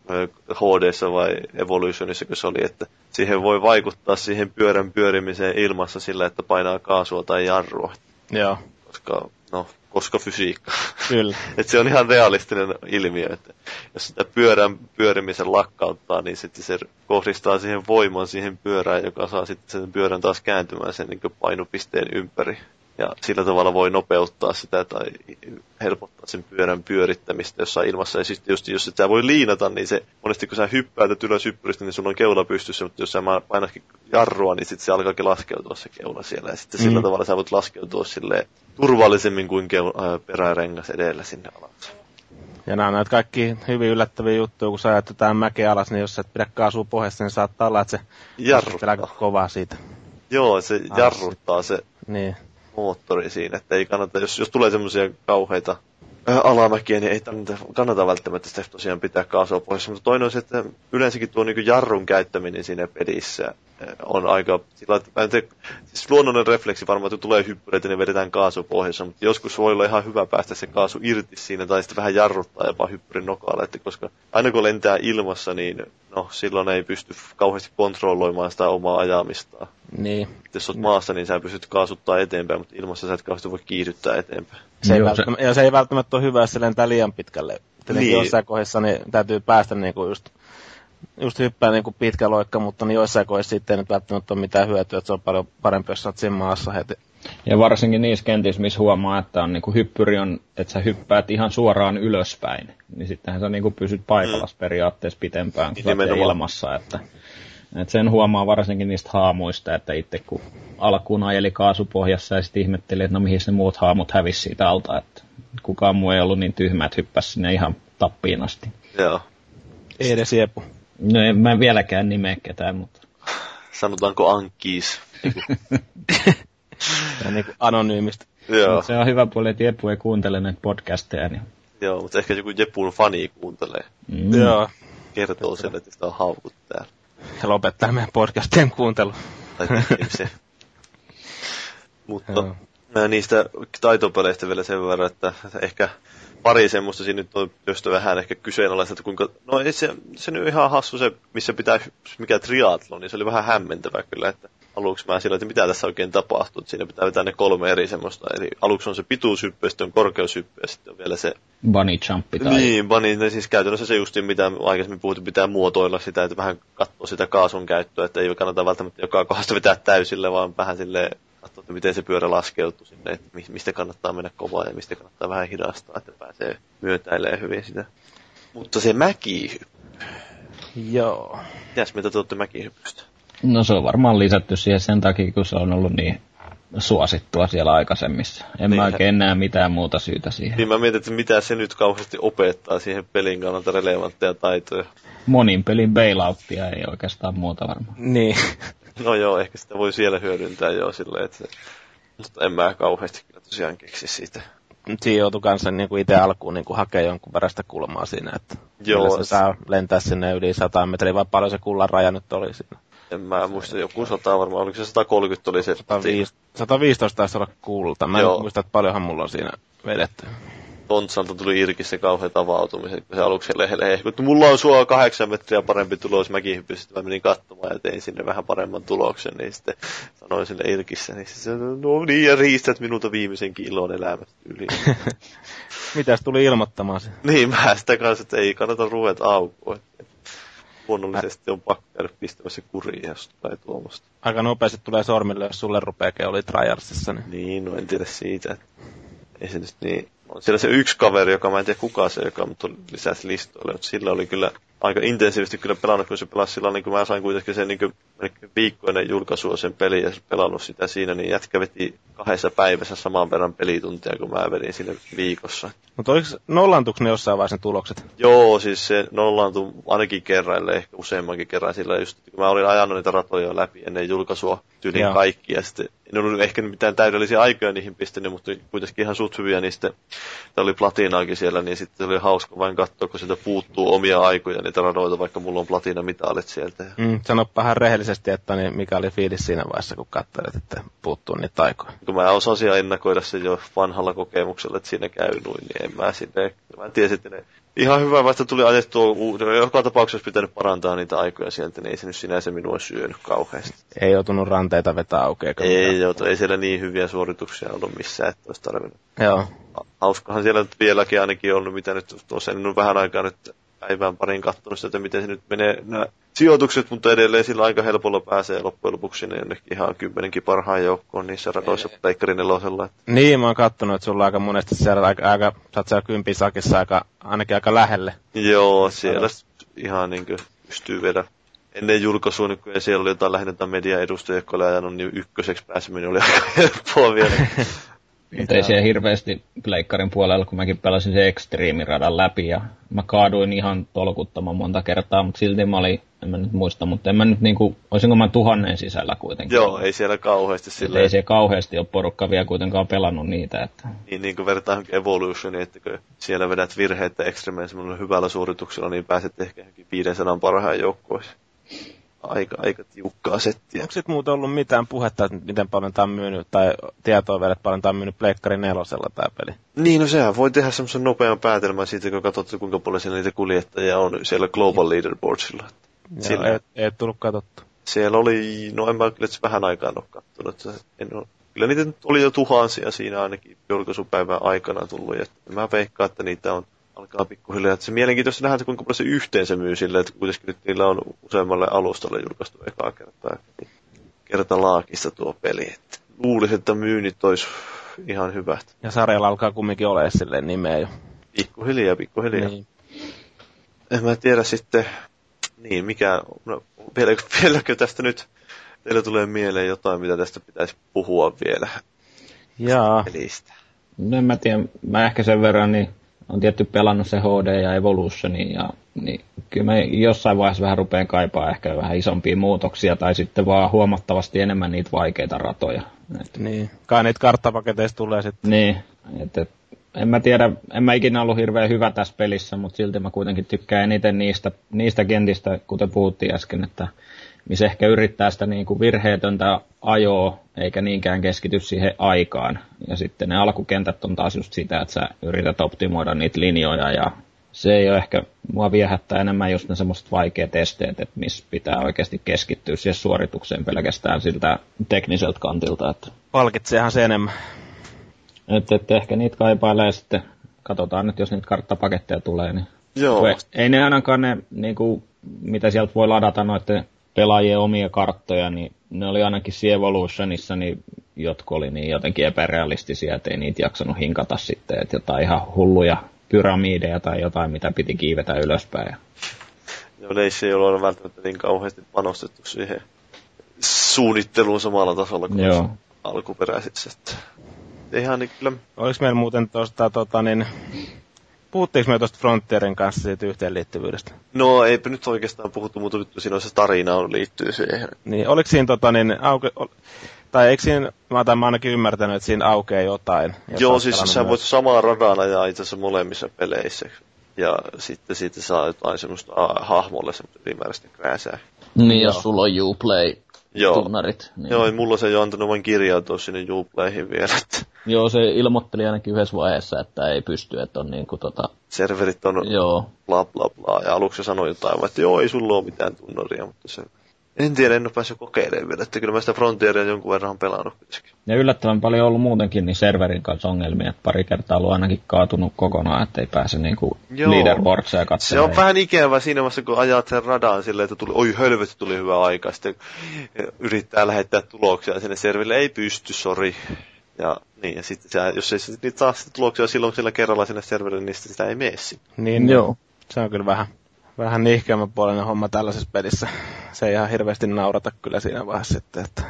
hd vai Evolutionissa, kun se oli, että siihen voi vaikuttaa siihen pyörän pyörimiseen ilmassa sillä, että painaa kaasua tai jarrua. Joo. Koska no, koska fysiikka. Kyllä. Et se on ihan realistinen ilmiö, että jos sitä pyörän pyörimisen lakkauttaa, niin sitten se kohdistaa siihen voiman siihen pyörään, joka saa sitten sen pyörän taas kääntymään sen niin painopisteen ympäri. Ja sillä tavalla voi nopeuttaa sitä tai helpottaa sen pyörän pyörittämistä jossain ilmassa. Ja sitten just, jos sitä voi liinata, niin se monesti kun sä hyppäät ylös hyppyristä, niin sulla on keula pystyssä, mutta jos sä painatkin jarrua, niin sitten se alkaakin laskeutua se keula siellä. Ja sitten mm. sillä tavalla sä voit laskeutua sille turvallisemmin kuin keula, perärengas edellä sinne alas. Ja nämä on näitä kaikki hyvin yllättäviä juttuja, kun sä ajat jotain mäkeä alas, niin jos sä et pidä kaasua pohjassa, niin saattaa olla, että se jarruttaa kovaa siitä. Joo, se jarruttaa se niin moottori siinä, että ei kannata, jos, jos tulee semmoisia kauheita alamäkiä, niin ei kannata, kannata välttämättä sitä tosiaan pitää kaasua pois. Mutta toinen on se, että yleensäkin tuo niin jarrun käyttäminen siinä pelissä on aika, sillä, että, siis luonnollinen refleksi varmaan, että tulee hyppyreitä, niin vedetään kaasu pohjassa, mutta joskus voi olla ihan hyvä päästä se kaasu irti siinä, tai sitten vähän jarruttaa jopa hyppyrin nokalle, että koska aina kun lentää ilmassa, niin no, silloin ei pysty kauheasti kontrolloimaan sitä omaa ajamistaan. Niin. Jos olet maassa, niin sä pystyt kaasuttaa eteenpäin, mutta ilmassa sä et kauheasti voi kiihdyttää eteenpäin. Se ei, Joo, se... Ja se ei välttämättä ole hyvä, jos se lentää liian pitkälle. Tietenkin niin. jossain kohdassa niin täytyy päästä niin kuin just, just hyppää niin kuin pitkä loikka, mutta niin joissain kohdissa sitten ei nyt välttämättä ole mitään hyötyä, että se on paljon parempi, jos olet siinä maassa heti. Ja varsinkin niissä kentissä, missä huomaa, että on niin kuin hyppyri on, että sä hyppäät ihan suoraan ylöspäin, niin sittenhän sä niin kuin pysyt paikallas mm. periaatteessa pitempään kuin ilmassa, että et sen huomaa varsinkin niistä haamuista, että itse kun alkuun ajeli kaasupohjassa ja sitten ihmetteli, että no mihin ne muut haamut hävisi siitä alta, että kukaan muu ei ollut niin tyhmä, että hyppäsi sinne ihan tappiin asti. Joo. Ei edes Jepu. No en mä vieläkään nimeä ketään, mutta... Sanotaanko Ankkiis? Tämä niin kuin anonyymistä. Joo. se on hyvä puoli, että Jepu ei kuuntele näitä podcasteja. Niin... Joo, mutta ehkä joku Jepun fani kuuntelee. Mm. Joo. Kertoo sen, että sitä on haukut täällä ja lopettaa meidän podcastien kuuntelu. se. Mutta Joo. niistä taitopeleistä vielä sen verran, että ehkä pari semmoista siinä nyt on, josta vähän ehkä kyseenalaista, että kuinka, no ei se, se nyt ihan hassu se, missä pitää, mikä triatlon, niin se oli vähän hämmentävä kyllä, että aluksi mä sillä, että mitä tässä oikein tapahtuu, että siinä pitää vetää ne kolme eri semmoista, eli aluksi on se pituushyppy, sitten on korkeushyppy ja sitten on vielä se... Bunny jumpi tai... Niin, bunny, niin siis käytännössä se just mitä aikaisemmin puhuttiin, pitää muotoilla sitä, että vähän katsoa sitä kaasun käyttöä, että ei kannata välttämättä joka kohdasta vetää täysille, vaan vähän sille katsoa, että miten se pyörä laskeutuu sinne, että mistä kannattaa mennä kovaa ja mistä kannattaa vähän hidastaa, että pääsee myötäilemään hyvin sitä. Mutta se mäkihyppy. Joo. Mitäs mitä te olette mäkihyppystä? No se on varmaan lisätty siihen sen takia, kun se on ollut niin suosittua siellä aikaisemmissa. En niin, mä oikein näe mitään muuta syytä siihen. Niin mä mietin, että mitä se nyt kauheasti opettaa siihen pelin kannalta relevantteja taitoja. Monin pelin bailouttia ei oikeastaan muuta varmaan. Niin. No joo, ehkä sitä voi siellä hyödyntää jo silleen, että... Mutta en mä kauheasti kyllä tosiaan keksi siitä. Siinä joutui kanssa niin kuin itse alkuun niin kuin hakea jonkun perästä kulmaa siinä, että Joo, se saa lentää sinne yli 100 metriä, vai paljon se kullan raja nyt oli siinä en mä muista, joku sata varmaan, oliko se 130 oli se? 105, 115 taisi olla kulta. Mä Joo. en muista, että paljonhan mulla on siinä vedetty. Tontsalta tuli irki se kauhean avautumisen, kun se aluksi lehelle että mulla on sua kahdeksan metriä parempi tulos, mäkin hyppisin, mä menin katsomaan ja tein sinne vähän paremman tuloksen, niin sitten sanoin sille irkissä, niin se no niin, ja riistät minulta viimeisen kilon elämästä yli. Mitäs tuli ilmoittamaan se? Niin, mä sitä kanssa, että ei kannata ruveta aukoa luonnollisesti on pakko käydä pistämässä kuriin, jos tulee tuomasta. Aika nopeasti tulee sormille, jos sulle rupeakin oli Triarsissa. Niin... niin, no en tiedä siitä. Ei se nyt niin... On siellä se yksi kaveri, joka mä en tiedä kuka se, joka mutta lisäsi listoille, mutta sillä oli kyllä aika intensiivisesti kyllä pelannut, kun se pelasi sillä niin kuin mä sain kuitenkin sen niin kuin, viikkoinen julkaisua sen peli ja pelannut sitä siinä, niin jätkä veti kahdessa päivässä saman verran pelituntia, kun mä vedin sinne viikossa. Mutta oliko nollantuiko ne jossain vaiheessa ne tulokset? Joo, siis se nollantui ainakin kerran, ehkä useammankin kerran sillä just, kun mä olin ajanut niitä ratoja läpi ennen julkaisua tyylin kaikki, ja sitten en ollut ehkä mitään täydellisiä aikoja niihin pistänyt, mutta kuitenkin ihan suht hyviä, niin sitten oli platinaakin siellä, niin sitten oli hauska vain katsoa, kun sieltä puuttuu omia aikoja niitä radoita, vaikka mulla on platinamitalit sieltä. Mm, sano vähän rehellisesti, että niin mikä oli fiilis siinä vaiheessa, kun katsoit, että puuttuu niitä aikoja. Kun mä osasin ennakoida sen jo vanhalla kokemuksella, että siinä käy noin, niin en mä sinne Mä tiesin, että ne ihan hyvä, vasta tuli ajettua, joka tapauksessa pitänyt parantaa niitä aikoja sieltä, niin ei se nyt sinänsä minua syönyt kauheasti. Ei joutunut ranteita vetää auki. Ei joutu, ei siellä niin hyviä suorituksia ollut missään, että olisi tarvinnut. Joo. Hauskahan siellä nyt vieläkin ainakin ollut, mitä nyt tuossa en ole vähän aikaa nyt päivään parin katsonut sitä, että miten se nyt menee nämä sijoitukset, mutta edelleen sillä aika helpolla pääsee loppujen lopuksi ne jonnekin ihan kymmenenkin parhaan joukkoon niissä radoissa Pleikkarin nelosella. Niin, mä oon kattonut, että sulla on aika monesti siellä aika, aika sä oot siellä kympisakissa aika, ainakin aika lähelle. Joo, siellä ihan niin kuin pystyy vedä. Ennen julkaisua, niin kun siellä oli jotain lähinnä jotain mediaedustajia, jotka oli ajanut, niin ykköseksi pääseminen oli aika helppoa vielä. Mutta ei siellä hirveästi pleikkarin puolella, kun mäkin pelasin se Extreme-radan läpi ja mä kaaduin ihan tolkuttoman monta kertaa, mutta silti mä olin, en mä nyt muista, mutta en mä nyt niinku, olisinko mä tuhannen sisällä kuitenkin. Joo, ei siellä kauheasti sillä. Ei siellä kauheasti ole porukka vielä kuitenkaan pelannut niitä. Että... Niin, niin kuin vertaan Evolutioniin, että kun siellä vedät virheitä Extremeen hyvällä suorituksella, niin pääset ehkä 500 parhaan joukkoihin aika, aika tiukkaa settiä. Onko sitten muuten ollut mitään puhetta, että miten paljon tämä on myynyt, tai tietoa vielä, että paljon tämä on myynyt Pleikkari nelosella tämä peli? Niin, no sehän voi tehdä semmoisen nopean päätelmän siitä, kun katsot, kuinka paljon siellä niitä kuljettajia on siellä Global Leaderboardsilla. Joo, ei, ei tullut katsottu. Siellä oli, no en mä kyllä vähän aikaa ole katsonut. En ole, kyllä niitä oli jo tuhansia siinä ainakin julkaisupäivän aikana tullut. Ja mä veikkaan, että niitä on alkaa pikkuhiljaa. Että se mielenkiintoista nähdä, että kuinka paljon se yhteensä myy sille, että kuitenkin nyt niillä on useammalle alustalle julkaistu ekaa kertaa. Kerta laakista tuo peli. Että luulisin, että myynnit olisi ihan hyvät. Ja sarjalla alkaa kumminkin olemaan silleen nimeä jo. Pikkuhiljaa, pikkuhiljaa. Niin. En mä tiedä sitten, niin mikä, no vielä, vieläkö tästä nyt teillä tulee mieleen jotain, mitä tästä pitäisi puhua vielä? Jaa. Pelistä. No en mä tiedä, mä ehkä sen verran, niin on tietty pelannut se HD ja Evolutioni ja niin kyllä mä jossain vaiheessa vähän rupean kaipaa ehkä vähän isompia muutoksia tai sitten vaan huomattavasti enemmän niitä vaikeita ratoja. Et, niin, kai niitä karttapaketeista tulee sitten. Niin, että et, en mä tiedä, en mä ikinä ollut hirveän hyvä tässä pelissä, mutta silti mä kuitenkin tykkään eniten niistä, niistä kentistä, kuten puhuttiin äsken, että missä ehkä yrittää sitä niin kuin virheetöntä ajoa, eikä niinkään keskity siihen aikaan. Ja sitten ne alkukentät on taas just sitä, että sä yrität optimoida niitä linjoja ja se ei ole ehkä, mua viehättää enemmän just ne semmoiset vaikeat esteet, että missä pitää oikeasti keskittyä siihen suoritukseen pelkästään siltä tekniseltä kantilta. Että Palkitseehan se enemmän. Että, että ehkä niitä kaipailee sitten, katsotaan nyt jos niitä karttapaketteja tulee, niin Joo. Ei, ei ne ainakaan ne, niin kuin, mitä sieltä voi ladata noiden pelaajien omia karttoja, niin ne oli ainakin Evolutionissa, niin jotka oli niin jotenkin epärealistisia, että ei niitä jaksanut hinkata sitten, että jotain ihan hulluja pyramideja tai jotain, mitä piti kiivetä ylöspäin. Joo, se ei ole välttämättä niin kauheasti panostettu siihen suunnitteluun samalla tasolla kuin Joo. alkuperäisessä. Ihan niin kyllä... Oliko meillä muuten tuosta, tota, niin, puhuttiinko me tuosta Frontierin kanssa siitä yhteenliittyvyydestä? No eipä nyt oikeastaan puhuttu, mutta nyt siinä on se tarina on liittyy siihen. Niin, oliko siinä tota, niin, auke, ol, tai eikö siinä, mä oon ainakin ymmärtänyt, että siinä aukeaa jotain. Joo, siis sä voit samaa radan ajaa itse asiassa molemmissa peleissä. Ja sitten siitä saa jotain semmoista ah, hahmolle semmoista ylimääräistä krääsää. Niin, jos sulla on Uplay Joo. tunnarit. Niin. Joo, mulla se ei ole antanut vain kirjautua sinne Uplayhin vielä. Että Joo, se ilmoitteli ainakin yhdessä vaiheessa, että ei pysty, että on niinku tota... serverit on Joo. bla bla bla. Ja aluksi se sanoi jotain, että joo, ei sulla ole mitään tunnaria, mutta se... En tiedä, en ole päässyt kokeilemaan vielä, että kyllä mä sitä Frontieria jonkun verran on pelannut. Ja yllättävän paljon on ollut muutenkin niin serverin kanssa ongelmia, että pari kertaa ollut ainakin kaatunut kokonaan, että ei pääse niinku Joo. leaderboardsia Se katselemaan. on vähän ikävä siinä vaiheessa, kun ajat sen radan silleen, että tuli, oi helvetti tuli hyvä aika. Sitten yrittää lähettää tuloksia sinne serville, ei pysty, sori. Ja niin, ja sitten se, jos ei niitä saa sitä tuloksia silloin sillä kerralla sinne serverille, niin sitä ei mene sinne. Niin, Joo. se on kyllä vähän, vähän nihkeämmänpuolinen homma tällaisessa pelissä. Se ei ihan hirveästi naurata kyllä siinä vaiheessa sitten, että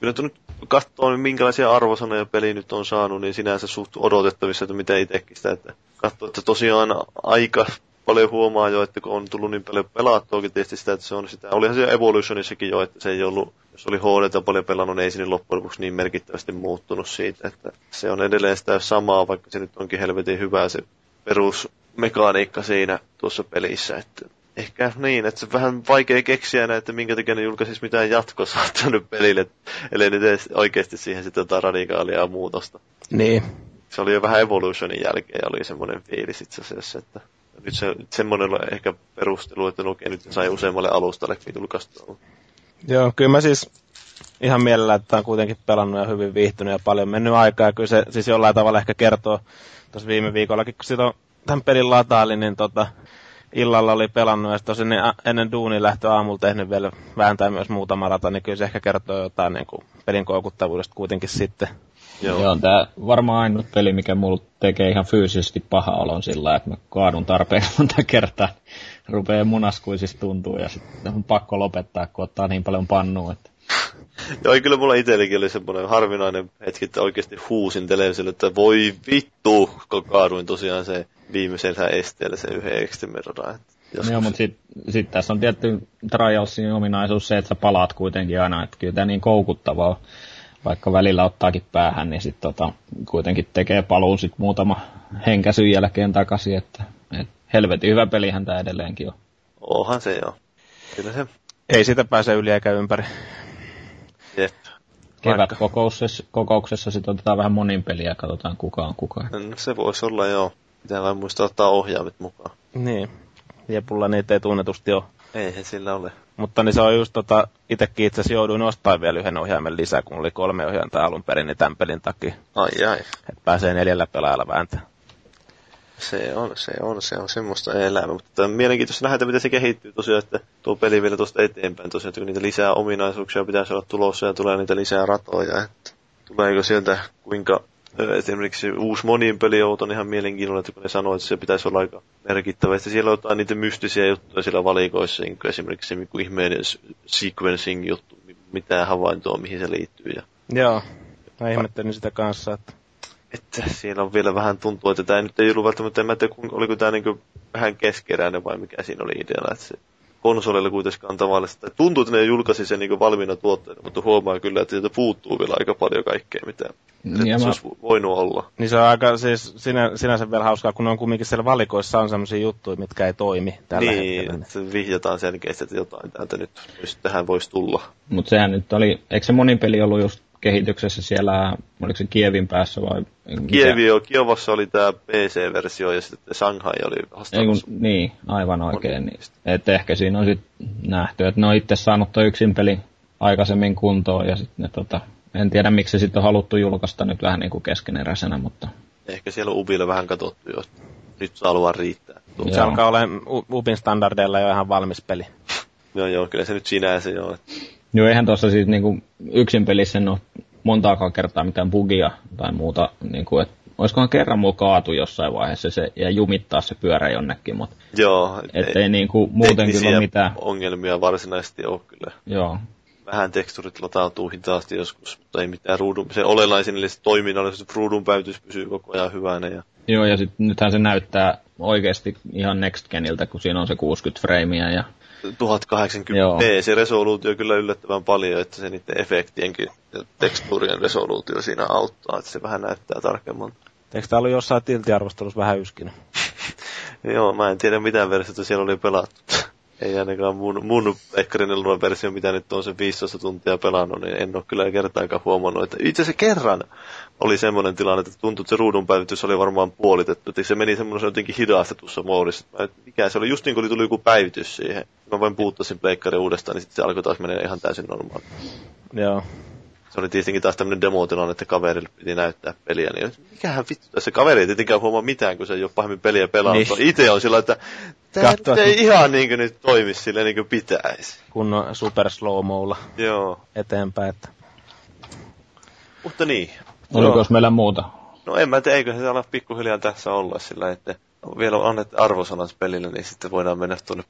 Kyllä nyt katsoo, niin minkälaisia arvosanoja peli nyt on saanut, niin sinänsä suht odotettavissa, että mitä itsekin sitä, että katsoo, että tosiaan aika paljon huomaa jo, että kun on tullut niin paljon pelattuakin tietysti sitä, että se on sitä, olihan se Evolutionissakin jo, että se ei ollut, jos oli HD paljon pelannut, niin ei sinne loppujen lopuksi niin merkittävästi muuttunut siitä, että se on edelleen sitä samaa, vaikka se nyt onkin helvetin hyvä se perusmekaniikka siinä tuossa pelissä, että ehkä niin, että se on vähän vaikea keksiä näitä, että minkä takia ne julkaisisi mitään jatkosaattanut pelille, ellei nyt edes oikeasti siihen sitten jotain radikaalia muutosta. niin. se oli jo vähän Evolutionin jälkeen ja oli semmoinen fiilis itse asiassa, että nyt se, semmoinen on ehkä perustelu, että no nyt sai useammalle alustalle julkaistua. Joo, kyllä mä siis ihan mielellä, että on kuitenkin pelannut ja hyvin viihtynyt ja paljon mennyt aikaa. Kyllä se siis jollain tavalla ehkä kertoo tuossa viime viikollakin, kun sitä on tämän pelin lataali, niin tota, illalla oli pelannut ja tosin niin ennen duunin lähtö aamulla tehnyt vielä vääntää myös muutama rata, niin kyllä se ehkä kertoo jotain niin kuin pelin koukuttavuudesta kuitenkin sitten. Joo. Joo, tämä varmaan ainut peli, mikä mulla tekee ihan fyysisesti paha olon sillä, että mä kaadun tarpeeksi monta kertaa. Rupeaa munaskuisista tuntuu ja sitten on pakko lopettaa, kun ottaa niin paljon pannua. Että... Joo, kyllä mulla itsellekin oli semmoinen harvinainen hetki, että oikeasti huusin televisiolle, että voi vittu, kun kaaduin tosiaan se viimeisellä esteellä se yhden ekstrimerodan. Joo, mutta sitten sit tässä on tietty Trialsin ominaisuus se, että sä palaat kuitenkin aina, että kyllä tämä niin koukuttavaa vaikka välillä ottaakin päähän, niin sitten tota, kuitenkin tekee paluun sit muutama henkäsyn jälkeen takaisin, että et helvetin hyvä pelihän tämä edelleenkin on. Onhan se joo. Kyllä se. Ei sitä pääse yli eikä ympäri. Jep. Kevät kokouksessa, kokouksessa sitten otetaan vähän monin peliä ja katsotaan kuka on kuka. No, se voisi olla joo. Pitää vain muistaa ottaa ohjaamit mukaan. Niin. Jepulla niitä ei tunnetusti ole. Ei he sillä ole. Mutta niin se on just tota, itekin itse asiassa jouduin ostamaan vielä yhden ohjaimen lisää, kun oli kolme ohjainta alun perin, niin tämän pelin takia. Ai ai. Että pääsee neljällä pelaajalla vääntää. Se on, se on, se on semmoista elämää. Mutta mielenkiintoista nähdä, miten se kehittyy tosiaan, että tuo peli vielä tuosta eteenpäin tosiaan, että kun niitä lisää ominaisuuksia pitäisi olla tulossa ja tulee niitä lisää ratoja, että tuleeko sieltä kuinka esimerkiksi uusi monin peli on ihan mielenkiintoinen, että kun ne sanoo, että se pitäisi olla aika merkittävä. Että siellä on jotain niitä mystisiä juttuja siellä valikoissa, niin kuin esimerkiksi se ihmeinen sequencing-juttu, mitään havaintoa, mihin se liittyy. Ja... Joo, mä ihmettelin sitä kanssa, että että siellä on vielä vähän tuntuu, että tämä nyt ei ollut välttämättä, en mä tiedä, oliko tämä niin vähän keskeräinen vai mikä siinä oli ideana, että se konsoleilla kuitenkaan tavallista. Tuntuu, että ne julkaisi sen niin valmiina tuotteena, mutta huomaa kyllä, että sieltä puuttuu vielä aika paljon kaikkea, mitä niin se mä... olisi voinut olla. Niin se on aika siis sinä, sinänsä vielä hauskaa, kun on kumminkin siellä valikoissa on sellaisia juttuja, mitkä ei toimi tällä niin, hetkellä. Niin, vihjataan selkeästi, että jotain täältä nyt tähän voisi tulla. Mutta sehän nyt oli, eikö se monin peli ollut just kehityksessä siellä, oliko se Kievin päässä vai? Kievi jo, Kiovassa oli tämä PC-versio ja sitten Shanghai oli vastaamassa. Niin, aivan oikein. Niin. Et ehkä siinä on sitten nähty, että ne on itse saanut tuon yksin peli aikaisemmin kuntoon ja sitten ne tota, en tiedä miksi se sitten on haluttu julkaista nyt vähän niin kuin keskeneräisenä, mutta... Ehkä siellä on Ubille vähän katsottu, jos nyt saa luvan riittää. Joo. Se alkaa olla Ubin standardeilla jo ihan valmis peli. joo, joo, kyllä se nyt sinänsä joo. Joo, eihän tuossa siis niinku yksin pelissä ole montaakaan kertaa mitään bugia tai muuta, niinku, että olisikohan kerran mulla kaatu jossain vaiheessa se, ja jumittaa se pyörä jonnekin, mutta Joo, ettei ei, niinku, muuten kyllä ole mitään. ongelmia varsinaisesti ole kyllä. Joo. Vähän teksturit latautuu hitaasti joskus, mutta ei mitään ruudun, se olennaisen, eli se toiminnalliset ruudun päytys pysyy koko ajan hyvänä. Ja... Joo, ja sit, nythän se näyttää oikeasti ihan Next Geniltä, kun siinä on se 60 freimiä ja 1080p, se resoluutio kyllä yllättävän paljon, että se niiden efektienkin ja tekstuurien resoluutio siinä auttaa, että se vähän näyttää tarkemmin. Eikö tämä ollut jossain tiltiarvostelussa vähän yskinä? Joo, mä en tiedä mitä versiota siellä oli pelattu. Ei ainakaan mun, mun Pekkarinen versio, mitä nyt on se 15 tuntia pelannut, niin en ole kyllä kertaakaan huomannut. Että itse asiassa kerran oli semmoinen tilanne, että tuntui, että se ruudunpäivitys oli varmaan puolitettu. Että se meni semmoisen jotenkin hidastetussa moodissa. Mikä se oli, just niin kuin tuli joku päivitys siihen. Mä vain puuttasin pleikkarin uudestaan, niin sitten se alkoi taas mennä ihan täysin normaali. Joo. Se oli tietenkin taas tämmöinen demotilanne, että kaverille piti näyttää peliä. Niin mikähän vittu tässä kaveri ei tietenkään huomaa mitään, kun se ei ole pahemmin peliä pelannut. Niin. Itse on sillä, että tämä ei ihan niin kuin nyt toimi sille niin kuin pitäisi. Kun super slow Joo. eteenpäin. Että... Mutta niin, Oliko meillä muuta? No en mä tiedä, eikö se ala pikkuhiljaa tässä olla sillä, että vielä on annettu arvosanat pelille, niin sitten voidaan mennä tuonne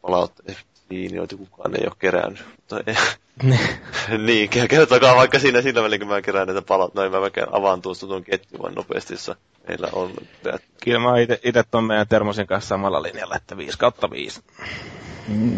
palautteisiin, joita kukaan ei ole kerännyt. Mutta ei. niin, kertokaa vaikka siinä sillä välin, kun mä kerään näitä palautteita, noin mä avaan tuosta tuon ketjun vain nopeasti, jossa meillä on. Kyllä mä itse tuon meidän termosin kanssa samalla linjalla, että 5 kautta 5.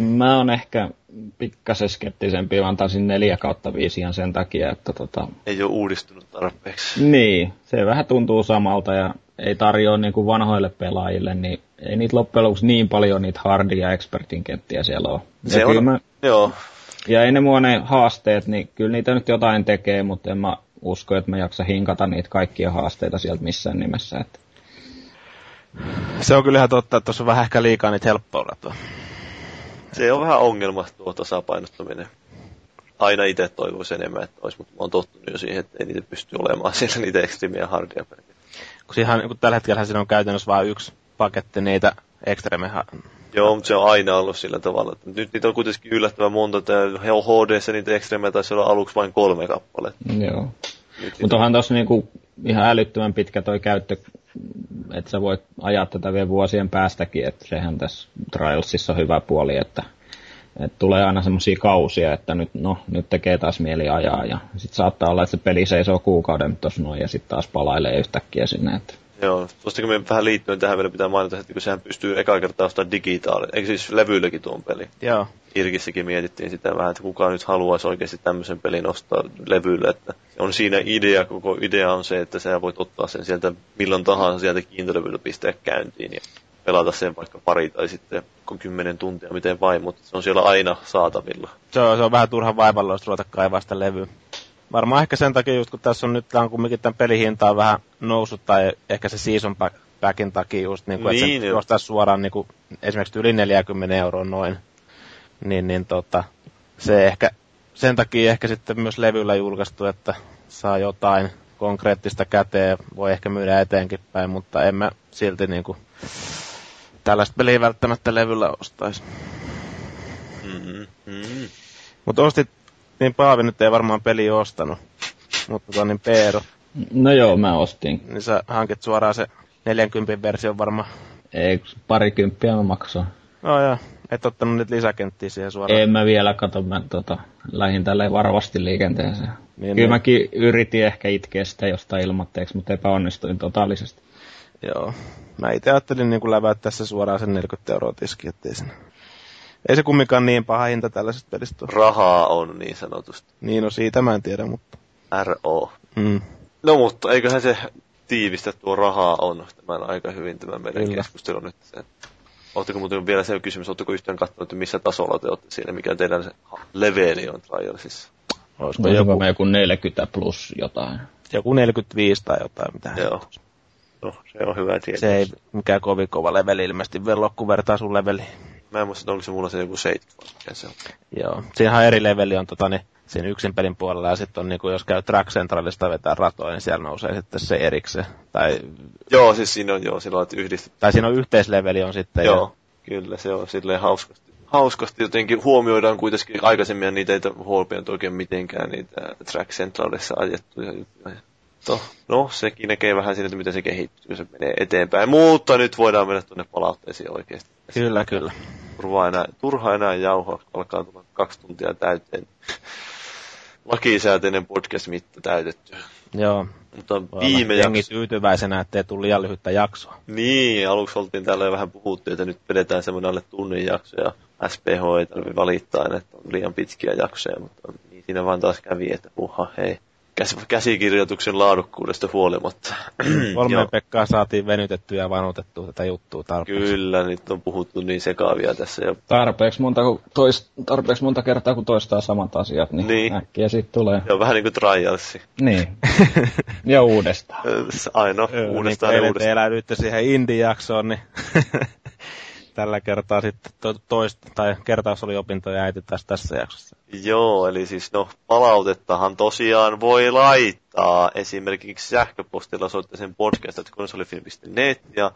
Mä oon ehkä pikkasen skeptisempi, vaan antaisin 4 kautta 5 ihan sen takia, että tota... Ei ole uudistunut tarpeeksi. Niin, se vähän tuntuu samalta ja ei tarjoa niin kuin vanhoille pelaajille, niin ei niitä loppujen lopuksi niin paljon niitä hardi- ja expertin kenttiä siellä ole. Se on, mä, joo. Ja ei ne mua ne haasteet, niin kyllä niitä nyt jotain tekee, mutta en mä usko, että mä jaksa hinkata niitä kaikkia haasteita sieltä missään nimessä. Että. Se on kyllä ihan totta, että tuossa on vähän ehkä liikaa niitä helppoilla tuo. Se on vähän ongelma tuo tasapainottaminen. Aina itse toivoisin enemmän, että olisi, mutta mä oon tottunut jo siihen, että ei niitä pysty olemaan siellä niitä ekstremiä hardia Kun, siihen, kun tällä hetkellä siinä on käytännössä vain yksi paketti niitä ekstreme Joo, mutta se on aina ollut sillä tavalla. Että nyt niitä on kuitenkin yllättävän monta. Tämä HD, niitä ekstremejä taisi olla aluksi vain kolme kappaletta. Joo. Mutta onhan tuossa niinku ihan älyttömän pitkä toi käyttö, että sä voit ajaa tätä vielä vuosien päästäkin, että sehän tässä Trialsissa on hyvä puoli, että, että tulee aina semmoisia kausia, että nyt, no, nyt tekee taas mieli ajaa ja sitten saattaa olla, että se peli seisoo kuukauden tuossa noin ja sitten taas palailee yhtäkkiä sinne, että Joo, tuosta kun me vähän liittyen tähän vielä pitää mainita, että kun sehän pystyy eka kertaa ostamaan digitaali, eikö siis levyilläkin tuon peli? Joo. Irkissäkin mietittiin sitä vähän, että kuka nyt haluaisi oikeasti tämmöisen pelin ostaa levylle, että on siinä idea, koko idea on se, että sä voit ottaa sen sieltä milloin tahansa sieltä kiintolevyltä pistää käyntiin ja pelata sen vaikka pari tai sitten kymmenen tuntia, miten vain, mutta se on siellä aina saatavilla. Se on, se on vähän turhan vaivalloista ruveta kaivaa sitä levyä varmaan ehkä sen takia just kun tässä on nyt tämä on kumminkin tämän pelihinta on vähän noussut tai ehkä se season packin takia just niin kuin, niin, että se suoraan niin kuin, esimerkiksi yli 40 euroa noin. Niin, niin tota, se ehkä, sen takia ehkä sitten myös levyllä julkaistu, että saa jotain konkreettista käteen, voi ehkä myydä eteenkin päin, mutta en mä silti niin kuin, tällaista peliä välttämättä levyllä ostaisi. Mm-hmm. Mm-hmm. Mutta ostit niin Paavi nyt ei varmaan peli ostanut, mutta tota niin Peero. No joo, mä ostin. Niin sä hankit suoraan se 40 versio varmaan. Ei, parikymppiä mä maksoin. No joo, et ottanut nyt lisäkenttiä siihen suoraan. En mä vielä kato, mä tota, lähdin tälle varovasti liikenteeseen. Niin, Kyllä niin. mäkin yritin ehkä itkeä sitä jostain ilmoitteeksi, mutta epäonnistuin totaalisesti. Joo. Mä itse ajattelin niin läväyttää tässä suoraan sen 40 euroa tiski, ettei sinne ei se kumminkaan niin paha hinta tällaisesta pelistä Rahaa on niin sanotusti. Niin, no siitä mä en tiedä, mutta... RO. Mm. No mutta eiköhän se tiivistä tuo rahaa on tämän aika hyvin tämän meidän Kyllä. keskustelun nyt. Oletteko muuten vielä se kysymys, oletteko yhtään katsonut, että missä tasolla te olette siinä, mikä teidän se leveli on Trialsissa? Olisiko joku, joku 40 plus jotain? Joku 45 tai jotain, mitä Joo. No, se on hyvä tietää. Se ei mikään kovin kova leveli ilmeisesti vielä vertaa sun leveliin. Mä en muista, että onko se mulla se joku 70 mikä se on. Joo. Siinähän eri leveli on tota, niin, siinä yksin pelin puolella ja sitten on niin kuin, jos käy Track Centralista vetää ratoja, niin siellä nousee sitten se erikseen. Tai... Joo, siis siinä on joo, sillä on yhdistetty. Tai siinä on yhteisleveli on sitten. Joo, ja... kyllä se on silleen hauskasti. Hauskasti jotenkin huomioidaan kuitenkin aikaisemmin ja niitä ei huomioitu oikein mitenkään niitä Track Centralissa ajettuja juttuja. To, no, sekin näkee vähän siinä, että miten se kehittyy, kun se menee eteenpäin. Mutta nyt voidaan mennä tuonne palautteisiin oikeasti. Kyllä, kyllä. Turha enää, turha enää jauhoa, alkaa tulla kaksi tuntia täyteen. Lakisääteinen podcast-mitta täytetty. Joo. Mutta viime jakso... tyytyväisenä, ettei tule liian lyhyttä jaksoa. Niin, aluksi oltiin täällä jo vähän puhuttu, että nyt vedetään semmoinen alle tunnin jakso ja SPH ei tarvitse valittaa, että on liian pitkiä jaksoja, mutta niin siinä vaan taas kävi, että puha hei käs, käsikirjoituksen laadukkuudesta huolimatta. Kolme Pekkaa saatiin venytettyä ja vanutettua tätä juttua tarpeeksi. Kyllä, nyt on puhuttu niin sekaavia tässä. Jo. Tarpeeksi monta, toist, tarpeeksi monta kertaa, kun toistaa samat asiat, niin, niin. äkkiä siitä tulee. Joo, vähän niin kuin trialsi. Niin. ja uudestaan. Aino, uudestaan niin, ja uudestaan. eläydyitte siihen indie-jaksoon, niin tällä kertaa sitten to, toista, tai kertaus oli opintoja äiti tässä, tässä jaksossa. Joo, eli siis no palautettahan tosiaan voi laittaa esimerkiksi sähköpostilla sen podcast.konsolifin.net ja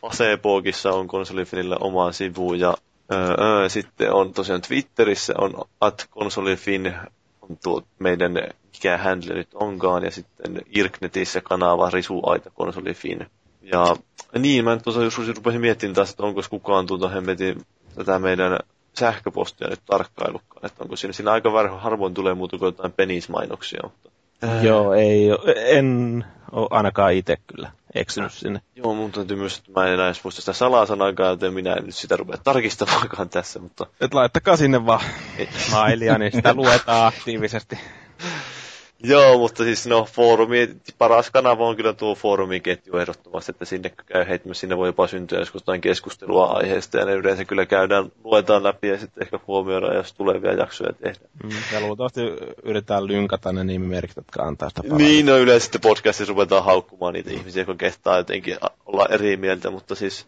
Facebookissa on konsolifilillä oma sivu ja öö, sitten on tosiaan Twitterissä on at konsolifin on tuo meidän mikä handle nyt onkaan ja sitten Irknetissä kanava Risuaita konsolifin. Ja niin, mä tuossa joskus rupesin miettimään taas, että onko kukaan tuota hemmetin tätä meidän sähköpostia nyt tarkkailukaan, että onko siinä, siinä aika harvoin tulee muuta kuin jotain penismainoksia, mutta... Äh. Joo, ei, en ole ainakaan itse kyllä eksynyt äh. sinne. Joo, mun täytyy myös, että mä en enää muista sitä salasanaakaan, joten minä en nyt sitä rupea tarkistamaankaan tässä, mutta... Et laittakaa sinne vaan mailia, niin sitä luetaan aktiivisesti. Joo, mutta siis no foorumi, paras kanava on kyllä tuo foorumiketju ehdottomasti, että sinne käy heittämässä, sinne voi jopa syntyä joskus jotain keskustelua aiheesta ja ne yleensä kyllä käydään, luetaan läpi ja sitten ehkä huomioidaan, jos tulevia jaksoja tehdään. Mm, ja luultavasti yritetään lynkata ne nimimerkit, jotka antaa sitä palautetta. Niin, no yleensä sitten podcastissa ruvetaan haukkumaan niitä ihmisiä, jotka kehtaa jotenkin olla eri mieltä, mutta siis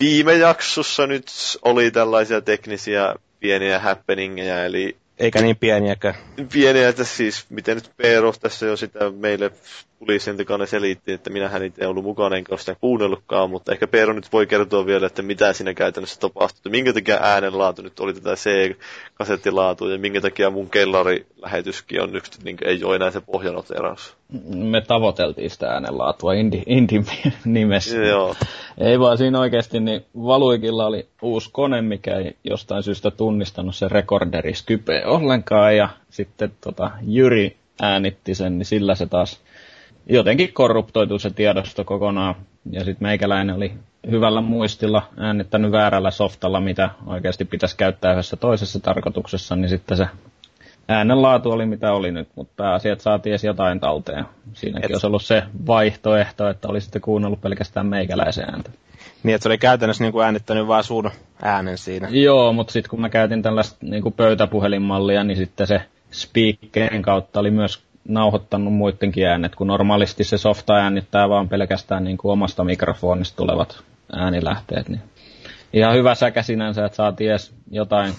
viime jaksossa nyt oli tällaisia teknisiä pieniä happeningeja, eli eikä niin pieniäkään. Pieniä, että siis miten nyt Peero tässä jo sitä meille poliisin selitti, että minähän itse ollut mukana enkä ole sitä kuunnellutkaan, mutta ehkä Peero nyt voi kertoa vielä, että mitä siinä käytännössä tapahtui, minkä takia äänenlaatu nyt oli tätä C-kasettilaatua ja minkä takia mun kellarilähetyskin on nyt, niin ei ole enää se pohjanoteraus. Me tavoiteltiin sitä äänenlaatua Indi, Indi nimessä. Joo. Ei vaan siinä oikeasti, niin Valuikilla oli uusi kone, mikä ei jostain syystä tunnistanut se rekorderi Skype ollenkaan ja sitten tota, Jyri äänitti sen, niin sillä se taas jotenkin korruptoitu se tiedosto kokonaan. Ja sitten meikäläinen oli hyvällä muistilla äänittänyt väärällä softalla, mitä oikeasti pitäisi käyttää yhdessä toisessa tarkoituksessa, niin sitten se äänenlaatu oli mitä oli nyt, mutta pääasiat saatiin edes jotain talteen. Siinäkin Et... olisi ollut se vaihtoehto, että olisitte kuunnellut pelkästään meikäläisen ääntä. Niin, että se oli käytännössä niin kuin äänittänyt vaan sun äänen siinä. Joo, mutta sitten kun mä käytin tällaista niin kuin pöytäpuhelinmallia, niin sitten se speakerin kautta oli myös nauhoittanut muidenkin äänet, kun normaalisti se softa äänittää vaan pelkästään niin kuin omasta mikrofonista tulevat äänilähteet. Niin ihan hyvä säkä sinänsä, että saatiin edes jotain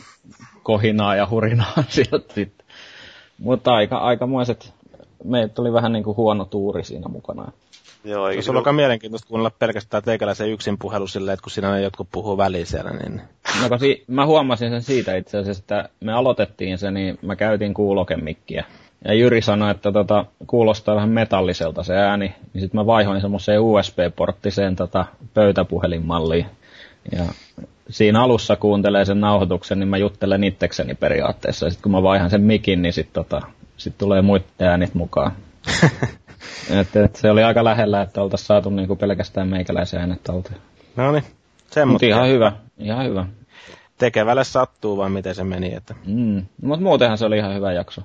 kohinaa ja hurinaa sieltä sitten. Mutta aika, aikamoiset, meitä tuli vähän niin kuin huono tuuri siinä mukana. Joo, ei se on aika mielenkiintoista kuunnella pelkästään teikäläisen yksin puhelu silleen, että kun siinä ne jotkut puhuu väliin siellä, niin... No si- mä huomasin sen siitä itse asiassa, että me aloitettiin se, niin mä käytin kuulokemikkiä. Ja Jyri sanoi, että tota, kuulostaa vähän metalliselta se ääni, niin sitten mä vaihoin semmoiseen USB-porttiseen tota, pöytäpuhelinmalliin. Ja siinä alussa kuuntelee sen nauhoituksen, niin mä juttelen itsekseni periaatteessa. Ja sitten kun mä vaihan sen mikin, niin sitten tota, sit tulee muiden äänit mukaan. et, et se oli aika lähellä, että oltaisiin saatu niinku pelkästään meikäläisen äänet talteen. No niin, Mutta ihan hyvä, ihan hyvä. Tekevälle sattuu vai miten se meni. Että... Mm. Mutta muutenhan se oli ihan hyvä jakso.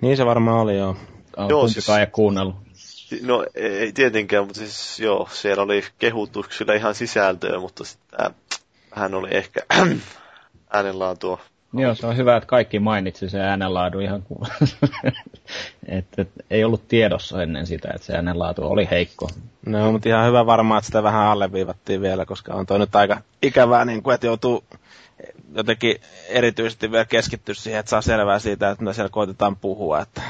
Niin se varmaan oli, joo. Oh, joo, siis... ei kuunnellut. No ei tietenkään, mutta siis joo, siellä oli kehutuksilla ihan sisältöä, mutta sitten hän oli ehkä äänenlaatua. Joo, se on hyvä, että kaikki mainitsi sen äänenlaadun ihan kuin, että et, ei ollut tiedossa ennen sitä, että se äänenlaatu oli heikko. No, mutta ihan hyvä varmaan, että sitä vähän alleviivattiin vielä, koska on toi nyt aika ikävää, niin kuin, että joutuu jotenkin erityisesti vielä keskittyä siihen, että saa selvää siitä, että me siellä koitetaan puhua. Että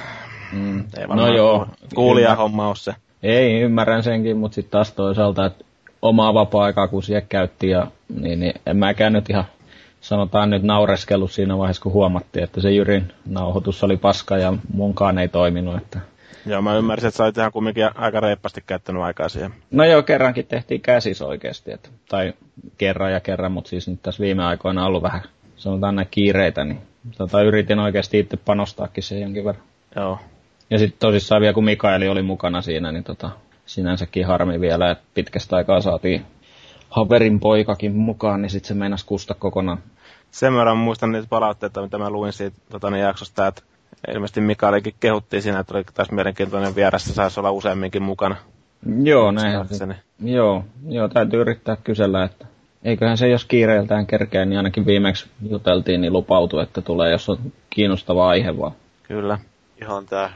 mm. ei no joo. Kuulija homma on se. Ei, ymmärrän senkin, mutta sitten taas toisaalta, että omaa vapaa-aikaa kun siellä käytti, ja, niin, niin en mäkään nyt ihan sanotaan nyt naureskellut siinä vaiheessa, kun huomattiin, että se Jyrin nauhoitus oli paska ja munkaan ei toiminut. Että... Joo, mä ymmärsin, että sä olit ihan kumminkin aika reippaasti käyttänyt aikaa siihen. No joo, kerrankin tehtiin käsis oikeasti. Että, tai kerran ja kerran, mutta siis nyt tässä viime aikoina on ollut vähän, sanotaan näin kiireitä, niin tota, yritin oikeasti itse panostaakin siihen jonkin verran. Joo. Ja sitten tosissaan vielä kun Mikaeli oli mukana siinä, niin tota, sinänsäkin harmi vielä, että pitkästä aikaa saatiin Haverin poikakin mukaan, niin sitten se meinasi kusta kokonaan. Sen verran muistan niitä palautteita, mitä mä luin siitä tota, niin jaksosta, että ilmeisesti Mikaelikin kehuttiin siinä, että oli taas mielenkiintoinen vieressä, saisi olla useamminkin mukana. Joo, näin. Joo, joo, täytyy yrittää kysellä, että eiköhän se, jos kiireiltään kerkeä, niin ainakin viimeksi juteltiin, niin lupautui, että tulee, jos on kiinnostava aihe vaan. Kyllä. Ihan tää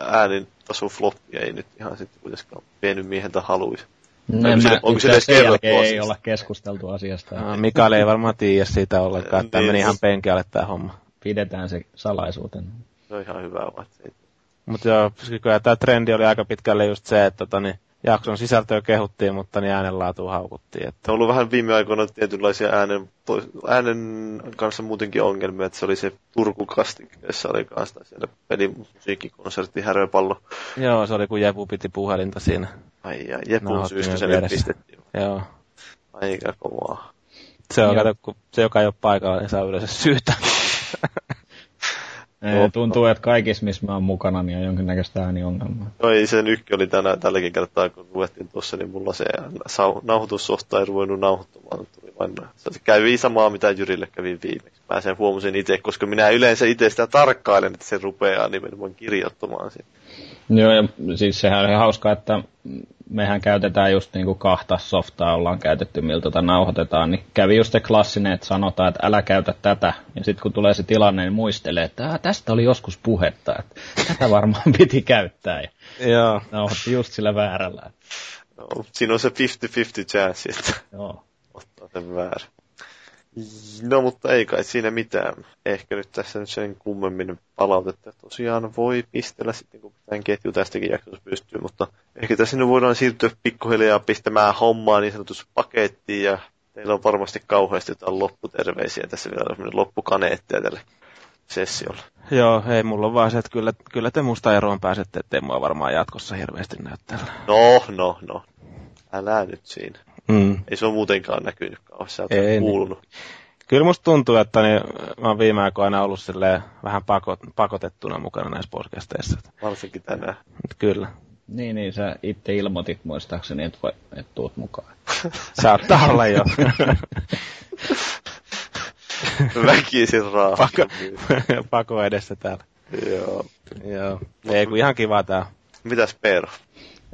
äänin taso floppi ei nyt ihan sitten kuitenkaan vienyt miehen haluisi. No, onko, se, onko se sen jälkeen ei olla keskusteltu asiasta. No, Mikael ei varmaan tiedä siitä ollenkaan, että niin, meni ihan penkialle tämä homma. Pidetään se salaisuutena. Se on ihan hyvä Mutta joo, kyllä tämä trendi oli aika pitkälle just se, että tota, niin, jakson sisältöä kehuttiin, mutta niin äänenlaatu haukuttiin. Että... On ollut vähän viime aikoina tietynlaisia äänen, äänen kanssa muutenkin ongelmia, että se oli se Turku jossa oli kanssa siellä pelimusiikkikonsertti Häröpallo. Joo, se oli kun Jepu piti puhelinta siinä. Ai ja Jepun syystä se nyt pistettiin. Joo. Aika kovaa. Se on, kato, kun se joka ei ole paikalla, niin saa yleensä syytä. Ei, tuntuu, että kaikissa, missä mä oon mukana, niin on jonkinnäköistä ääniongelmaa. No ei, se nykki oli tänä, tälläkin kertaa, kun luettiin tuossa, niin mulla se nauhoitussofta ei ruvennut nauhoittamaan. Tuli pannaan. Se kävi samaa, mitä Jyrille kävi viimeksi. Mä sen huomasin itse, koska minä yleensä itse sitä tarkkailen, että se rupeaa nimenomaan kirjoittamaan siitä. Joo, ja siis sehän on ihan hauskaa, että mehän käytetään just niinku kahta softaa, ollaan käytetty, miltä tota nauhoitetaan, niin kävi just se klassinen, että sanotaan, että älä käytä tätä, ja sitten kun tulee se tilanne, niin muistelee, että tästä oli joskus puhetta, että tätä varmaan piti käyttää, ja Joo. nauhoitti just sillä väärällä. No, siinä on se 50-50 chanssi, että Joo. ottaa sen väärin. No, mutta ei kai siinä mitään. Ehkä nyt tässä nyt sen kummemmin palautetta. Tosiaan voi pistellä sitten, kun tämän ketju tästäkin jaksossa pystyy, mutta ehkä tässä nyt voidaan siirtyä pikkuhiljaa pistämään hommaa niin sanotusti pakettiin ja teillä on varmasti kauheasti jotain lopputerveisiä tässä vielä sellainen loppukaneettia tälle sessiolle. Joo, ei mulla on vaan se, että kyllä, kyllä te musta eroon pääsette, ettei mua varmaan jatkossa hirveästi näyttää. No, no, no. Älä nyt siinä. Mm. Ei se ole muutenkaan näkynyt kauheasti, Ei, niin. kuulunut. Kyllä musta tuntuu, että niin, mä oon viime aikoina ollut silleen vähän pakot, pakotettuna mukana näissä podcasteissa. Varsinkin tänään. Kyllä. Niin, niin, sä itse ilmoitit muistaakseni, että, voi, että tuut mukaan. Saattaa olla jo. Väkisin rahaa. Pako, pako edessä täällä. Joo. Joo. Ei kun ihan kiva tää. Mitäs Peero?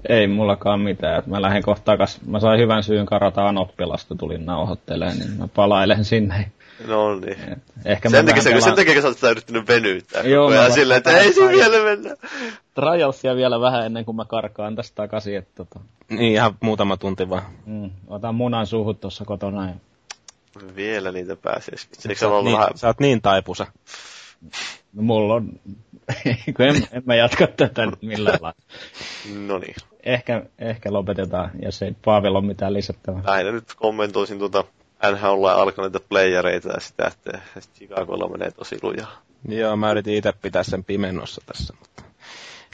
Ei mullakaan mitään. Mä lähden kohta takas. Mä sain hyvän syyn karata Anoppilasta, tulin nauhoittelemaan, niin mä palailen sinne. No niin. Et Ehkä Sen mä takia, vähän sen takia sä oot sitä yrittänyt venyttää. Joo, mä silleen, että ei se trialsia. vielä mennä. trialsia vielä vähän ennen kuin mä karkaan tästä takaisin. Että tota, Niin ihan muutama tunti vaan. mm, otan munan suuhun tuossa kotona. Ja... Vielä niitä pääsee. Sä niin, vähän... sä oot niin taipusa. No, mulla on... en, en mä jatka tätä nyt millään lailla. No niin. Ehkä, ehkä lopetetaan, jos ei Paavilla ole mitään lisättävää. Lähinnä nyt kommentoisin tuota NHL alkaneita playereita ja sitä, että Chicagolla menee tosi lujaa. Joo, mä yritin itse pitää sen pimennossa tässä, mutta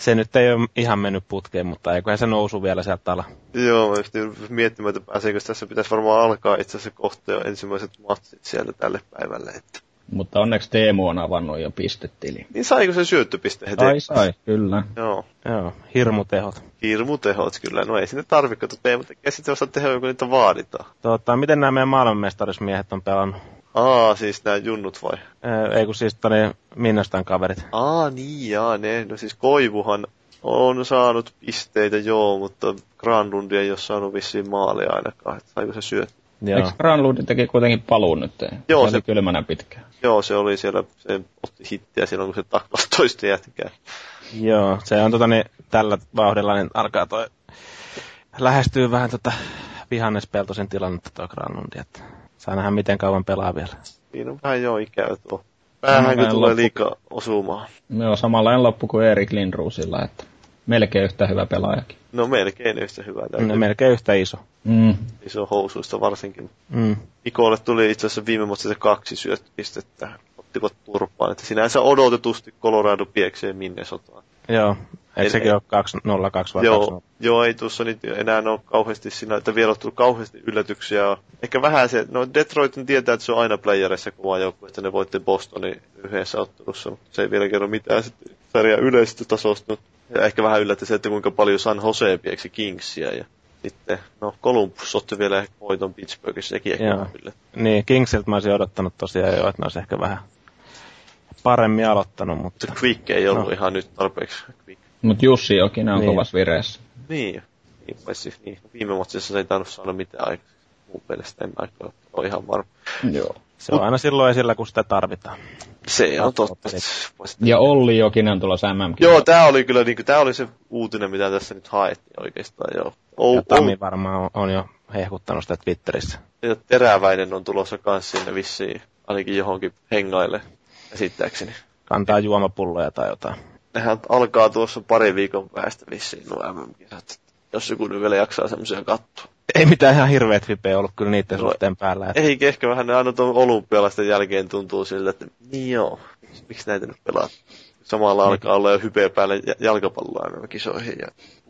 se nyt ei ole ihan mennyt putkeen, mutta eiköhän se nousu vielä sieltä ala. Joo, mä just miettimään, että pääseekö tässä pitäisi varmaan alkaa itse asiassa kohta jo ensimmäiset matsit sieltä tälle päivälle. Että. Mutta onneksi Teemu on avannut jo pistetili. Niin saiko se syöttöpiste heti? Sai, sai, kyllä. Joo. Joo, hirmutehot. Hirmutehot kyllä. No ei sinne tarvitse, kun teemme tekee sitten vasta tehoja, kun niitä vaaditaan. Tota, miten nämä meidän maailmanmestarismiehet on pelannut? Aa, siis nämä junnut vai? Ee, ei kun siis toni Minnestan kaverit. Aa, niin jaa, ne. No siis Koivuhan on saanut pisteitä, joo, mutta Granlundi ei ole saanut vissiin maalia ainakaan. Että saiko se syöt? Joo. Eikö Granlund teki kuitenkin paluun nyt? Joo, se, se- oli kylmänä pitkään. Joo, se oli siellä, se otti hittiä silloin, kun se taklasi toista jätkää. Joo, se on tota, niin, tällä vauhdilla niin alkaa toi lähestyy vähän tota vihannespeltoisen tilannetta tuo Granlundi, että saa nähdä miten kauan pelaa vielä. Siinä on vähän jo ikävä tuo. Vähän kun tulee loppu- liikaa osumaan. Joo, samanlainen loppu kuin Erik Lindruusilla, että melkein yhtä hyvä pelaajakin. No melkein yhtä hyvää. Ne Täytyy melkein yhtä iso. Mm. iso housuista varsinkin. Mm. Ikolle tuli itse asiassa viime vuonna se kaksi syöttöpistettä. Ottivat turpaan. Että sinänsä odotetusti Colorado pieksee Minnesotaan. Joo, eikö Ei- sekin ole 202 vai Joo, 20? joo, ei tuossa nyt enää ole kauheasti siinä, että vielä on tullut kauheasti yllätyksiä. Ehkä vähän se, no Detroitin tietää, että se on aina playerissa kova joukkue, että ne voitti Bostonin yhdessä ottelussa, mutta se ei vielä kerro mitään sitten sarja yleistä tasosta. Ja ehkä vähän yllätti se, että kuinka paljon San Jose pieksi Kingsia ja sitten, no Columbus otti vielä ehkä voiton Pittsburghissa, sekin ehkä Joo. yllätti. Niin, Kingsiltä mä olisin odottanut tosiaan jo, että ne olisi ehkä vähän paremmin aloittanut, Se mutta Quick ei ollut No. ihan nyt tarpeeksi Quick. Mutta Jussi Jokinen on Niin. kovassa vireessä. Niin, niin, paitsi, niin. Viime matsissa se ei tainnut saada mitään aikaa. Mun mielestä en mä ole ihan varma. Joo. se on aina silloin esillä, kun sitä tarvitaan. Se on totta. Ja Olli Jokinen on tulossa mm Joo, tää oli kyllä niinku, tää oli se uutinen, mitä tässä nyt haettiin oikeastaan, joo. O, Ja Tami varmaan on, on jo hehkuttanut sitä Twitterissä. ja teräväinen on tulossa kans sinne vissiin, ainakin johonkin hengaille, käsittääkseni. Kantaa juomapulloja tai jotain. Nehän alkaa tuossa pari viikon päästä vissiin nuo MM-kisat. Jos joku nyt vielä jaksaa semmoisia katsoa. Ei mitään ihan hirveet vipeä ollut kyllä niiden No, suhteen päällä. Että Ei ehkä vähän ne aina tuon olympialaisten jälkeen tuntuu siltä, että niin joo, miksi- näitä nyt pelaat? Samalla alkaa olla jo hypeä päälle jalkapalloa kisoihin ja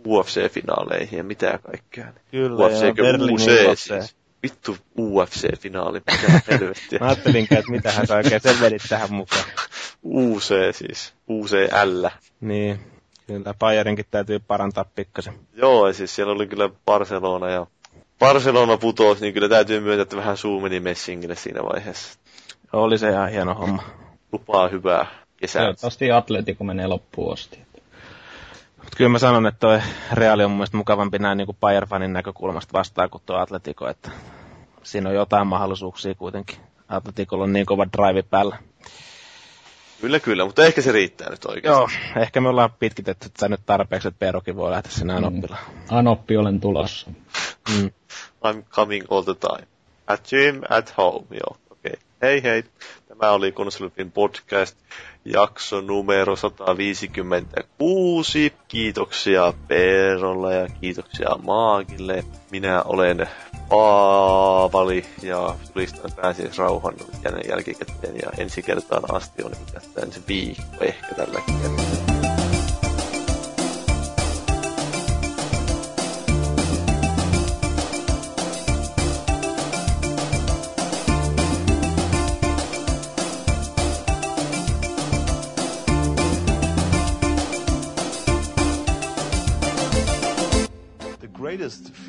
UFC-finaaleihin ja mitä kaikkea. Kyllä, UFC, Berliinin UC UFC. siis. Vittu UFC-finaali, mitä helvettiä. Mä ajattelinkin, että mitähän sä oikein sen vedit tähän mukaan. UC siis, UCL. Niin, kyllä Bayerinkin täytyy parantaa pikkasen. Joo, ja siis siellä oli kyllä Barcelona ja Barcelona putosi, niin kyllä täytyy myöntää, että vähän suu meni messingille siinä vaiheessa. Oli se ihan hieno homma. Lupaa hyvää kesää. Toivottavasti Atletico menee loppuun asti. Mut kyllä mä sanon, että toi Reali on mun mielestä mukavampi näin niin kuin Bayern-fanin näkökulmasta vastaan kuin tuo Atletico, että siinä on jotain mahdollisuuksia kuitenkin. Atleticolla on niin kova drive päällä. Kyllä, kyllä, mutta ehkä se riittää nyt oikeasti. Joo, ehkä me ollaan pitkitetty tätä nyt tarpeeksi, että Perokin voi lähteä sinne Anoppilaan. Mm. Anoppi olen tulossa. Mm. I'm coming all the time. At gym, at home, joo. Okei. Okay. Hei hei. Tämä oli Konsolifin podcast jakso numero 156. Kiitoksia Perolle ja kiitoksia Maagille. Minä olen Paavali ja julistan rauhan jälkikäteen ja ensi kertaan asti on tästä ensi viikko ehkä tällä kertaa.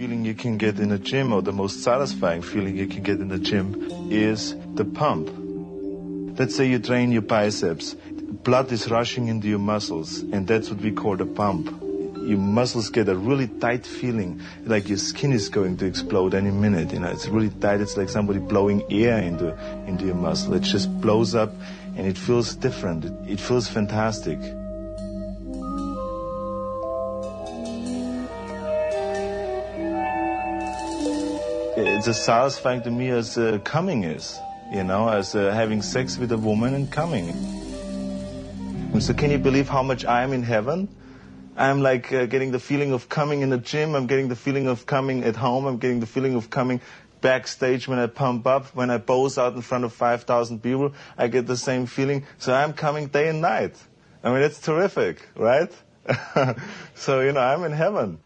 Feeling you can get in the gym or the most satisfying feeling you can get in the gym is the pump. Let's say you train your biceps. Blood is rushing into your muscles and that's what we call the pump. Your muscles get a really tight feeling, like your skin is going to explode any minute. You know, it's really tight. It's like somebody blowing air into into your muscle. It just blows up, and it feels different. It, it feels fantastic. It's as satisfying to me as uh, coming is, you know, as uh, having sex with a woman and coming. So can you believe how much I am in heaven? I'm like uh, getting the feeling of coming in the gym. I'm getting the feeling of coming at home. I'm getting the feeling of coming backstage when I pump up, when I pose out in front of 5,000 people. I get the same feeling. So I'm coming day and night. I mean, it's terrific, right? so, you know, I'm in heaven.